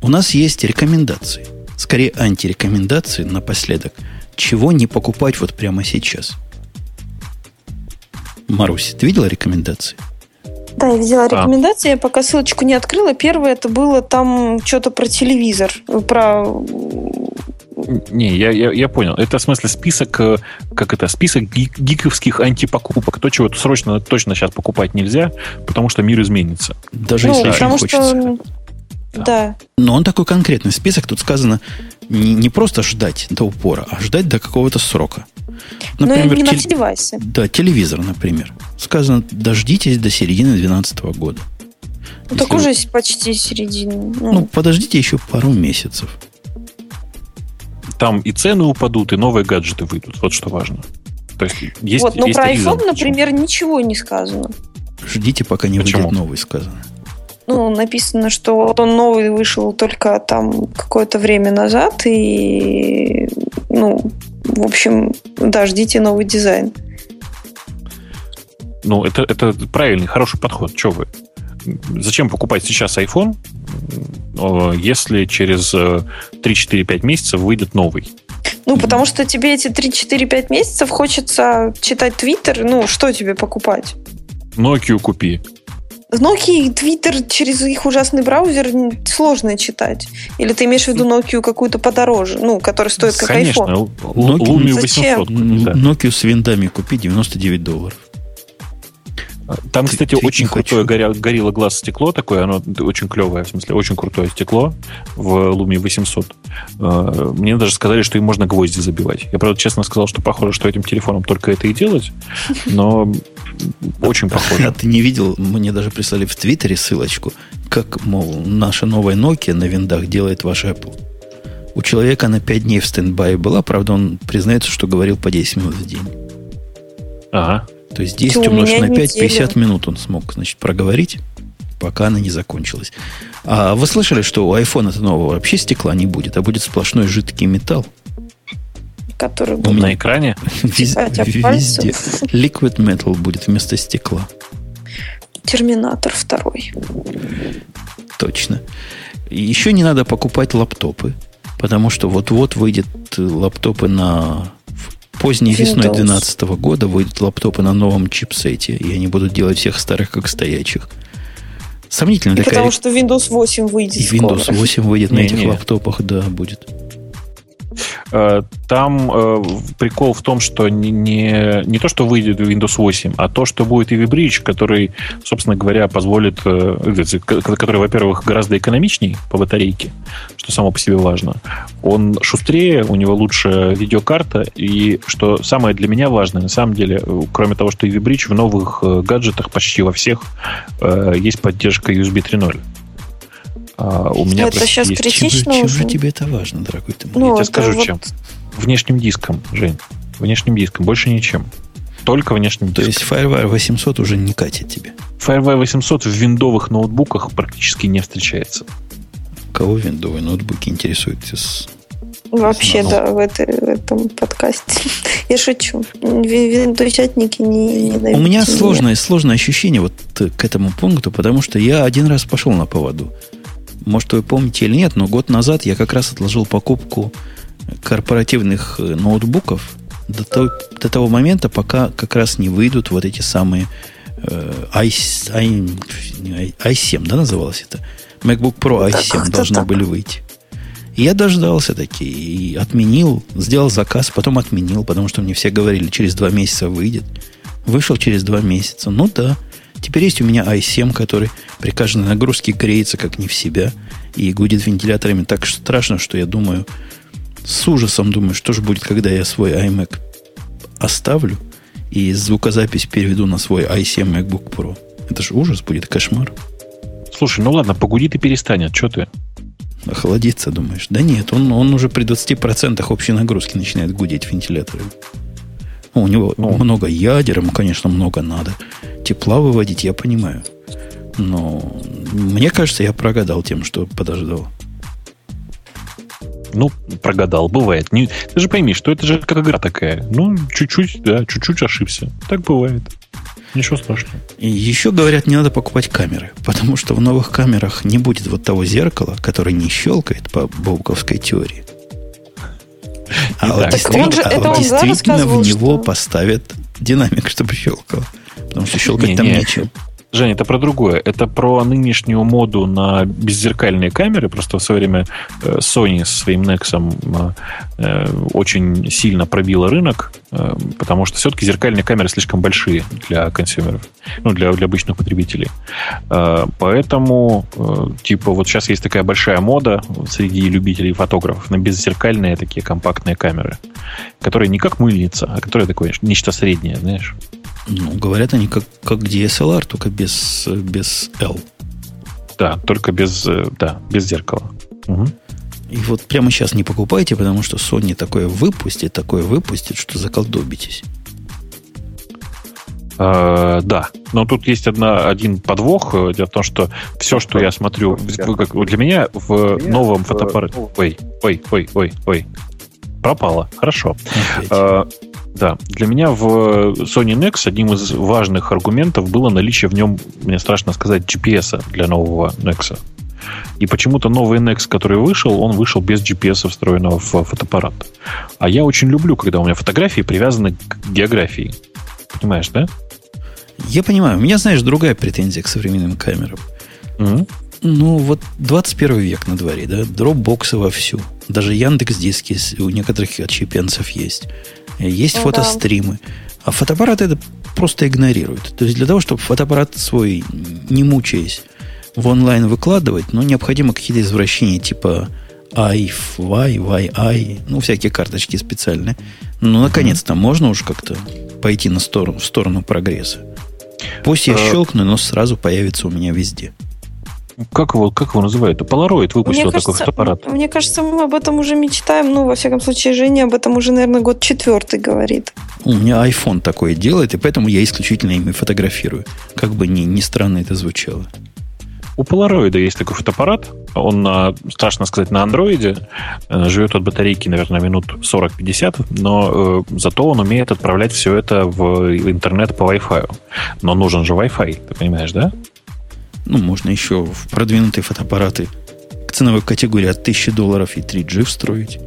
У нас есть рекомендации. Скорее, антирекомендации напоследок. Чего не покупать вот прямо сейчас. Марусь, ты видела рекомендации? Да, я взяла а. рекомендации, я пока ссылочку не открыла. Первое это было там что-то про телевизор, про не, я, я, я понял. Это в смысле список, э, как это, список гиковских антипокупок. То, чего срочно точно сейчас покупать нельзя, потому что мир изменится. Даже ну, если очень хочется. Что... Да. да. Но он такой конкретный список. Тут сказано не, не просто ждать до упора, а ждать до какого-то срока. Например, Но не на все девайсы. Да, телевизор, например. Сказано, дождитесь до середины 2012 года. Ну, так уже почти середина. Ну. ну, подождите еще пару месяцев. Там и цены упадут, и новые гаджеты выйдут. Вот что важно. То есть, есть, вот, но есть про iPhone, например, ничего не сказано. Ждите, пока не Почему? выйдет новый, сказано. Ну, написано, что он новый вышел только там какое-то время назад, и, ну, в общем, да, ждите новый дизайн. Ну, это, это правильный, хороший подход. Че вы? Зачем покупать сейчас iPhone, если через 3-4-5 э, месяцев выйдет новый? Ну, потому что тебе эти 3-4-5 месяцев хочется читать Твиттер. Ну, что тебе покупать? Nokia купи. Nokia и Twitter через их ужасный браузер сложно читать. Или ты имеешь в виду Nokia какую-то подороже, ну, которая стоит как Конечно, iPhone? Nokia, Lumia 800. Да. Nokia с виндами купи 99 долларов. Там, кстати, ты, очень крутое горя, горело глаз стекло такое, оно очень клевое, в смысле, очень крутое стекло в Lumia 800. Э, мне даже сказали, что им можно гвозди забивать. Я, правда, честно сказал, что похоже, что этим телефоном только это и делать, но очень похоже. А ты не видел, мне даже прислали в Твиттере ссылочку, как, мол, наша новая Nokia на виндах делает ваш Apple. У человека на 5 дней в стендбай была, правда, он признается, что говорил по 10 минут в день. Ага. То есть 10 умножить на 5, 50 минут он смог, значит, проговорить, пока она не закончилась. А вы слышали, что у iPhone это нового вообще стекла не будет, а будет сплошной жидкий металл? Который будет... На экране? Везде. Liquid metal будет вместо стекла. Терминатор второй. Точно. Еще не надо покупать лаптопы, потому что вот-вот выйдет лаптопы на Поздней Windows. весной 2012 года выйдут лаптопы на новом чипсете, и они будут делать всех старых как стоячих. Сомнительно такая... Потому что Windows 8 выйдет И Windows скоро. 8 выйдет не, на этих не. лаптопах, да, будет. Э, там э, прикол в том, что не, не, не то, что выйдет Windows 8, а то, что будет EV Bridge, который, собственно говоря, позволит, э, который, во-первых, гораздо экономичней по батарейке, что само по себе важно. Он шустрее, у него лучше видеокарта, и что самое для меня важное, на самом деле, кроме того, что EV Bridge в новых гаджетах почти во всех есть поддержка USB 3.0. А, у меня это сейчас есть... критично чем, уже? Чем же тебе это важно, дорогой ты мой? Ну, Я тебе скажу, вот... чем. Внешним диском, Жень. Внешним диском, больше ничем. Только внешним диском. То есть FireWire 800 уже не катит тебе? FireWire 800 в виндовых ноутбуках практически не встречается. Кого виндовые ноутбуки интересуют с Вообще, да, в, этой, в этом подкасте. Я шучу. Виндовчатники не, не У меня сложное, сложное ощущение вот к этому пункту, потому что я один раз пошел на поводу. Может, вы помните или нет, но год назад я как раз отложил покупку корпоративных э, ноутбуков до, той, до того момента, пока как раз не выйдут вот эти самые э, i, i, i7, да, называлось это? MacBook Pro i7 должны так. были выйти. И я дождался таки и отменил, сделал заказ, потом отменил, потому что мне все говорили, через два месяца выйдет. Вышел через два месяца. Ну да, Теперь есть у меня i7, который при каждой нагрузке греется как не в себя и гудит вентиляторами так страшно, что я думаю, с ужасом думаю, что же будет, когда я свой iMac оставлю и звукозапись переведу на свой i7 MacBook Pro. Это же ужас будет, кошмар. Слушай, ну ладно, погудит и перестанет. Что ты? Охладиться, думаешь? Да нет, он, он уже при 20% общей нагрузки начинает гудеть вентилятором. У него ну, много ядер, ему, конечно, много надо. Тепла выводить, я понимаю. Но мне кажется, я прогадал тем, что подождал. Ну, прогадал, бывает. Не, ты же пойми, что это же как игра такая. Ну, чуть-чуть, да, чуть-чуть ошибся. Так бывает. Ничего страшного. И еще говорят, не надо покупать камеры, потому что в новых камерах не будет вот того зеркала, которое не щелкает по Бобковской теории. А вот действительно, а вот действительно в него что... поставят динамик, чтобы щелкал. Потому что щелкать не, там не, нечем. Женя, это про другое. Это про нынешнюю моду на беззеркальные камеры. Просто в свое время э, Sony со своим Nexus э, очень сильно пробила рынок, э, потому что все-таки зеркальные камеры слишком большие для консюмеров, ну, для, для обычных потребителей. Поэтому, типа, вот сейчас есть такая большая мода среди любителей фотографов на беззеркальные такие компактные камеры, которые не как мыльница, а которые такое нечто среднее, знаешь. Ну, говорят они как, как DSLR, только без, без L. Да, только без, да, без зеркала. Угу. И вот прямо сейчас не покупайте, потому что Sony такое выпустит, такое выпустит, что заколдобитесь. Uh, да, но тут есть одна, один подвох. Дело в том, что все, что я смотрю, для меня в новом фотоаппарате... Ой, ой, ой, ой, ой. Пропало. Хорошо. Uh, да, для меня в Sony Nex одним из важных аргументов было наличие в нем, мне страшно сказать, GPS для нового Nex. И почему-то новый Nex, который вышел, он вышел без GPS встроенного в фотоаппарат. А я очень люблю, когда у меня фотографии привязаны к географии. Понимаешь, да? Я понимаю. У меня, знаешь, другая претензия к современным камерам. Mm-hmm. Ну, вот 21 век на дворе, да? Дропбоксы вовсю. Даже Яндекс диски у некоторых отщепенцев есть. Есть ну, фотостримы. Да. А фотоаппарат это просто игнорирует. То есть для того, чтобы фотоаппарат свой, не мучаясь, в онлайн выкладывать, ну, необходимо какие-то извращения типа iFi, YI, ну, всякие карточки специальные. Ну, наконец-то, можно уж как-то пойти на сторону, в сторону прогресса. Пусть я э, щелкну, но сразу появится у меня везде. Как его, как его называют? Polaroid выпустил мне такой кажется, фотоаппарат. Мне кажется, мы об этом уже мечтаем. Ну, во всяком случае, Женя об этом уже, наверное, год четвертый говорит. У меня iPhone такое делает, и поэтому я исключительно ими фотографирую. Как бы ни, ни странно это звучало. У Polaroid есть такой фотоаппарат. Он, на, страшно сказать, на андроиде. Э, живет от батарейки, наверное, минут 40-50, но э, зато он умеет отправлять все это в интернет по Wi-Fi. Но нужен же Wi-Fi, ты понимаешь, да? Ну, можно еще в продвинутые фотоаппараты к ценовой категории от 1000 долларов и 3G встроить.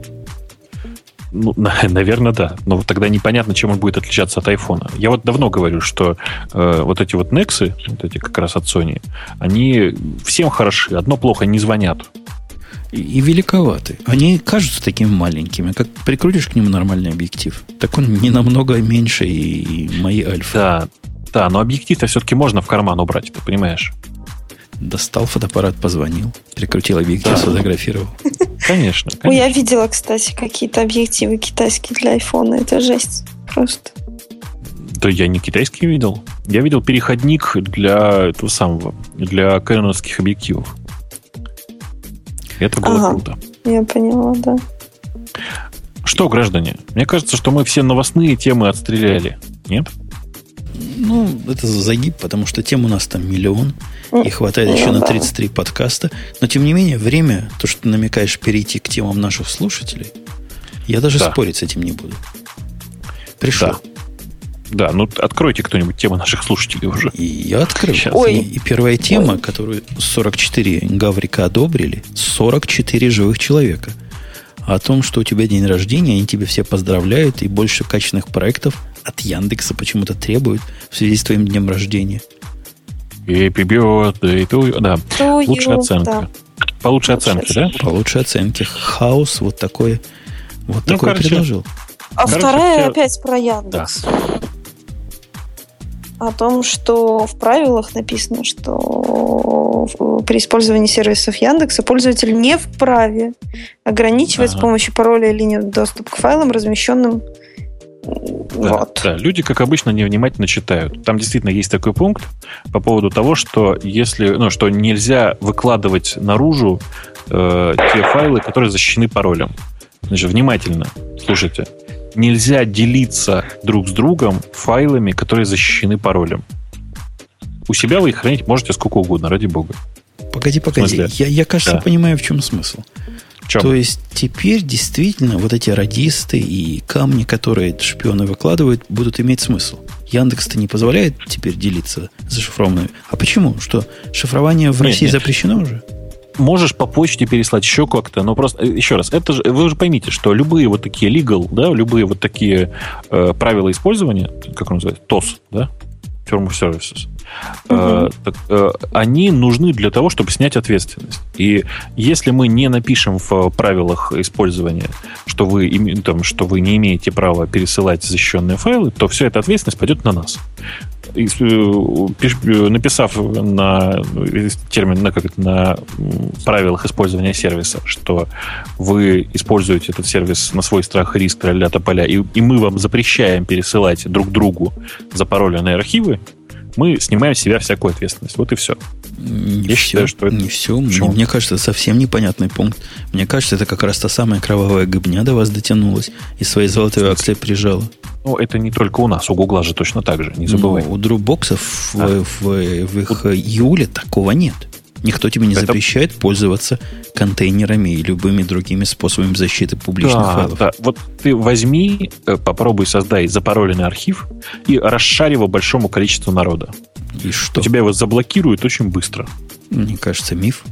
Ну, наверное, да. Но тогда непонятно, чем он будет отличаться от айфона. Я вот давно говорю, что э, вот эти вот Nexы, вот эти как раз от Sony, они всем хороши. Одно плохо, не звонят. И, и великоваты. Они кажутся такими маленькими. Как прикрутишь к нему нормальный объектив, так он не намного меньше и, и мои альфа. Да, да, но объектив-то все-таки можно в карман убрать, ты понимаешь? Достал фотоаппарат, позвонил, прикрутил объектив, да. сфотографировал. Конечно, конечно. Ой, я видела, кстати, какие-то объективы китайские для айфона. Это жесть просто. Да я не китайский видел. Я видел переходник для этого самого, для кэноновских объективов. Это было ага, круто. Я поняла, да. Что, граждане, мне кажется, что мы все новостные темы отстреляли. Нет? Ну, это загиб, потому что тем у нас там миллион. И хватает ну, еще да. на 33 подкаста. Но, тем не менее, время, то, что ты намекаешь перейти к темам наших слушателей, я даже да. спорить с этим не буду. Пришло. Да. Да, ну откройте кто-нибудь тему наших слушателей уже. И я открыл. Сейчас. Ой. И, и первая тема, Ой. которую 44 Гаврика одобрили, 44 живых человека. О том, что у тебя день рождения, они тебе все поздравляют, и больше качественных проектов от Яндекса почему-то требуют в связи с твоим днем рождения. Happy birthday to you. Да, to лучшая оценка. Да. По лучшей оценке, да? По лучшей оценке. Хаус вот такой, вот ну, такой короче, предложил. А короче, вторая все... опять про Яндекс. Да. О том, что в правилах написано, что при использовании сервисов Яндекса пользователь не вправе ограничивать ага. с помощью пароля или нет доступ к файлам, размещенным Да, вот. да, люди, как обычно, невнимательно читают. Там действительно есть такой пункт по поводу того, что если, ну, что нельзя выкладывать наружу э, те файлы, которые защищены паролем. Значит, внимательно слушайте. Нельзя делиться друг с другом файлами, которые защищены паролем. У себя вы их хранить можете сколько угодно, ради бога. Погоди, погоди. Я, я, кажется, Да. понимаю, в чем смысл. Чем? То есть теперь действительно вот эти радисты и камни, которые шпионы выкладывают, будут иметь смысл. Яндекс-то не позволяет теперь делиться зашифрованными. А почему? Что шифрование в Нет, России нет. запрещено уже? можешь по почте переслать еще как-то, но просто, э, еще раз, это же, вы уже поймите, что любые вот такие legal, да, любые вот такие э, правила использования, как он называется, TOS, да, Term of Services, э, так, э, они нужны для того, чтобы снять ответственность. И если мы не напишем в правилах использования, что вы, там, что вы не имеете права пересылать защищенные файлы, то вся эта ответственность пойдет на нас. Э, э, написав на э, термин на, как это, на правилах использования сервиса, что вы используете этот сервис на свой страх и риск для тополя, и, и мы вам запрещаем пересылать друг другу запароленные архивы, мы снимаем с себя всякую ответственность. Вот и все. Не Я все, считаю, что это- не все. Мне, Почему? мне кажется, совсем непонятный пункт. Мне кажется, это как раз та самая кровавая гыбня до вас дотянулась и свои золотые акции прижала. Ну, это не только у нас, у Гугла же точно так же, не забывай. Но у дропбоксов А. в, в- в их июле такого нет. Никто тебе не Это- запрещает пользоваться контейнерами и любыми другими способами защиты публичных Да, файлов. да. Вот ты возьми, э, попробуй создай запароленный архив и расшарь его большому количеству народа. И что? У тебя его заблокируют очень быстро. Мне кажется, миф.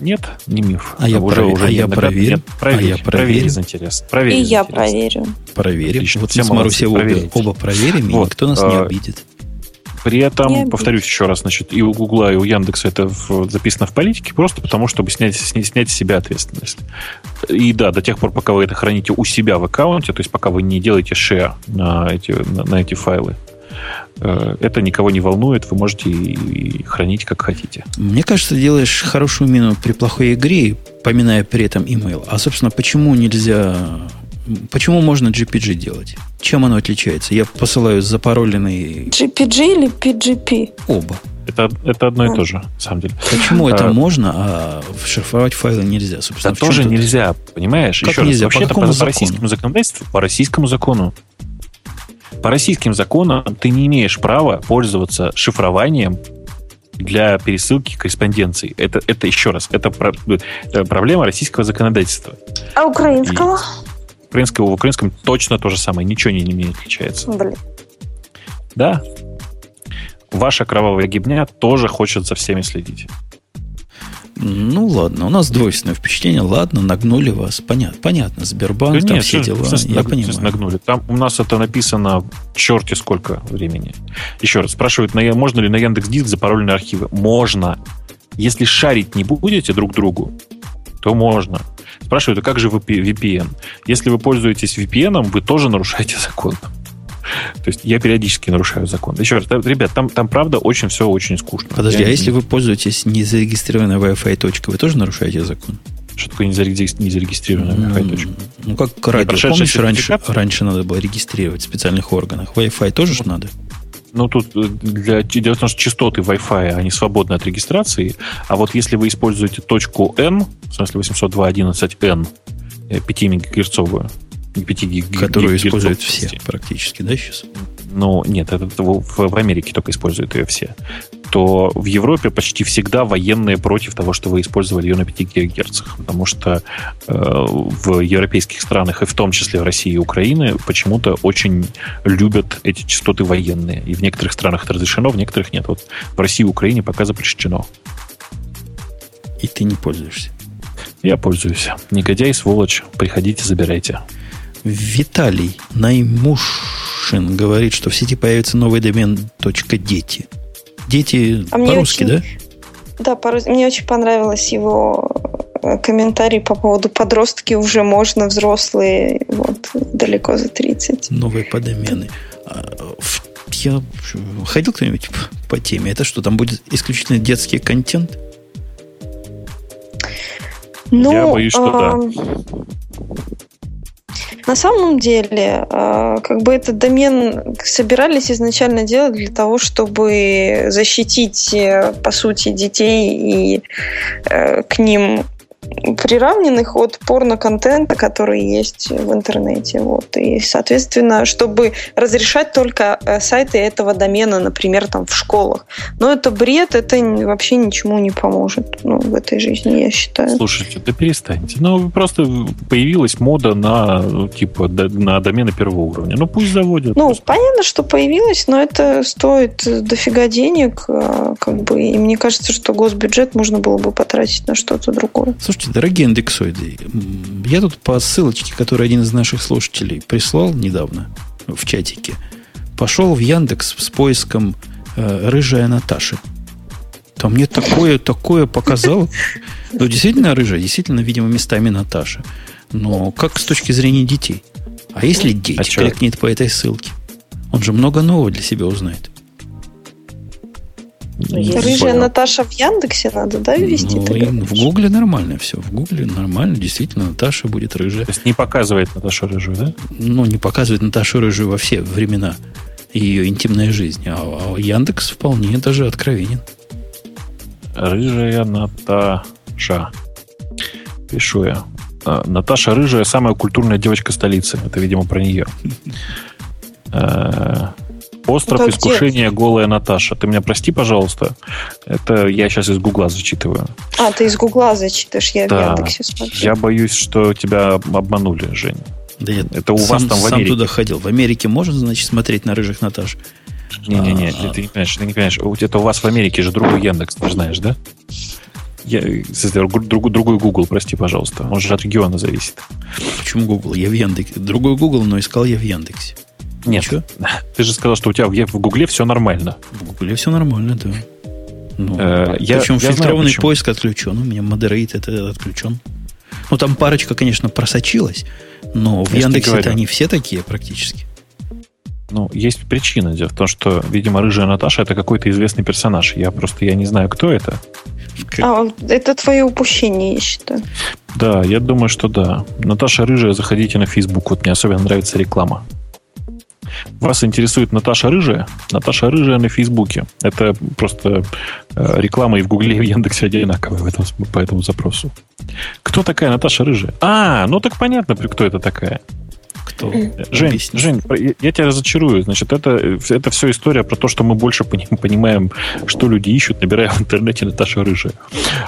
Нет, не миф. А я прове- а я проверю. Нет, проверь, А я проверь проверю. из интереса. Проверь И из я интереса. проверю. Проверим. Отлично. Вот Все мы с Марусей оба, оба проверим, и Вот, никто нас не а, обидит. При Не этом, обидит. повторюсь еще раз, значит, и у Гугла, и у Яндекса это в- записано в политике, просто потому, чтобы снять, сня- снять с себя ответственность. И да, до тех пор, пока вы это храните у себя в аккаунте, то есть пока вы не делаете share на эти, на, на эти файлы, э, это никого не волнует, вы можете и, хранить как хотите. Мне кажется, ты делаешь хорошую мину при плохой игре, поминая при этом email. А, собственно, почему нельзя... Почему можно GPG делать? Чем оно отличается? Я посылаю запароленный GPG или PGP? оба. Это, это одно и А. то же, на самом деле. Почему это А. можно, а шифровать файлы нельзя? Собственно, Это тоже нельзя, понимаешь? Как Еще нельзя? раз, По вообще-то какому по, закону? российскому законодательству, по российскому закону. По российским законам ты не имеешь права пользоваться шифрованием для пересылки корреспонденции. Это, это еще раз, это про- проблема российского законодательства. А украинского? Украинского, в украинском точно то же самое, ничего не, не отличается. Блин. Да. Ваша кровавая гибня тоже хочет за всеми следить. Ну, ладно, у нас двойственное впечатление. Ладно, нагнули вас. Понятно, понятно. Сбербанк, Да там нет, все что- дела. смысле Я наг- понимаю. нагнули. Там у нас это написано черти сколько времени. Еще раз, спрашивают, на, можно ли на Яндекс.Диск запароленные архивы? Можно. Если шарить не будете друг другу, то можно. Спрашивают, а как же VP VPN? Если вы пользуетесь VPN, вы тоже нарушаете закон. То есть я периодически нарушаю закон. Еще раз, ребят, там, там правда очень все очень скучно. Подожди, Я а если вы пользуетесь незарегистрированной Wi-Fi точкой, вы тоже нарушаете закон? Что такое незареги- незарегистрированная Wi-Fi точка? Ну, как радио. Помнишь, раньше, раньше надо было регистрировать в специальных органах? Wi-Fi тоже ж надо? Ну, тут э, для, дело в том, что частоты Wi-Fi, они свободны от регистрации, а вот если вы используете точку N, в смысле 802.11n, 5 мегагерцовую, 5 гиг- Которую гигагерцов используют все практически, да, сейчас? Ну, нет, это, в, в Америке только используют ее все. То в Европе почти всегда военные против того, что вы использовали ее на 5 ГГц. Потому что э, в европейских странах, и в том числе в России и Украине, почему-то очень любят эти частоты военные. И в некоторых странах это разрешено, в некоторых нет. Вот в России и Украине пока запрещено. И ты не пользуешься. Я пользуюсь. Негодяй, сволочь, приходите, забирайте. Виталий Наймушин говорит, что в сети появится новый домен .дети. Дети А по-русски, очень- да? Да, пару- мне очень понравилось его э, комментарий по поводу подростки уже можно, взрослые вот далеко за 30. Новые подомены. А, Я ходил кто-нибудь по- по теме? Это что, там будет исключительно детский контент? Ну, Я боюсь, что да. На самом деле, э, как бы этот домен собирались изначально делать для того, чтобы защитить, э, по сути, детей и э, к ним приравненных от порно-контента, который есть в интернете. Вот. И, соответственно, чтобы разрешать только э, сайты этого домена, например, там в школах. Но это бред, это вообще ничему не поможет ну, в этой жизни, я считаю. Слушайте, да перестаньте. Ну, просто появилась мода на, ну, типа, на домены первого уровня. Ну, пусть заводят. Ну, просто. понятно, что появилась, но это стоит дофига денег, а, как бы, и мне кажется, что госбюджет можно было бы потратить на что-то другое. Слушайте, дорогие индексоиды, я тут по ссылочке, которую один из наших слушателей прислал недавно в чатике, пошел в Яндекс с поиском э, «Рыжая Наташа». Там мне такое, такое показал. Ну, действительно рыжая, действительно, видимо, местами Наташа. Но как с точки зрения детей? А если дети а кликнет по этой ссылке? Он же много нового для себя узнает. Рыжая Наташа в Яндексе надо, да, ввести? Ну, в Гугле нормально все. В Гугле нормально, действительно, Наташа будет рыжая. То есть не показывает Наташу рыжую, да? Ну, не показывает Наташу рыжую во все времена ее интимной жизни. А, а Яндекс вполне даже откровенен. Рыжая Наташа. Пишу я. А, Наташа Рыжая самая культурная девочка столицы. Это, видимо, про нее. Остров Это искушения где? голая Наташа. Ты меня прости, пожалуйста. Это я сейчас из Гугла зачитываю. А, ты из Гугла зачитываешь, я да. в Яндексе смотрю. Я боюсь, что тебя обманули, Женя. Да нет, это у сам, вас там в Америке. Сам туда ходил. В Америке можно, значит, смотреть на рыжих Наташ? Не-не-не, а, ты не понимаешь, ты не понимаешь. Это у вас в Америке же другой Яндекс, ты знаешь, да? Я, другой, другой Google, прости, пожалуйста. Он же от региона зависит. Почему Google? Я в Яндексе. Другой Google, но искал я в Яндексе. Нет. Ничего? Ты же сказал, что у тебя в Гугле все нормально. В Гугле все нормально, да. Ну, э, я, причем я фильтрованный знаю, поиск отключен. У меня модерейт это отключен. Ну, там парочка, конечно, просочилась, но в Яндексе это они все такие практически. Ну, есть причина. Дело в том, что, видимо, рыжая Наташа это какой-то известный персонаж. Я просто я не знаю, кто это. А, это твое упущение, я считаю. Да, я думаю, что да. Наташа Рыжая, заходите на Facebook. Вот мне особенно нравится реклама. Вас интересует Наташа Рыжая? Наташа Рыжая на Фейсбуке. Это просто э, реклама и в Гугле, и в Яндексе одинаковая в этом, по этому запросу. Кто такая Наташа Рыжая? А, ну так понятно, кто это такая. Кто? Жень, Жень, я тебя разочарую. Значит, это, это все история про то, что мы больше понимаем, что люди ищут, набирая в интернете Наташа Рыжая.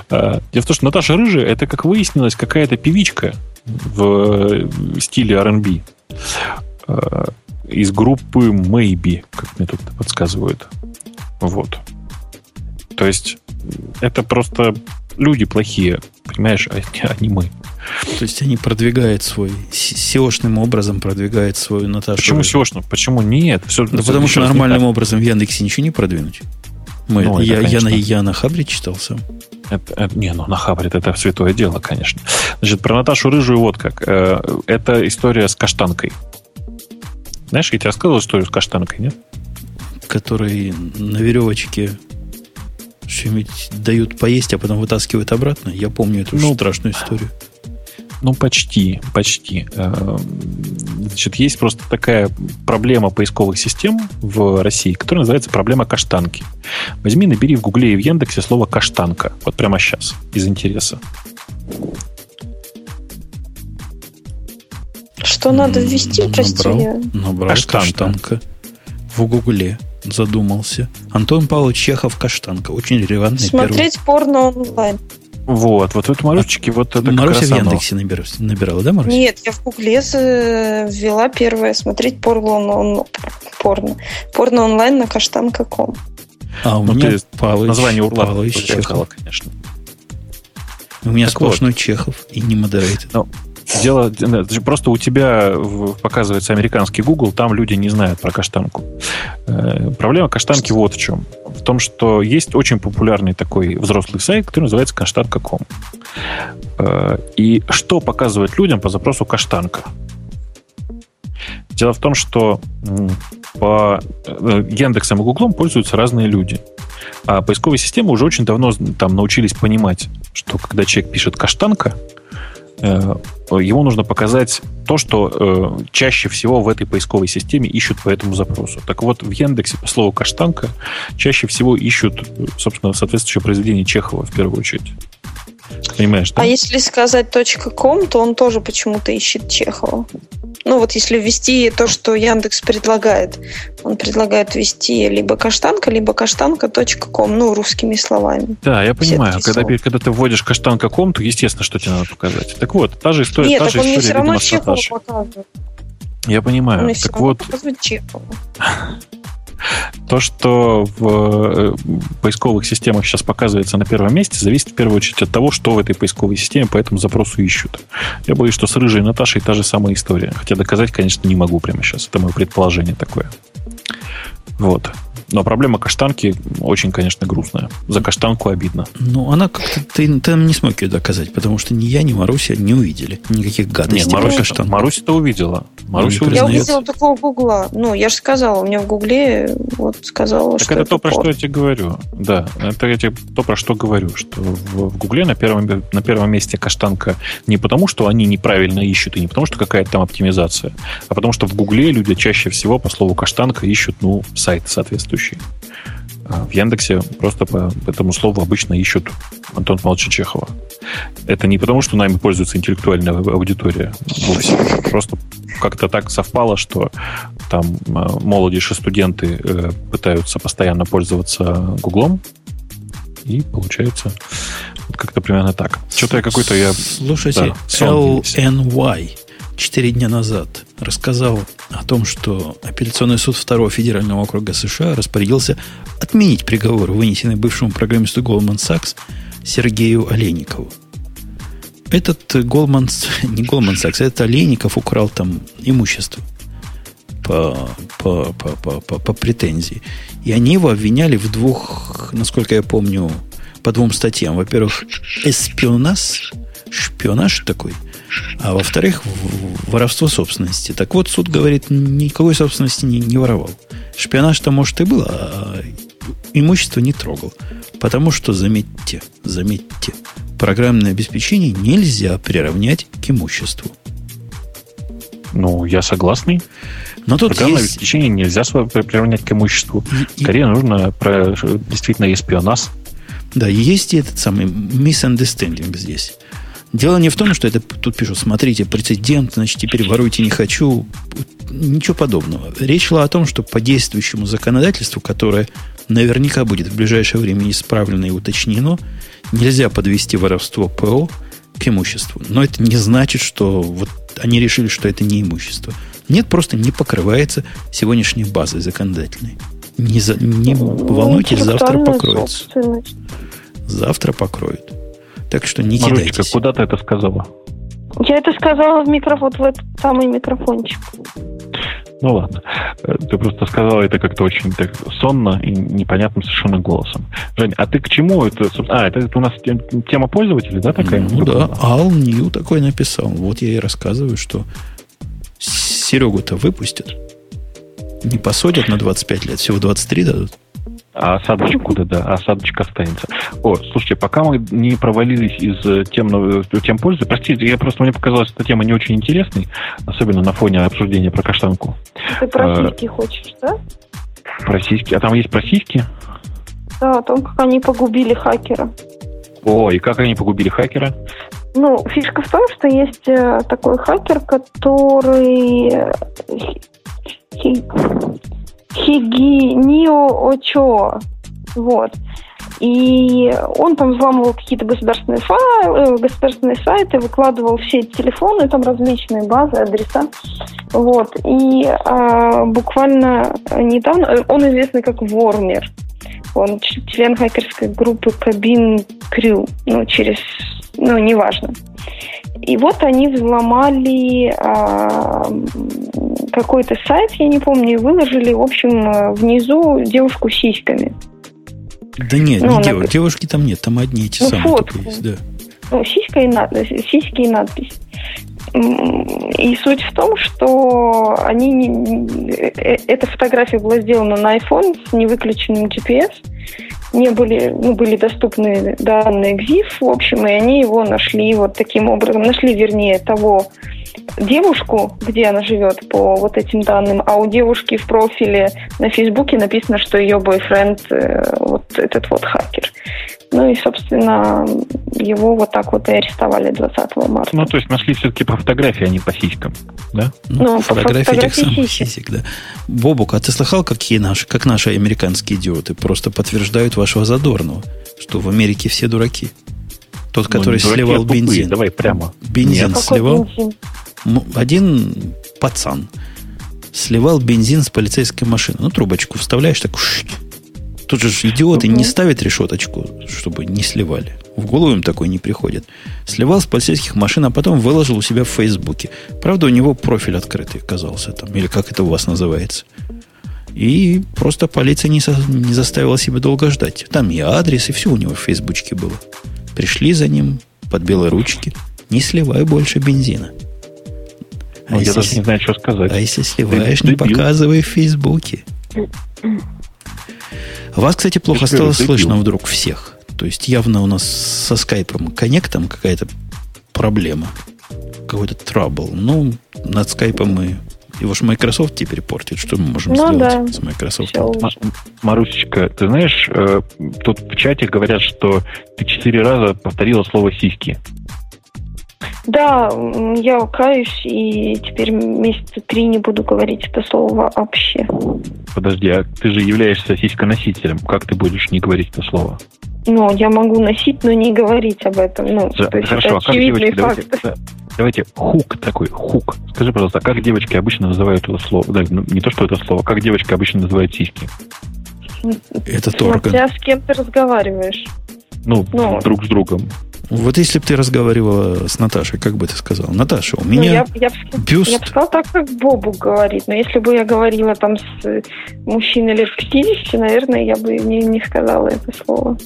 Дело в том, что Наташа Рыжая, это, как выяснилось, какая-то певичка в стиле R&B из группы Maybe, как мне тут подсказывают. Вот. То есть это просто люди плохие, понимаешь, а, а не мы. То есть они продвигают свой, SEO-шным образом продвигают свою Наташу. Почему SEO-шным? Почему нет? Все, да потому что нормальным образом в Яндексе ничего не продвинуть. Мы, ну, я, это, я, на, я на Хабре читал сам. Это, это, не, ну на Хабре это святое дело, конечно. Значит, про Наташу Рыжую вот как. Э, это история с каштанкой. Знаешь, я тебе рассказывал историю с каштанкой, нет? Который на веревочке что-нибудь дают поесть, а потом вытаскивают обратно. Я помню эту ну, страшную историю. Ну, почти, почти. Э, значит, есть просто такая проблема поисковых систем в России, которая называется проблема каштанки. Возьми, набери в Гугле и в Яндексе слово каштанка. Вот прямо сейчас, из интереса. Что надо ввести, прости? Набрал, набрал каштанка. каштанка в Гугле. Задумался. Антон Павлович Чехов Каштанка. Очень релевантный Смотреть первый. порно онлайн. Вот, вот это Марусечки, а, вот это Маруся в Яндексе набирала, набирала, да, Маруся? Нет, я в Гугле ввела первое, смотреть порно, он, порно, порно онлайн на каштанка.ком. А у ну, меня Павлович, название урла Павлович Чехов. конечно. У меня так сплошной вот. Чехов и не модерейтер. Ну, Дело просто у тебя показывается американский Google, там люди не знают про каштанку. Э, проблема каштанки вот в чем. В том, что есть очень популярный такой взрослый сайт, который называется каштанка.ком. Э, и что показывает людям по запросу каштанка? Дело в том, что по э, Яндексом и Гуглом пользуются разные люди. А поисковые системы уже очень давно там научились понимать, что когда человек пишет каштанка, э, ему нужно показать то, что э, чаще всего в этой поисковой системе ищут по этому запросу. Так вот, в Яндексе по слову «каштанка» чаще всего ищут, собственно, соответствующее произведение Чехова в первую очередь. Понимаешь, да? А если сказать .com, то он тоже почему-то ищет Чехова. Ну вот если ввести то, что Яндекс предлагает, он предлагает ввести либо каштанка, либо каштанка.ком, ну, русскими словами. Да, я понимаю. Когда, когда ты вводишь каштанка.ком, то, естественно, что тебе надо показать. Так вот, та же история, Нет, та так же он история, мне все равно видимо, Чехова показывает. Я понимаю. Он так вот, показывает Чехова. то, что в э, поисковых системах сейчас показывается на первом месте, зависит в первую очередь от того, что в этой поисковой системе по этому запросу ищут. Я боюсь, что с рыжей Наташей та же самая история. Хотя доказать, конечно, не могу прямо сейчас. Это мое предположение такое. Вот. Но проблема каштанки очень, конечно, грустная. За каштанку обидно. Ну, она как-то... Ты, ты не смог ее доказать, потому что ни я, ни Маруся не увидели никаких гадостей. Нет, про Маруся, каштанку. Маруся-то увидела. Маруся не Я увидела. увидела такого гугла. Ну, я же сказала, у меня в гугле вот сказала, Так что это то, про что я тебе говорю. Да, это я тебе то, про что говорю, что в, в Гугле на первом, на первом месте каштанка не потому, что они неправильно ищут, и не потому, что какая-то там оптимизация, а потому, что в Гугле люди чаще всего по слову каштанка ищут, ну, сайт соответствующий. А в Яндексе просто по этому слову обычно ищут Антон Павловича Чехова. Это не потому, что нами пользуется интеллектуальная аудитория вовсе. Просто как-то так совпало, что там э, молодежь и студенты э, пытаются постоянно пользоваться Гуглом, и получается вот как-то примерно так. Что-то я какой-то я... Слушайте, да. LNY четыре дня назад рассказал о том, что апелляционный суд второго федерального округа США распорядился отменить приговор, вынесенный бывшему программисту Goldman Sachs Сергею Олейникову. Этот Goldman, не Goldman Sachs, этот Олейников украл там имущество по, по, по, по, по, по претензии. И они его обвиняли в двух, насколько я помню, по двум статьям. Во-первых, эспионаж, шпионаж такой, а во-вторых, воровство собственности. Так вот, суд говорит, никакой собственности не, не воровал. Шпионаж-то, может, и был, а имущество не трогал. Потому что, заметьте, заметьте, программное обеспечение нельзя приравнять к имуществу. Ну, я согласный. Но тут Программное есть... обеспечение нельзя приравнять к имуществу. и- Скорее нужно про, действительно эспионаж. Да, есть и этот самый misunderstanding здесь. Дело не в том, что это тут пишут, смотрите, прецедент, значит, теперь воруйте не хочу. Ничего подобного. Речь шла о том, что по действующему законодательству, которое наверняка будет в ближайшее время исправлено и уточнено, нельзя подвести воровство ПО к имуществу. Но это не значит, что вот они решили, что это не имущество. Нет, просто не покрывается сегодняшней базой законодательной. Не, за- не волнуйтесь, завтра Интеллектуальная покроется. Завтра покроют. Так что не Марусечка, кидайтесь. куда ты это сказала? Я это сказала в микрофон, в этот самый микрофончик. Ну ладно. Э, Ты просто сказала это как-то очень так сонно и непонятным совершенно голосом. Жень, а ты к чему это? А, это, это у нас тем- тема пользователей, да, такая? Ну да, Ал Нью такой написал. Вот я и рассказываю, что Серегу-то выпустят. Не посадят на 25 лет, всего 23 дадут. А осадочек куда, да, а осадочек останется. О, слушайте, пока мы не провалились из э, тем, э, тем пользы, простите, я просто мне показалась эта тема не очень интересной, особенно на фоне обсуждения про каштанку. Ты про А. сиськи хочешь, да? Про сиськи. А там есть про сиськи? Да, о том, как они погубили хакера. О, и как они погубили хакера? Ну, фишка в том, что есть э, такой хакер, который Хигинио Очо. Вот. И он там взламывал какие-то государственные файлы, э, государственные сайты, выкладывал все эти телефоны, там различные базы, адреса. Вот. И а, буквально недавно, э, он известный как Вормер. Он член хакерской группы Кабин Крю. Ну, через... Ну, неважно. И вот они взломали а, какой-то сайт, я не помню, и выложили, в общем, э, внизу девушку с сиськами. Да нет, Ну, не она- дев- девушки там нет, там одни эти Ну, самые фотку. есть, да. Ну, сиська и надпись, сиськи и надпись. И суть в том, что они не- э, э, эта фотография была сделана на iPhone с невыключенным GPS. Не были, ну, были доступны данные ГЗИФ, в общем, и они его нашли вот таким образом, нашли, вернее, того девушку, где она живет по вот этим данным, а у девушки в профиле на Фейсбуке написано, что ее бойфренд э, вот этот вот хакер. Ну и, собственно, его вот так вот и арестовали 20 марта. Ну, то есть нашли все-таки по фотографии, а не по сиськам, да? Ну, ну по фотографии, фотографии этих самых сисек, да. Бобук, а ты слыхал, какие наши, как наши американские идиоты просто подтверждают вашего задорного, что в Америке все дураки? Тот, ну, который дураки, сливал тупые, бензин. Давай прямо. Бензин Нет. сливал. Бензин? Один пацан сливал бензин с полицейской машины. Ну, трубочку вставляешь, так Тут же идиоты угу. не ставят решеточку, чтобы не сливали. В голову им такой не приходит. Сливал с полицейских машин, а потом выложил у себя в Фейсбуке. Правда, у него профиль открытый оказался там, или как это у вас называется. И просто полиция не, со, не заставила себя долго ждать. Там и адрес, и все у него в Фейсбучке было. Пришли за ним под белые ручки. Не сливай больше бензина. А я даже не знаю, что сказать. А если сливаешь, ты, не показывай в Фейсбуке. Вас, кстати, плохо Теперь стало слышно вдруг всех. То есть явно у нас со скайпом коннектом какая-то проблема. Какой-то трабл. Ну, над скайпом мы... Его же Microsoft теперь портит. Что мы можем ну, сделать да. с Microsoft? Марусечка, ты знаешь, э, тут в чате говорят, что ты четыре раза повторила слово «сиськи». Да, я каюсь, и теперь месяца три не буду говорить это слово вообще. Подожди, а ты же являешься сиськоносителем. Как ты будешь не говорить это слово? Ну, я могу носить, но не говорить об этом. Ну, За, то есть хорошо, это а как девочки, факт. давайте, давайте, хук такой, хук. Скажи, пожалуйста, а как девочки обычно называют это слово? Да, ну, не то, что это слово, как девочки обычно называют сиськи? Это торган. Смотря с кем ты разговариваешь. Ну, ну, друг с другом. Вот если бы ты разговаривала с Наташей, как бы ты сказала? Наташа, у меня ну, я, я, бюст... Я бы сказала так, как Бобу говорит. Но если бы я говорила там с мужчиной лет 50, наверное, я бы не, не сказала это слово.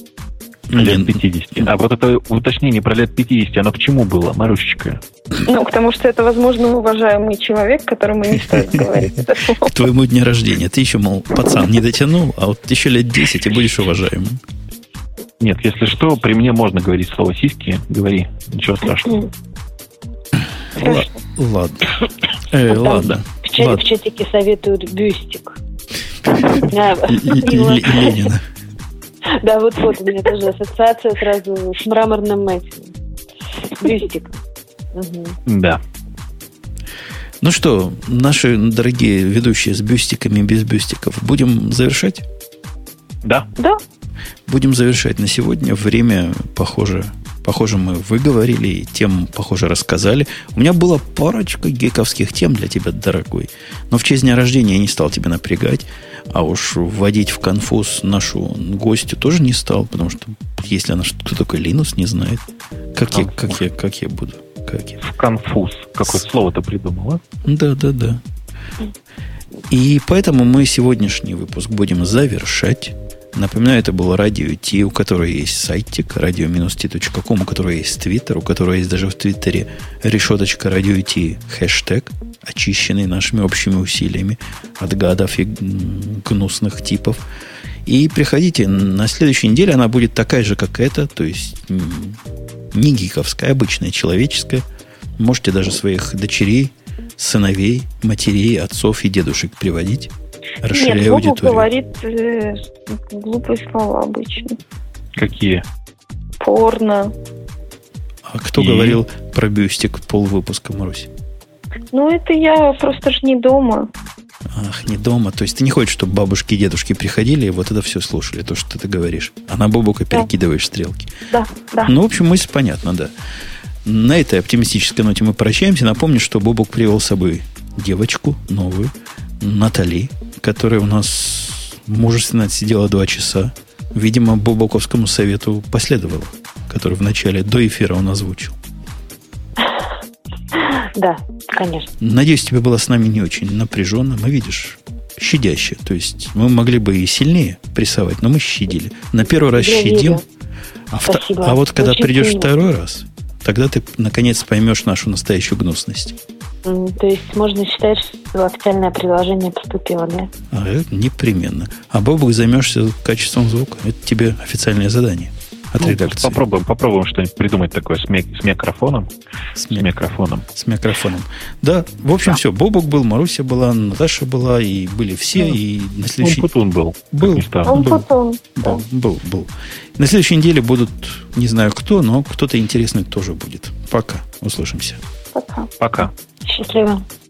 Лет 50. А вот это уточнение про лет 50, оно к чему было, Марусечка? Ну, к тому, что это, возможно, уважаемый человек, которому не стоит говорить К твоему дню рождения. Ты еще, мол, пацан, не дотянул, а вот еще лет 10 и будешь уважаемым. Нет, если что, при мне можно говорить слово сиськи. Говори, ничего страшного. Ладно. Э, ладно. В, чате, в чатике советуют бюстик. Ленина. Да, вот вот у меня тоже ассоциация сразу с мраморным этим. Бюстик. Да. Ну что, наши дорогие ведущие с бюстиками без бюстиков, будем завершать? Да. Да. Будем завершать на сегодня. Время, похоже, похоже, мы выговорили, и тем, похоже, рассказали. У меня была парочка гиковских тем для тебя, дорогой. Но в честь дня рождения я не стал тебя напрягать. А уж вводить в конфуз нашу гостю тоже не стал, потому что если она что такое Линус не знает, как, я, как, я, как я буду? Как я? В конфуз. Какое слово-то придумала? Да, да, да. И поэтому мы сегодняшний выпуск будем завершать. Напоминаю, это было радио Ти, у которого есть сайтик radio-t.com, у которого есть твиттер, у которого есть даже в твиттере решеточка радио Ти хэштег, очищенный нашими общими усилиями от гадов и гнусных типов. И приходите, на следующей неделе она будет такая же, как эта, то есть не гиковская, обычная, человеческая. Можете даже своих дочерей, сыновей, матерей, отцов и дедушек приводить расширяя Нет, аудиторию. говорит э, глупые слова обычно. Какие? Порно. А кто И... говорил про бюстик пол выпуска, Марусь? Ну, это я просто ж не дома. Ах, не дома. То есть ты не хочешь, чтобы бабушки и дедушки приходили и вот это все слушали, то, что ты говоришь. А на бабука да. перекидываешь стрелки. Да, да. Ну, в общем, мысль понятна, да. На этой оптимистической ноте мы прощаемся. Напомню, что Бобок привел с собой девочку новую, Натали, которая у нас мужественно отсидела два часа. Видимо, Бобоковскому совету последовала, который в начале до эфира он озвучил. Да, конечно. Надеюсь, тебе было с нами не очень напряженно. Мы, видишь, щадяще. То есть мы могли бы и сильнее прессовать, но мы щадили. На первый раз Я щадим. А, вто... а вот когда очень придешь сильно. второй раз, тогда ты наконец поймешь нашу настоящую гнусность. То есть можно считать, что официальное приложение поступило, да? А, это непременно. А Бобок займешься качеством звука. Это тебе официальное задание от ну, редакции. Попробуем, попробуем что-нибудь придумать такое с, мик, с микрофоном. С, с микрофоном. С микрофоном. Да, в общем, да. все. Бобок был, Маруся была, Наташа была, и были все, да. и на следующий... Он Путун был. Был. Он был, Путун. Был, был, был. На следующей неделе будут, не знаю кто, но кто-то интересный тоже будет. Пока. Услышимся. Пока. Пока. Tá Acho.